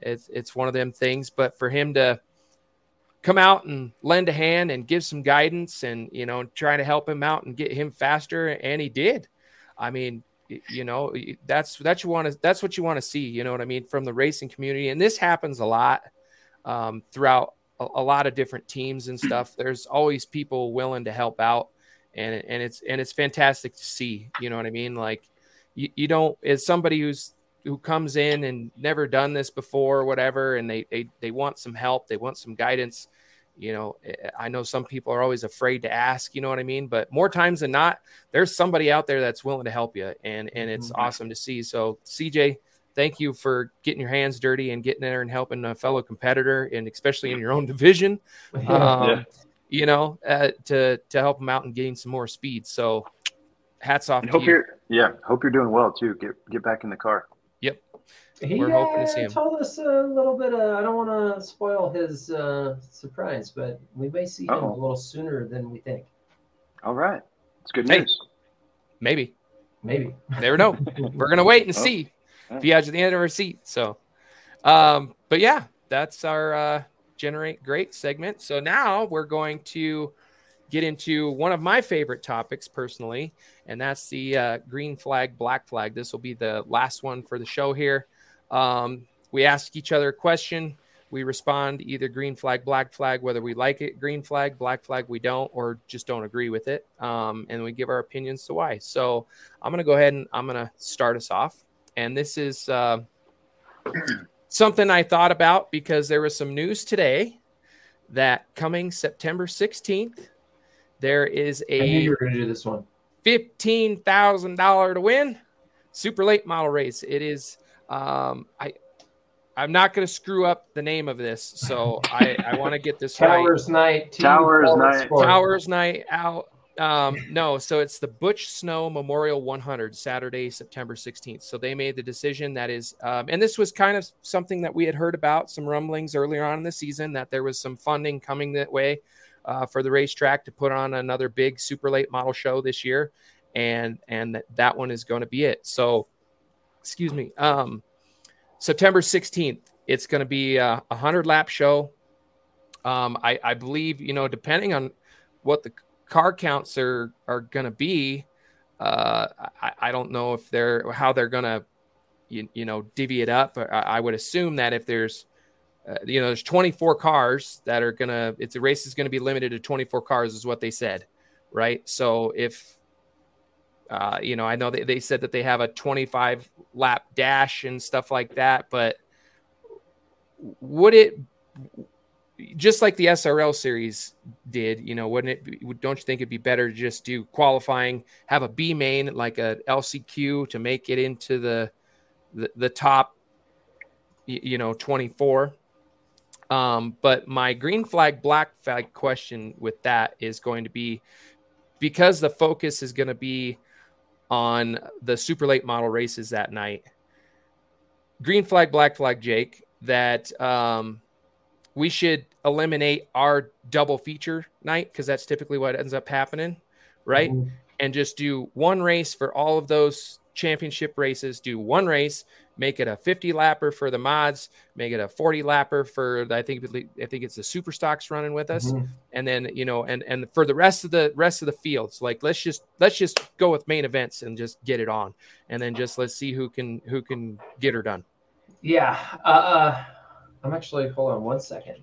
it's it's one of them things. But for him to come out and lend a hand and give some guidance, and you know, trying to help him out and get him faster, and he did. I mean, you know, that's that you want to that's what you want to see. You know what I mean from the racing community, and this happens a lot um, throughout a, a lot of different teams and stuff. (clears throat) There's always people willing to help out, and and it's and it's fantastic to see. You know what I mean? Like you, you don't as somebody who's who comes in and never done this before or whatever, and they they they want some help, they want some guidance. You know, I know some people are always afraid to ask, you know what I mean? But more times than not, there's somebody out there that's willing to help you. And and it's mm-hmm. awesome to see. So CJ, thank you for getting your hands dirty and getting there and helping a fellow competitor, and especially in your own (laughs) division. (laughs) Um, yeah. You know, uh, to to help them out and gain some more speed. So, hats off. And hope you. are yeah, hope you're doing well too. Get get back in the car. Yep. He We're hoping to see him. told us a little bit. Of, I don't want to spoil his uh, surprise, but we may see him Uh-oh. a little sooner than we think. All right, it's good news. Hey, maybe. Maybe. Never know. (laughs) We're gonna wait and oh. see if you have the end of our seat. So, um, but yeah, that's our uh, generate great segment. So now we're going to get into one of my favorite topics personally, and that's the uh, green flag, black flag. This will be the last one for the show here. Um, we ask each other a question. We respond either green flag, black flag, whether we like it, green flag, black flag, we don't, or just don't agree with it. Um, and we give our opinions to why. So I'm going to go ahead and I'm going to start us off and this is uh, something I thought about because there was some news today that coming September 16th, there is a you were going to do this one. Fifteen thousand dollar to win, super late model race. It is. Um, I I'm not going to screw up the name of this, so (laughs) I, I want to get this Towers right. Night. Towers Night. Towers Night out um, no, so it's the Butch Snow Memorial 100, Saturday, September 16th. So they made the decision that is, um, and this was kind of something that we had heard about, some rumblings earlier on in the season that there was some funding coming that way uh, for the racetrack to put on another big super late model show this year, and and that, that one is going to be it. So, excuse me, um, September 16th, it's going to be a 100 lap show. Um, I, I believe, you know, depending on what the car counts are are going to be. Uh, I, I don't know if they're how they're going to, you, you know, divvy it up. I, I would assume that if there's, uh, you know, there's 24 cars that are going to, it's a race is going to be limited to 24 cars, is what they said, right? So if, uh, you know, I know they, they said that they have a 25 lap dash and stuff like that, but would it just like the SRL series did, you know, wouldn't it? Don't you think it'd be better to just do qualifying, have a B main like a LCQ to make it into the the, the top, you know, twenty four. Um, but my green flag, black flag question with that is going to be because the focus is going to be on the super late model races that night. Green flag, black flag, Jake. That um, we should eliminate our double feature night because that's typically what ends up happening, right? Mm-hmm. And just do one race for all of those championship races. Do one race, make it a 50 lapper for the mods, make it a 40 lapper for I think I think it's the super stocks running with us, mm-hmm. and then you know, and and for the rest of the rest of the fields, like let's just let's just go with main events and just get it on, and then just let's see who can who can get her done. Yeah. Uh, uh I'm actually hold on one second.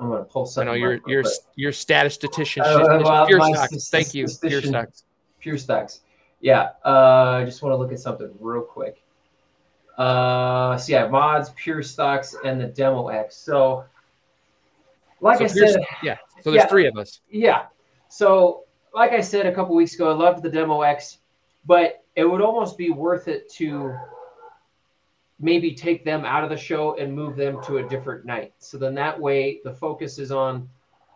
I'm gonna pull something. I know you're up, you're but- you're statistician. Uh, well, pure stocks. st- Thank you. Pure statistician- stocks. pure stocks. Yeah, uh, I just want to look at something real quick. Uh, so yeah, mods, pure stocks, and the demo X. So, like So I said, Yeah. So there's Yeah. three of us. yeah. So, like I said a couple weeks ago, I loved the demo X, but it would almost be worth it to maybe take them out of the show and move them to a different night. So then that way the focus is on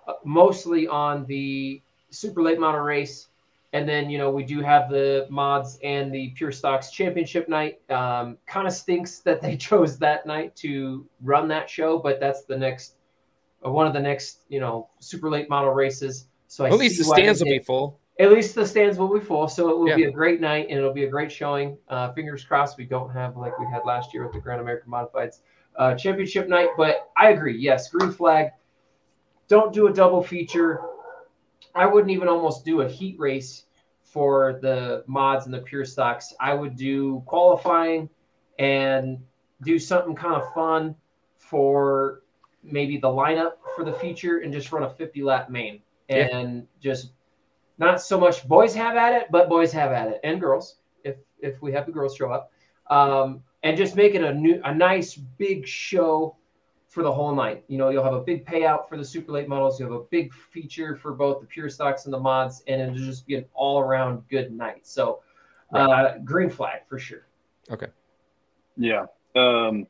uh, mostly on the super late model race. And then, you know, we do have the mods and the pure stocks championship night. Um, kind of stinks that they (laughs) chose that night to run that show, but that's the next, uh, one of the next, you know, super late model races. So I At least the stands will be full. at least the stands will be full, so it will Yeah. be a great night and it'll be a great showing. Uh, fingers crossed we don't have like we had last year with the Grand American Modifieds uh, Championship night. But I agree, yes, green flag. Don't do a double feature. I wouldn't even almost do a heat race for the mods and the pure stocks. I would do qualifying and do something kind of fun for maybe the lineup for the feature and just run a 50 lap main Yeah. and just not so much boys have at it, but boys have at it, and girls if if we have the girls show up, um, and just make it a new a nice big show for the whole night. You know, you'll have a big payout for the super late models. You have a big feature for both the pure stocks and the mods, and it'll just be an all around good night. So, uh, green flag for sure. Okay. Yeah. Um,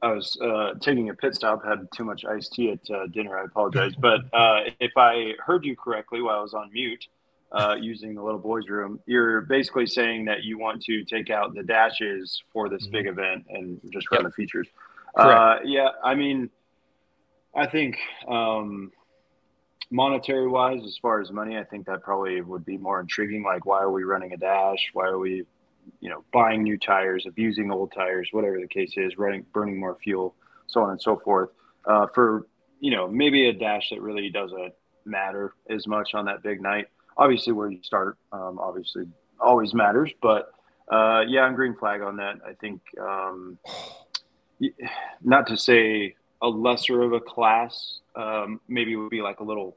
I was uh, taking a pit stop, had too much iced tea at uh, dinner. I apologize. (laughs) But uh, if I heard you correctly while I was on mute uh, (laughs) using the little boys' room, you're basically saying that you want to take out the dashes for this big event and just run the features. Uh, yeah. I mean, I think um, monetary wise, as far as money, I think that probably would be more intriguing. Like, why are we running a dash? Why are we you know, buying new tires, abusing old tires, whatever the case is, running, burning more fuel, so on and so forth. Uh, for you know, maybe a dash that really doesn't matter as much on that big night. Obviously, where you start, um, obviously, always matters. But uh, yeah, I'm green flag on that. I think um, not to say a lesser of a class, um, maybe would be like a little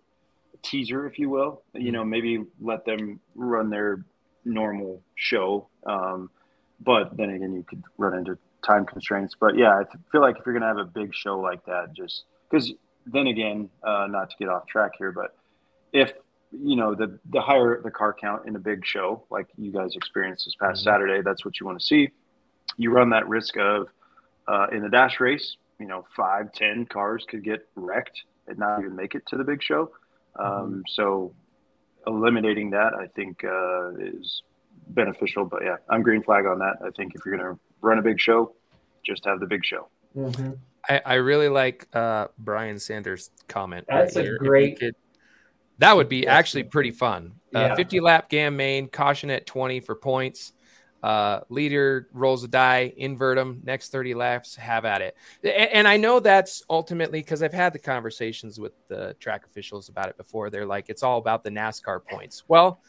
teaser, if you will. You know, maybe let them run their normal show. Um, but then again, you could run into time constraints. But yeah, I feel like if you're going to have a big show like that, just because then again, uh, not to get off track here, but if you know the the higher the car count in a big show like you guys experienced this past Saturday, that's what you want to see. You run that risk of uh, in the dash race, you know, five, ten cars could get wrecked and not even make it to the big show. Um, So eliminating that, I think, uh, is beneficial. But yeah, I'm green flag on that. I think if you're going to run a big show, just have the big show. I, I really like uh, Brian Sanders' comment. That's a here. Great- could- that would be actually pretty fun. Uh, 50 lap gam main, caution at 20 for points. Uh, leader rolls a die, invert them. Next 30 laps, have at it. A- And, I know that's ultimately because I've had the conversations with the track officials about it before. They're like, it's all about the NASCAR points. Well,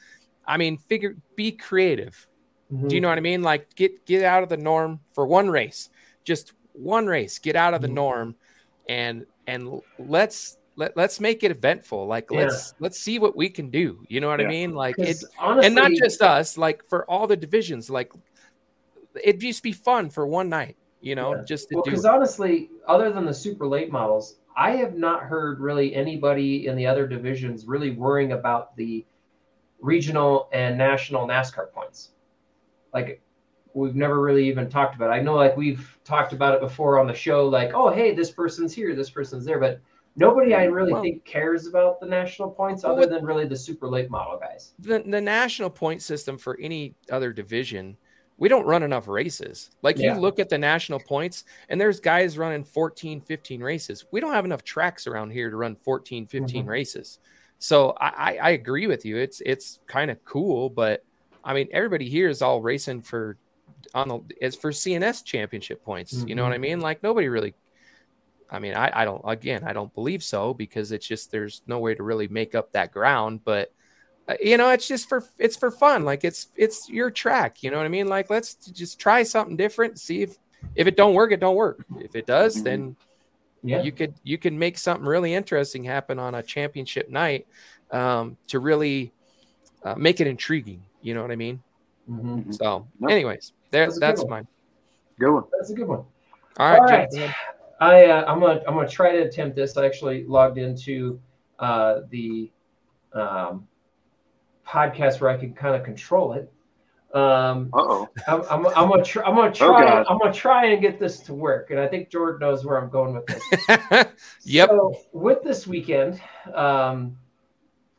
I mean, figure be creative. Do you know what I mean? Like get get out of the norm for one race, just one race. Get out of the Mhm. norm, and and let's let let's make it eventful. Like Yeah. let's let's see what we can do. You know what I mean? Like it, 'Cause honestly, and not just us. Like for all the divisions, like it'd just be fun for one night. You know, Yeah. just to Well, because honestly, other than the super late models, I have not heard really anybody in the other divisions really worrying about the regional and national NASCAR points. Like, we've never really even talked about it. I know, like, we've talked about it before on the show, like, oh, hey, this person's here, this person's there, but nobody I really Well- think cares about the national points other than really the super late model guys. the, the national point system for any other division we don't run enough races. Like Yeah. you look at the national points and there's guys running 14 15 races. We don't have enough tracks around here to run 14 15 Mhm. races. So I, I i agree with you. It's it's kind of cool but i mean everybody here is all racing for on the as for cns championship points. You know what i mean? Like nobody really I mean, I, I don't, again, I don't believe so because it's just, there's no way to really make up that ground. But, uh, you know, it's just for, it's for fun. Like it's, it's your track. You know what I mean? Like, let's just try something different. See if, if it don't work, it don't work. If it does, then Yeah. you could you can make something really interesting happen on a championship night um, to really uh, make it intriguing. You know what I mean? Mhm. So, Yep. anyways, there That's a good that's one. mine. Good one. That's a good one. All right, All right. gentlemen. I uh, I'm gonna I'm gonna try to attempt this. I actually logged into uh, the um, podcast where I can kind of control it. Um, Uh oh. I'm, I'm, I'm gonna try. I'm gonna try. God. I'm gonna try and get this to work. And I think Jordan knows where I'm going with this. (laughs) Yep. So with this weekend, um,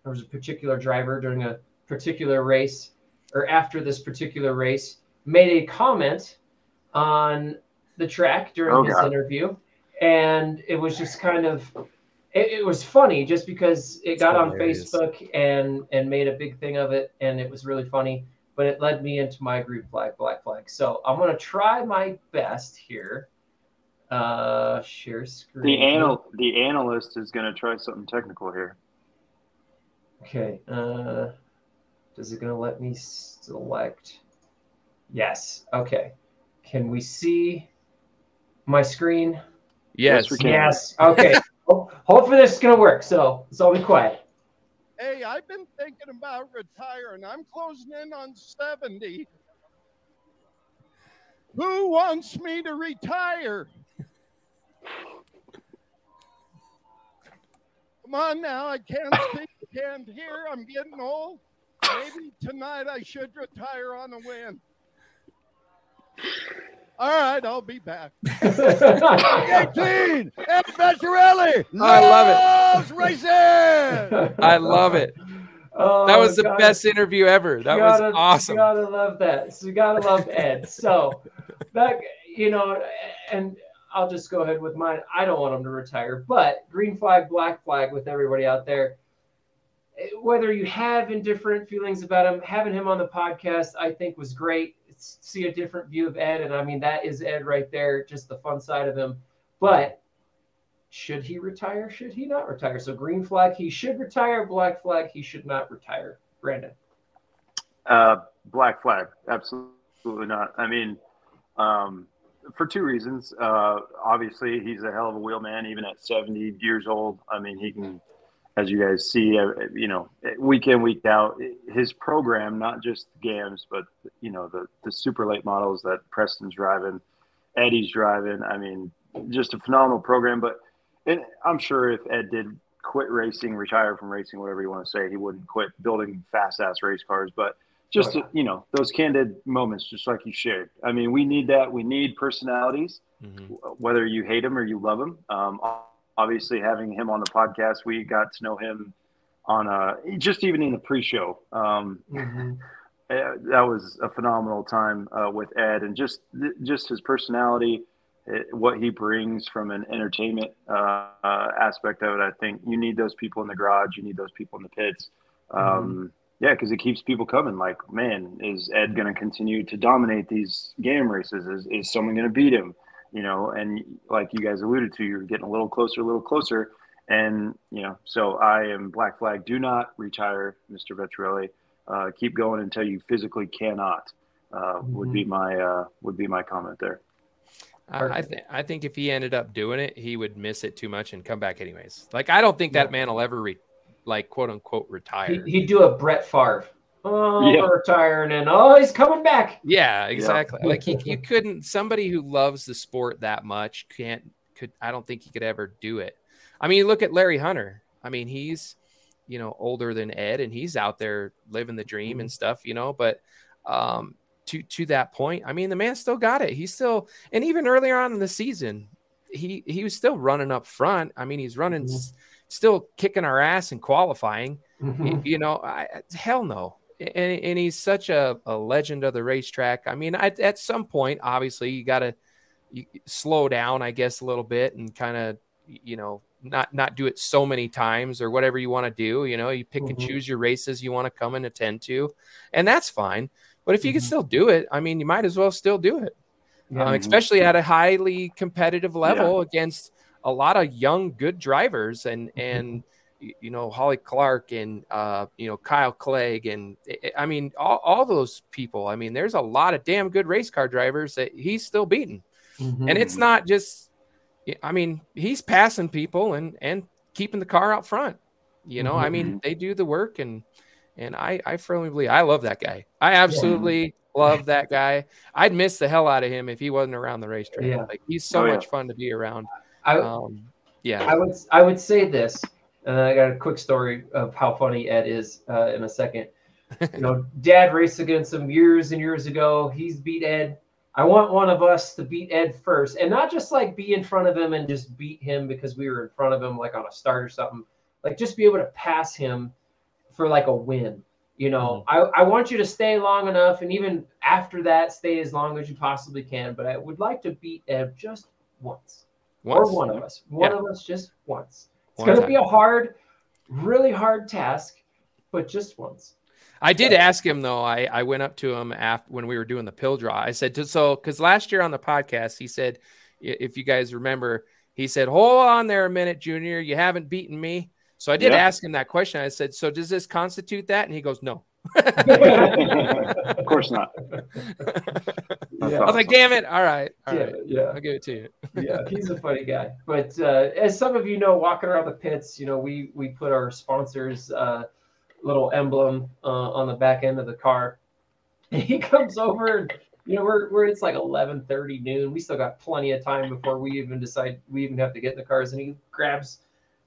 there was a particular driver during a particular race, or after this particular race, made a comment on the track during Oh, his God. interview, and it was just kind of. It, it was funny just because it It's got on. Facebook and and made a big thing of it, and it was really funny. But it led me into my green flag, black flag. So I'm gonna try my best here. Uh, share screen. The anal the analyst is going to try something technical here. Okay. Uh, is it going to let me select? Yes. Okay. Can we see my screen? Yes. we can. Yes. Okay. (laughs) Ho- Hopefully this is going to work. So, so I'll be quiet. Hey, I've been thinking about retiring. I'm closing in on 70. Who wants me to retire? Come on now, I can't (laughs) speak, can't hear. I'm getting old. Maybe tonight I should retire on a win. All right, I'll be back. (laughs) 18, Ed Vecchiarelli I love it. loves racing. I love it. Oh, That was the God. best interview ever. That was gotta- awesome. You gotta love that. So you gotta love Ed. So that you know, and I'll just go ahead with mine. I don't want him to retire, but green flag, black flag with everybody out there. Whether you have indifferent feelings about him, having him on the podcast, I think was great. See a different view of Ed, and I mean that is Ed right there, just the fun side of him. But should he retire? Should he not retire? So green flag, he should retire. Black flag, he should not retire. Brandon. Uh, black flag, absolutely not. I mean, um, for two reasons. Uh, obviously, he's a hell of a wheelman, even at 70 years old. I mean, he can, as you guys see, uh, you know, week in, week out, his program, not just GAMS, but, you know, the, the super late models that Preston's driving, Eddie's driving. I mean, just a phenomenal program. But and I'm sure if Ed did quit racing, retire from racing, whatever you want to say, he wouldn't quit building fast ass race cars. But just Oh, yeah. you know those candid moments, just like you shared. I mean, we need that. We need personalities, Mhm. whether you hate them or you love them. Um, obviously, having him on the podcast, we got to know him on a, just even in the pre-show. Um, uh, that was a phenomenal time uh, with Ed, and just just his personality, uh, what he brings from an entertainment uh, uh, aspect of it. I think you need those people in the garage. You need those people in the pits. Um, Yeah, because it keeps people coming. Like, man, is Ed going to continue to dominate these game races? Is is someone going to beat him? You know, and like you guys alluded to, you're getting a little closer, a little closer. And you know, so I am black flag. Do not retire, Mr. Vettorelli uh, keep going until you physically cannot. Uh, Would be my uh, would be my comment there. I, I, th- I think if he ended up doing it, he would miss it too much and come back anyways. Like I don't think that man will ever re- like quote unquote retire. He, he'd do a Brett Favre. Oh, Yeah. retiring and oh, he's coming back. Yeah, exactly. Like he, you couldn't. Somebody who loves the sport that much can't. Could I don't think he could ever do it. I mean, look at Larry Hunter. I mean, he's you know older than Ed, and he's out there living the dream and mm-hmm. stuff. You know, but um, to to that point, I mean, the man still got it. He's still, and even earlier on in the season, he he was still running up front. I mean, he's running, mm-hmm. s- still kicking our ass and qualifying. Mm-hmm. Y- you know, I, hell no. And, and he's such a, a legend of the racetrack. I mean, I, at some point, obviously, you got to slow down, I guess, a little bit and kind of, you know, not not do it so many times or whatever you want to do. You know, you pick and Mhm. choose your races you want to come and attend to, and that's fine. But if you can Mhm. still do it, I mean, you might as well still do it, Yeah. um, especially at a highly competitive level against a lot of young, good drivers and and y- you know Holly Clark and uh, you know Kyle Clegg and I- I mean all, all those people. I mean, there's a lot of damn good race car drivers that he's still beating, Mhm. and it's not just I mean, he's passing people and and keeping the car out front. You know, I mean, they do the work and and I I firmly believe I love that guy. I absolutely love that guy. I'd miss the hell out of him if he wasn't around the racetrack. Yeah. Like he's so Oh, yeah. much fun to be around. I, Um, yeah. I would I would say this, and I got a quick story of how funny Ed is uh, in a second. (laughs) You know, Dad raced against him years and years ago. He's beat Ed. I want one of us to beat Ed first, and not just like be in front of him and just beat him because we were in front of him, like on a start or something. Like just be able to pass him for like a win. You know, I, I want you to stay long enough, and even after that, stay as long as you possibly can. But I would like to beat Ed just once Once. or one of us. One Yeah. of us just once. It's going to be a hard, really hard task, but just once. I did ask him though. I, I went up to him after when we were doing the pill draw. I said, so because last year on the podcast, he said, if you guys remember, he said, hold on there a minute, Junior. You haven't beaten me. So I did Yeah. ask him that question. I said, so does this constitute that? And he goes, no. Of course not. (laughs) That's Yeah. I was like, damn it. All right. All yeah, right. yeah, I'll give it to you. (laughs) yeah. He's a funny guy. But uh, as some of you know, walking around the pits, you know, we we put our sponsors' uh, little emblem uh, on the back end of the car. And (laughs) he comes over and you know we're, we're it's like 11:30 noon. We still got plenty of time before we even decide we even have to get in the cars. And he grabs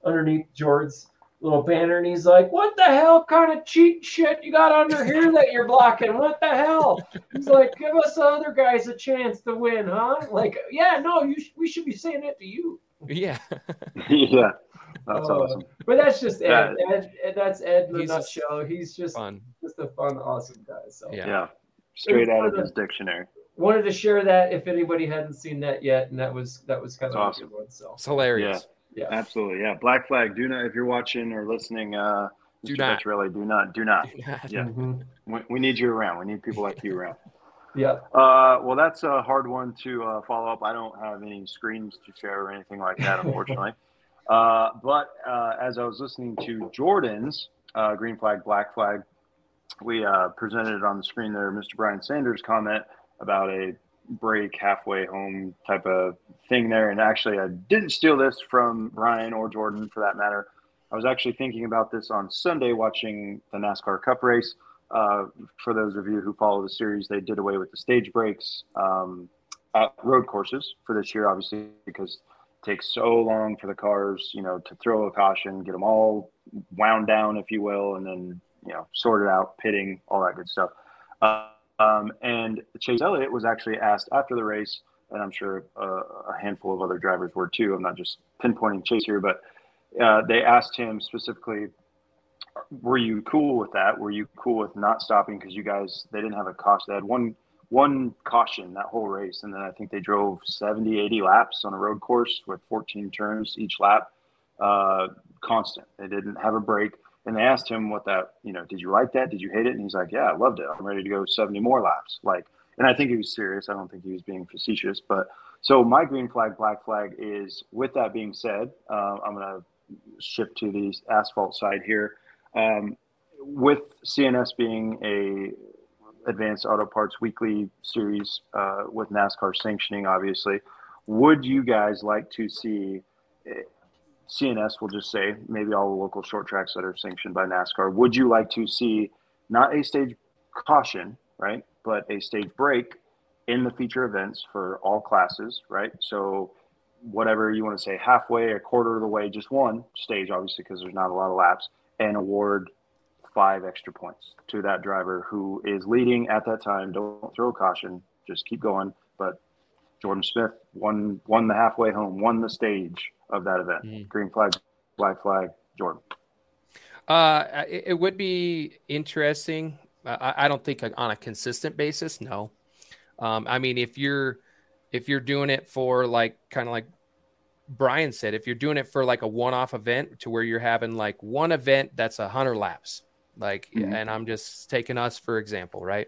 underneath George's little banner and he's like, "What the hell kind of cheat shit you got under here that you're blocking? What the hell?" He's like, "Give us the other guys a chance to win, huh?" Like, yeah, no, you sh- we should be saying that to you. Yeah. (laughs) yeah, that's Uh, awesome. But that's just Ed. Yeah. Ed, Ed that's Ed in a He's just nutshell. He's just Fun. just a fun, awesome guy. So Yeah. Yeah, straight out of his dictionary. wanted to share that if anybody hadn't seen that yet, and that was that was kind of awesome. a good one. So It's hilarious. yeah, Absolutely, yeah. Black flag. Do not, if you're watching or listening, uh, Do Mr. not. really do not, do not. Yeah, Mhm. we, we need you around. We need people like you around. (laughs) yeah. Uh, well, that's a hard one to uh, follow up. I don't have any screens to share or anything like that, (laughs) unfortunately. uh, but uh, as I was listening to Jordan's uh, green flag, black flag, we uh, presented it on the screen there. Mr. Brian Sanders' comment about a break halfway home type of thing there. And actually, I didn't steal this from Ryan or Jordan for that matter. I was actually thinking about this on Sunday watching the NASCAR Cup race. Uh, for those of you who follow the series, they did away with the stage breaks um, at road courses for this year, obviously, because it takes so long for the cars, you know, to throw a caution, get them all wound down, if you will, and then, you know, sort it out, pitting, all that good stuff. Uh, um, and Chase Elliott was actually asked after the race, and I'm sure uh, a handful of other drivers were too. I'm not just pinpointing Chase here, but uh, they asked him specifically, were you cool with that? Were you cool with not stopping because you guys they didn't have a caution? They had one one caution that whole race, and then I think they drove 70, 80 laps on a road course with 14 turns each lap, uh, constant. They didn't have a break. And they asked him what that, you know, did you like that? Did you hate it? And he's like, yeah, I loved it. I'm ready to go 70 more laps. Like, and I think he was serious. I don't think he was being facetious. But so my green flag, black flag is with that being said, uh, I'm going to shift to the asphalt side here. Um, with CNS being a Advance Auto Parts Weekly series uh, with NASCAR sanctioning, obviously, would you guys like to see eh, CNS? Will just say maybe all the local short tracks that are sanctioned by NASCAR. Would you like to see not a stage caution, right, but a stage break in the feature events for all classes, right? So whatever you want to say, halfway, a quarter of the way, just one stage, obviously, because there's not a lot of laps, and award five extra points to that driver who is leading at that time. Don't throw caution, just keep going. But Jordan Smith won won the halfway home, won the stage of that event. Mhm. Green flag, black flag, Jordan. Uh, it, it would be interesting. I, I don't think on a consistent basis. No, um, I mean if you're if you're doing it for like kind of like Brian said, if you're doing it for like a one-off event to where you're having like one event that's a hundred laps, like, Mhm. and I'm just taking us for example, right?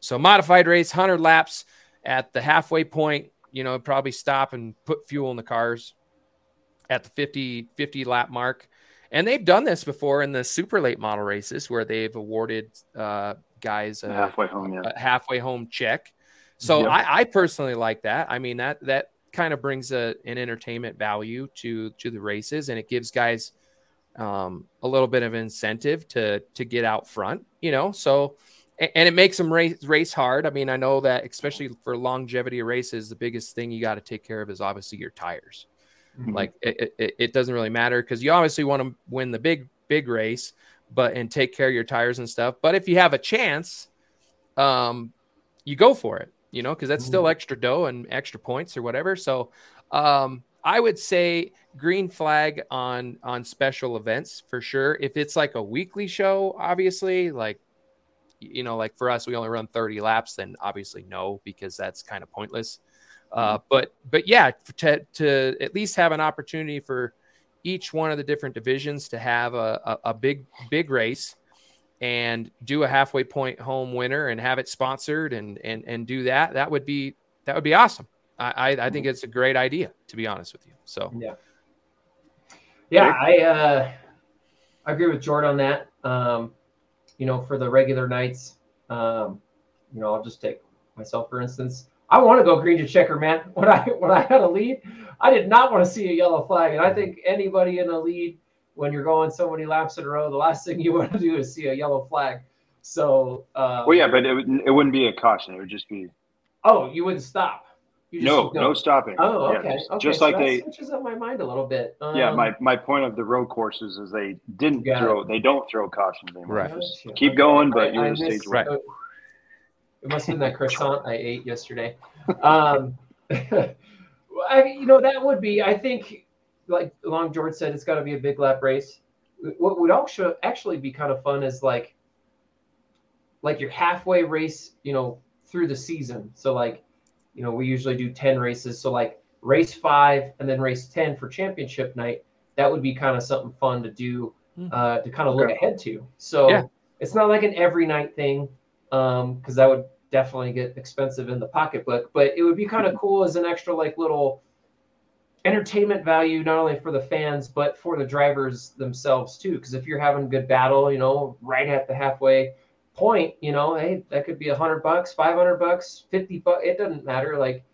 So modified race, hundred laps at the halfway point, you know, probably stop and put fuel in the cars at the 50 50 lap mark. And they've done this before in the super late model races where they've awarded uh, guys a, halfway home, yeah. a halfway home check. So Yep. I, I personally like that. I mean that that kind of brings a, an entertainment value to to the races, and it gives guys um, a little bit of incentive to to get out front. You know, so and it makes them race race hard. I mean, I know that especially for longevity races, the biggest thing you got to take care of is obviously your tires. Mm-hmm. Like it, it, it, doesn't really matter because you obviously want to win the big big race, but and take care of your tires and stuff. But if you have a chance, um, you go for it. You know, because that's still mm-hmm. extra dough and extra points or whatever. So, um, I would say green flag on on special events for sure. If it's like a weekly show, obviously, like you know, like for us, we only run 30 laps, then obviously no, because that's kind of pointless. Uh, mm-hmm. but but yeah, to to at least have an opportunity for each one of the different divisions to have a, a, a big big race and do a halfway point home winner and have it sponsored and and and do that that would be that would be awesome. I I, think mm-hmm. it's a great idea to be honest with you. So yeah, yeah, I uh, I agree with Jordan on that. Um, you know, for the regular nights, um, you know, I'll just take myself for instance. I want to go green to checker, man. (laughs) When I when I had a lead, I did not want to see a yellow flag, and I think anybody in a lead, when you're going so many laps in a row, the last thing you (laughs) want to do is see a yellow flag. So, um, well, yeah, but it, it wouldn't be a caution; it would just be. Oh, you wouldn't stop no, no stopping. Oh, okay. Yeah, just, okay. just so like they switches up my mind a little bit. Um, yeah, my, my point of the road courses is they didn't throw it. they don't throw cautions anymore. Right. Just keep okay. going, but I, you're I stage right. It must have been that croissant I ate yesterday. Um, (laughs) I, you know, that would be. I think, like Long George said, it's got to be a big lap race. What would also actually be kind of fun is like, like your halfway race. You know, through the season. So like you know, we usually do 10 races. So like race five and then race 10 for championship night. That would be kind of something fun to do hmm. uh, to kind of look ahead to. So yeah. it's not like an every night thing Um, because um, that would definitely get expensive in the pocketbook. But it would be kind of cool as an extra like little entertainment value, not only for the fans but for the drivers themselves too. Because if you're having a good battle, you know, right at the halfway point, you know, hey, that could be a hundred bucks, five hundred bucks, fifty bucks. It doesn't matter. Like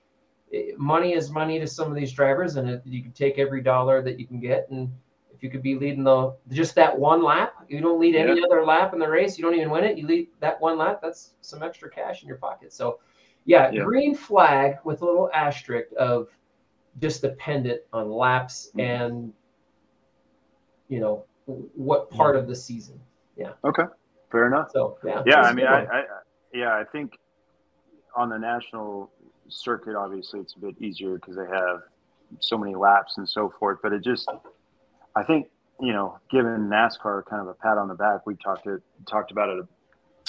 it, money is money to some of these drivers, and it, you can take every dollar that you can get. And if you could be leading the just that one lap, you don't lead any other lap in the race, you don't even win it. You lead that one lap, that's some extra cash in your pocket. So, yeah, yeah. green flag with a little asterisk of just dependent on laps mm-hmm. and you know what part of the season. Yeah. Okay. Fair enough. So yeah, yeah. I mean, I, I, yeah, I think on the national circuit, obviously, it's a bit easier because they have so many laps and so forth. But it just, I think, you know, giving NASCAR kind of a pat on the back, we talked to, talked about it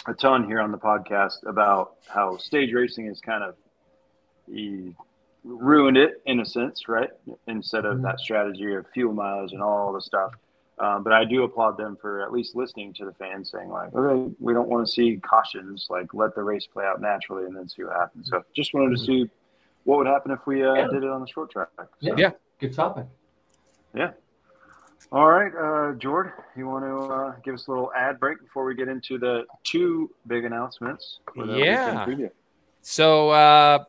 a, a ton here on the podcast about how stage racing is kind of he ruined it in a sense, right? Instead of mm-hmm. that strategy of fuel mileage and all the stuff. Um, but I do applaud them for at least listening to the fans saying like, okay, we don't want to see cautions. Like, let the race play out naturally and then see what happens. So, just wanted to see what would happen if we uh, yeah. did it on the short track. So, yeah. yeah, good topic. Yeah. All right, uh, Jord, you want to uh, give us a little ad break before we get into the two big announcements? yeah. So, uh,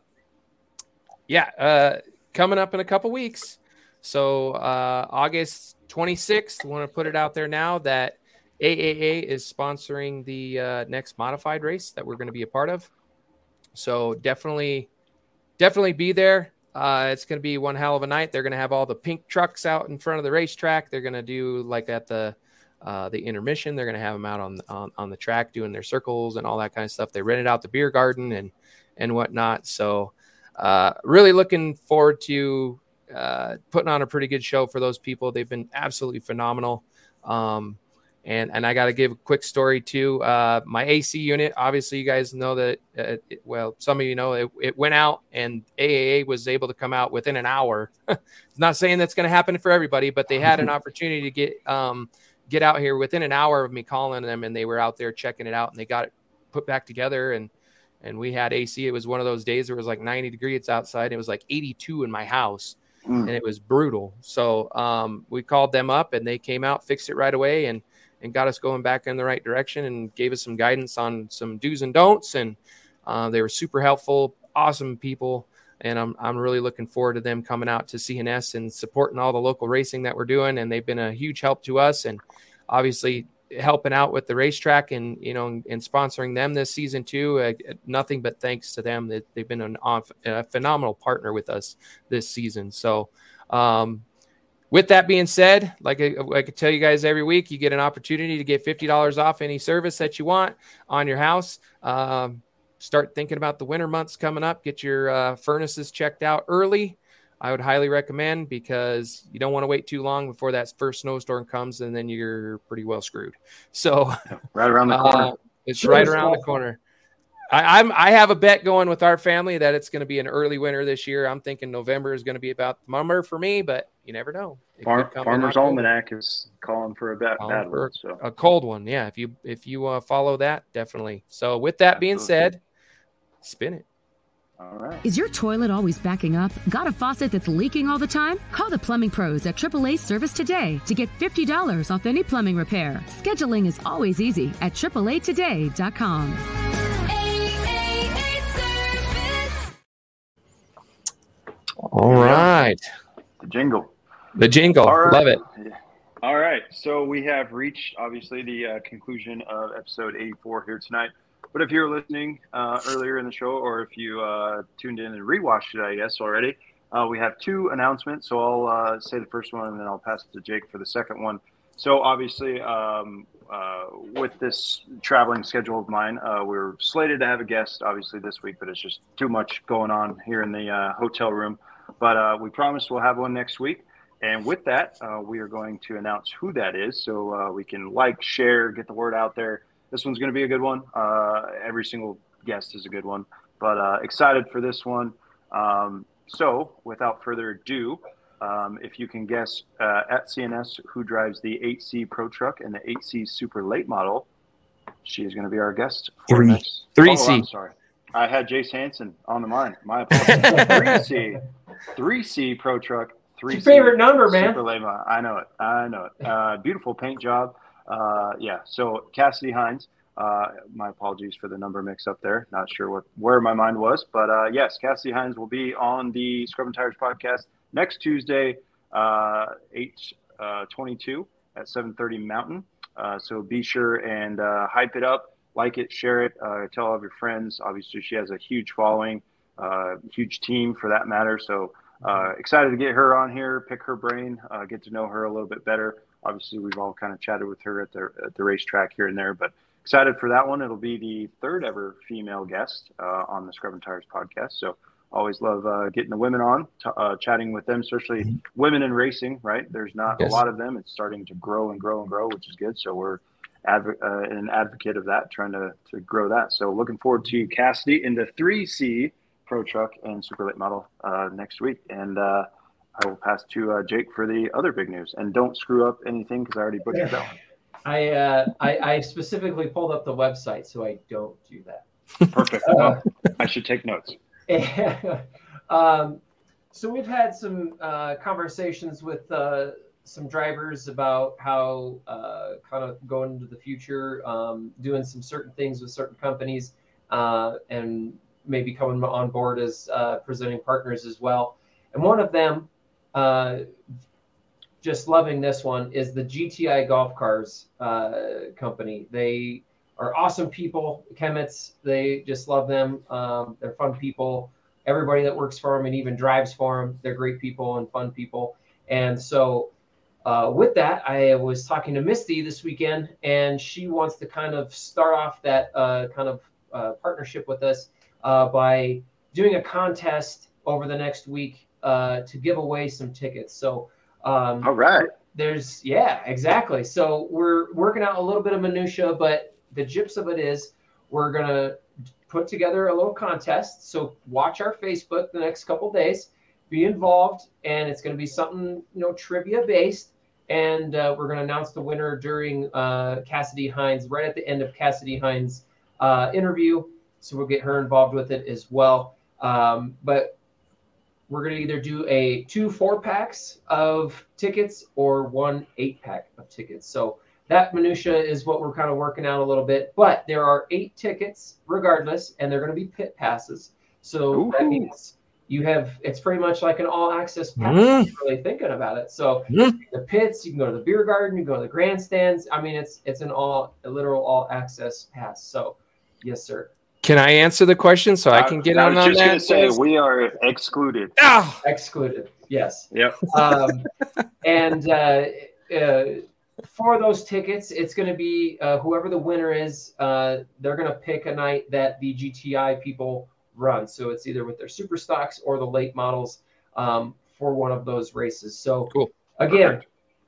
yeah, uh, coming up in a couple weeks. So, uh, August 26th, want to put it out there now that AAA is sponsoring the uh, next modified race that we're going to be a part of. So definitely, definitely be there. Uh, it's going to be one hell of a night. They're going to have all the pink trucks out in front of the racetrack. They're going to do like at the uh, the intermission. They're going to have them out on, on on the track doing their circles and all that kind of stuff. They rented out the beer garden and and whatnot. So uh, really looking forward to uh, putting on a pretty good show for those people. They've been absolutely phenomenal. Um, and and I got to give a quick story too. Uh, my AC unit, obviously, you guys know that. Uh, it, well, some of you know it, it, went out, and AAA was able to come out within an hour. (laughs) not saying that's going to happen for everybody, but they had an (laughs) opportunity to get um, get out here within an hour of me calling them, and they were out there checking it out, and they got it put back together, and and we had AC. It was one of those days where it was like 90 degrees outside. It was like 82 in my house mm. and it was brutal. So um, we called them up and they came out, fixed it right away, and and got us going back in the right direction and gave us some guidance on some do's and don'ts. And uh, they were super helpful, awesome people. and I'm I'm really looking forward to them coming out to CNS and supporting all the local racing that we're doing. And they've been a huge help to us, and obviously helping out with the racetrack and you know and sponsoring them this season too. Uh, nothing but thanks to them. That they've been an, a phenomenal partner with us this season. So. Um, with that being said, like I, could tell you guys every week, you get an opportunity to get $50 off any service that you want on your house. Um, start thinking about the winter months coming up. Get your uh, furnaces checked out early. I would highly recommend because you don't want to wait too long before that first snowstorm comes, and then you're pretty well screwed. So, right around the corner. Uh, it's right around the corner. I, am I have a bet going with our family that it's going to be an early winter this year. I'm thinking November is going to be about the number for me, but you never know. Farm, Farmer's Almanac is calling for a bad, bad one, so. a cold one. Yeah, if you if you uh, follow that, definitely. So with that Absolutely. being said, spin it. All right. Is your toilet always backing up? Got a faucet that's leaking all the time? Call the plumbing pros at AAA Service today to get $50 off any plumbing repair. Scheduling is always easy at AAAtoday.com. All right. The jingle. The jingle. Right. Love it. All right. So we have reached, obviously, the uh, conclusion of episode 84 here tonight. But if you're listening uh, earlier in the show, or if you uh, tuned in and rewatched it, I guess already, uh, we have two announcements. So I'll uh, say the first one, and then I'll pass it to Jake for the second one. So obviously, um, uh, with this traveling schedule of mine, uh, we're slated to have a guest, obviously this week, but it's just too much going on here in the hotel room. But we promise we'll have one next week. And with that, we are going to announce who that is, so we can like, share, get the word out there this one's going to be a good one. Uh, every single guest is a good one, but uh, excited for this one. Um, so, without further ado, um, if you can guess uh, at CNS who drives the 8C Pro Truck and the 8C Super Late Model, she is going to be our guest. For Three. Next. 3C. Oh, sorry. I had Jace Hansen on the mind. My (laughs) apologies. 3C. 3C Pro Truck. 3C. Your favorite number, man. Super Late Model. I know it. I know it. Uh, beautiful paint job. Uh, yeah, so Cassidy Hines. Uh, my apologies for the number mix up there. Not sure what where my mind was, but uh, yes, Cassidy Hines will be on the Scrubbin' Tires podcast next Tuesday, uh, eight uh, twenty-two at seven thirty Mountain. Uh, so be sure and uh, hype it up, like it, share it, tell all of your friends. Obviously, she has a huge following, huge team for that matter. So excited to get her on here, pick her brain, get to know her a little bit better obviously we've all kind of chatted with her at the at the racetrack here and there, but excited for that one. It'll be the third ever female guest uh, on the Scrubbin' Tires podcast. So always love uh, getting the women on, t- uh, chatting with them, especially mm-hmm. women in racing. Right? There's not yes. a lot of them. It's starting to grow and grow and grow, which is good. So we're adv- uh, an advocate of that, trying to to grow that. So looking forward to Cassidy in the 3C Pro Truck and Super Late Model uh, next week, and uh, I will pass to uh, Jake for the other big news. And don't screw up anything because I already butchered that one. I, uh, I, I specifically pulled up the website, so I don't do that. Perfect. Uh, I should take notes. (laughs) um, so we've had some uh, conversations with uh, some drivers about how uh, kind of going into the future, um, doing some certain things with certain companies, uh, and maybe coming on board as uh, presenting partners as well. And one of them uh, just loving this one is the GTI Golf Cars uh, company. They are awesome people, Chemits. They just love them. Um, they're fun people. Everybody that works for them and even drives for them, they're great people and fun people. And so, uh, with that, I was talking to Misty this weekend, and she wants to kind of start off that uh, kind of uh, partnership with us uh, by doing a contest over the next week uh, to give away some tickets. So, um, all right. There's yeah, exactly. So we're working out a little bit of minutia, but the gist of it is we're gonna put together a little contest. So watch our Facebook the next couple days, be involved, and it's gonna be something you know trivia based. And uh, we're gonna announce the winner during uh, Cassidy Hines, right at the end of Cassidy Hines' uh, interview. So we'll get her involved with it as well. Um, but we're going to either do a two four packs of tickets or one eight pack of tickets. So that minutia is what we're kind of working out a little bit. But there are eight tickets regardless, and they're going to be pit passes. So Ooh. that means you have it's pretty much like an all access pass. Mm. Really thinking about it. So Mm. the pits, you can go to the beer garden, you can go to the grandstands. I mean, it's it's an all a literal all access pass. So yes, sir. Can I answer the question so I can get out of that? I on was on just that? gonna say we are excluded. Ah, Excluded. Yes. Yep. (laughs) um, and uh, uh, for those tickets, it's going to be uh, whoever the winner is. Uh, they're going to pick a night that the GTI people run. So it's either with their super stocks or the late models um, for one of those races. So Cool. again,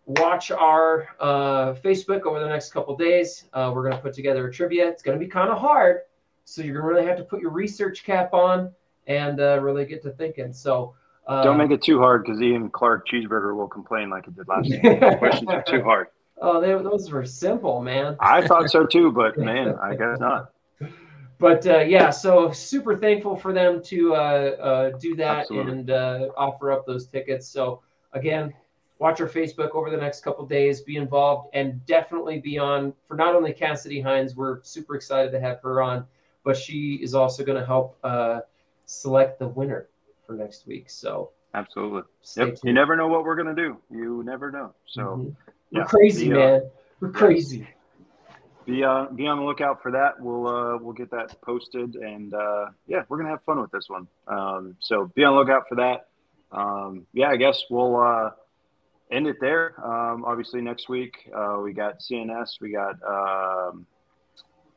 watch our uh, Facebook over the next couple days. Uh, we're going to put together a trivia. It's going to be kind of hard, so you're going to really have to put your research cap on and uh, really get to thinking. So. Um, Don't make it too hard because Ian Clark Cheeseburger will complain like it did last (laughs) time. Questions are too hard. Oh, they, those were simple, man. I thought so too, but man, I guess not. (laughs) But uh, yeah, so super thankful for them to uh, uh, do that Absolutely. and uh, offer up those tickets. So again, watch our Facebook over the next couple days, be involved, and definitely be on for not only Cassidy Hines. We're super excited to have her on, but she is also going to help uh, select the winner for next week. So Absolutely. Yep. You never know what we're gonna do. You never know. So Mhm. yeah, we're crazy, uh, man. We're crazy. be uh, be on the lookout for that. We'll uh, we'll get that posted, and uh, yeah, we're gonna have fun with this one. Um, so be on the lookout for that. Um, yeah, I guess we'll uh, end it there. Um, obviously, next week uh, we got CNS, we got um,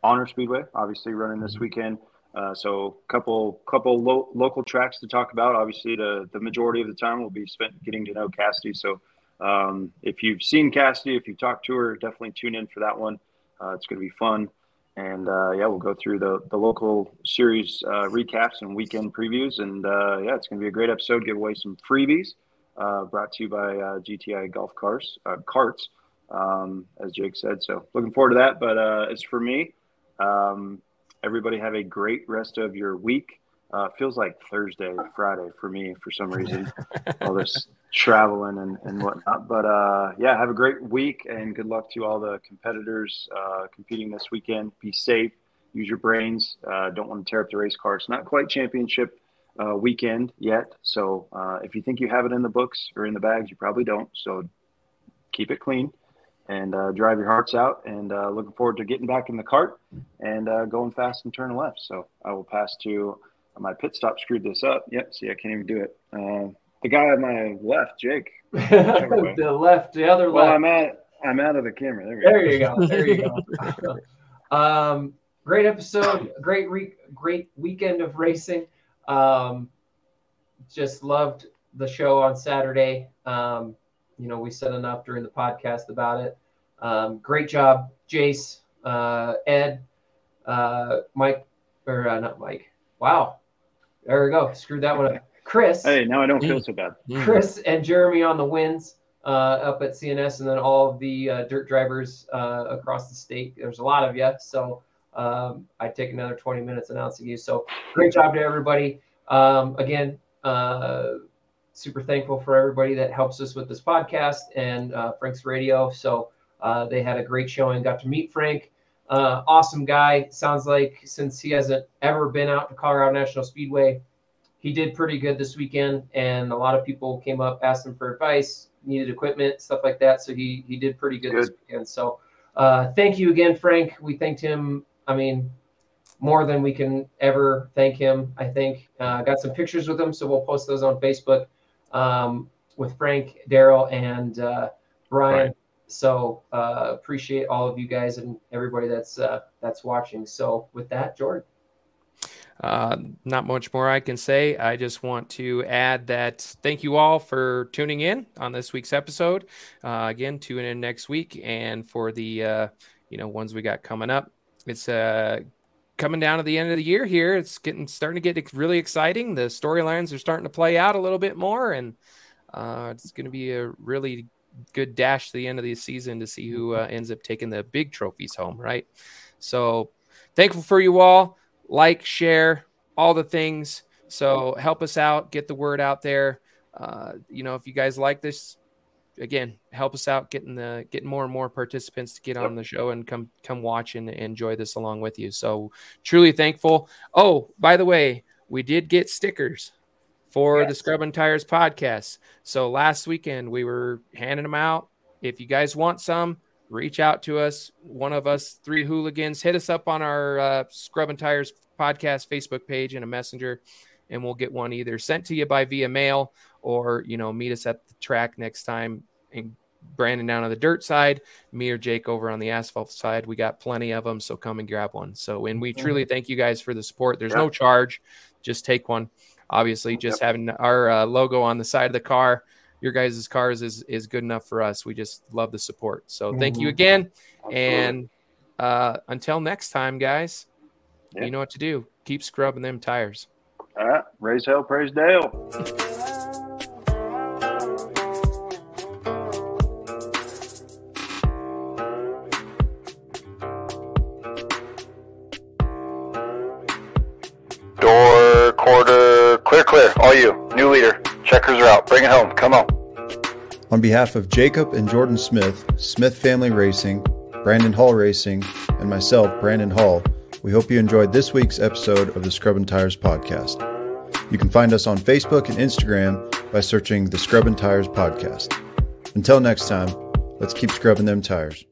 Honor Speedway, obviously running this weekend. Uh, so couple couple lo- local tracks to talk about. Obviously, the the majority of the time will be spent getting to know Cassidy. So um, if you've seen Cassidy, if you've talked to her, definitely tune in for that one. Uh, it's going to be fun. And uh, yeah, we'll go through the, the local series uh, recaps and weekend previews. And uh, yeah, it's going to be a great episode. Give away some freebies uh, brought to you by uh, GTI Golf Cars, uh, Carts, um, as Jake said. So looking forward to that. But uh, as for me, um, everybody have a great rest of your week. Uh, feels like Thursday, Friday for me for some reason. (laughs) all this traveling and, and whatnot. But uh, yeah, have a great week and good luck to all the competitors uh, competing this weekend. Be safe, use your brains. Uh, don't want to tear up the race car. It's not quite championship uh, weekend yet. So uh, if you think you have it in the books or in the bags, you probably don't. So keep it clean and uh, drive your hearts out. And uh, looking forward to getting back in the cart and uh, going fast and turning left. So I will pass to my pit stop screwed this up. Yep. See, I can't even do it. Uh, the guy on my left, Jake. (laughs) the left, the other Well, left. I'm at I'm out of the camera. There we go. You go. There you go. (laughs) um, great episode. Great re- great weekend of racing. Um, just loved the show on Saturday. Um, you know, we said enough during the podcast about it. Um, great job, Jace, uh, Ed, uh, Mike, or uh, not Mike. Wow. There we go. Screwed that one up. Chris. Hey, now I don't feel so bad. Chris and Jeremy on the wins uh, up at CNS, and then all of the uh, dirt drivers uh, across the state. There's a lot of you, so um, I'd take another 20 minutes announcing you. So great job to everybody. Um, again, uh, super thankful for everybody that helps us with this podcast and uh, Frank's Radio. So uh, they had a great showing. Got to meet Frank. Uh, awesome guy. Sounds like since he hasn't ever been out to Colorado National Speedway, he did pretty good this weekend, and a lot of people came up, asked him for advice, needed equipment, stuff like that. So he he did pretty good, this Good. weekend. So uh, thank you again, Frank. We thanked him. I mean, more than we can ever thank him. I think uh, got some pictures with him, so we'll post those on Facebook um, with Frank, Daryl, and uh, Brian. Brian. So uh, appreciate all of you guys and everybody that's uh, that's watching. So with that, Jordan. Uh, not much more I can say. I just want to add that thank you all for tuning in on this week's episode. Uh, again, tune in next week, and for the uh, you know ones we got coming up, it's uh, coming down to the end of the year here. It's getting starting to get really exciting. The storylines are starting to play out a little bit more, and uh, it's going to be a really good dash to the end of the season to see who uh, ends up taking the big trophies home. Right. So thankful for you all like, share, all the things. So help us out, get the word out there. Uh, you know, if you guys like this, again, help us out getting the getting more and more participants to get on the show and come come watch and enjoy this along with you. So truly thankful. Oh, by the way, we did get stickers for Yes. the Scrubbin' Tires podcast. So last weekend we were handing them out. If you guys want some, reach out to us. One of us, three hooligans, hit us up on our uh, Scrubbin' Tires podcast Facebook page and a messenger, and we'll get one either sent to you by via mail or you know meet us at the track next time. And Brandon down on the dirt side, me or Jake over on the asphalt side. We got plenty of them, so come and grab one. So, and we truly thank you guys for the support. There's no charge, just take one. Obviously, just having our uh, logo on the side of the car, your guys' cars is is good enough for us. We just love the support. So, thank you Mhm. again, and uh, until next time, guys, Yeah. you know what to do. Keep scrubbing them tires. All right. Raise hell, praise Dale. (laughs) All you. New leader. Checkers are out. Bring it home. Come on. On behalf of Jacob and Jordan Smith, Smith Family Racing, Brandon Hall Racing, and myself, Brandon Hall, we hope you enjoyed this week's episode of the Scrubbin' Tires podcast. You can find us on Facebook and Instagram by searching the Scrubbin' Tires podcast. Until next time, let's keep scrubbing them tires.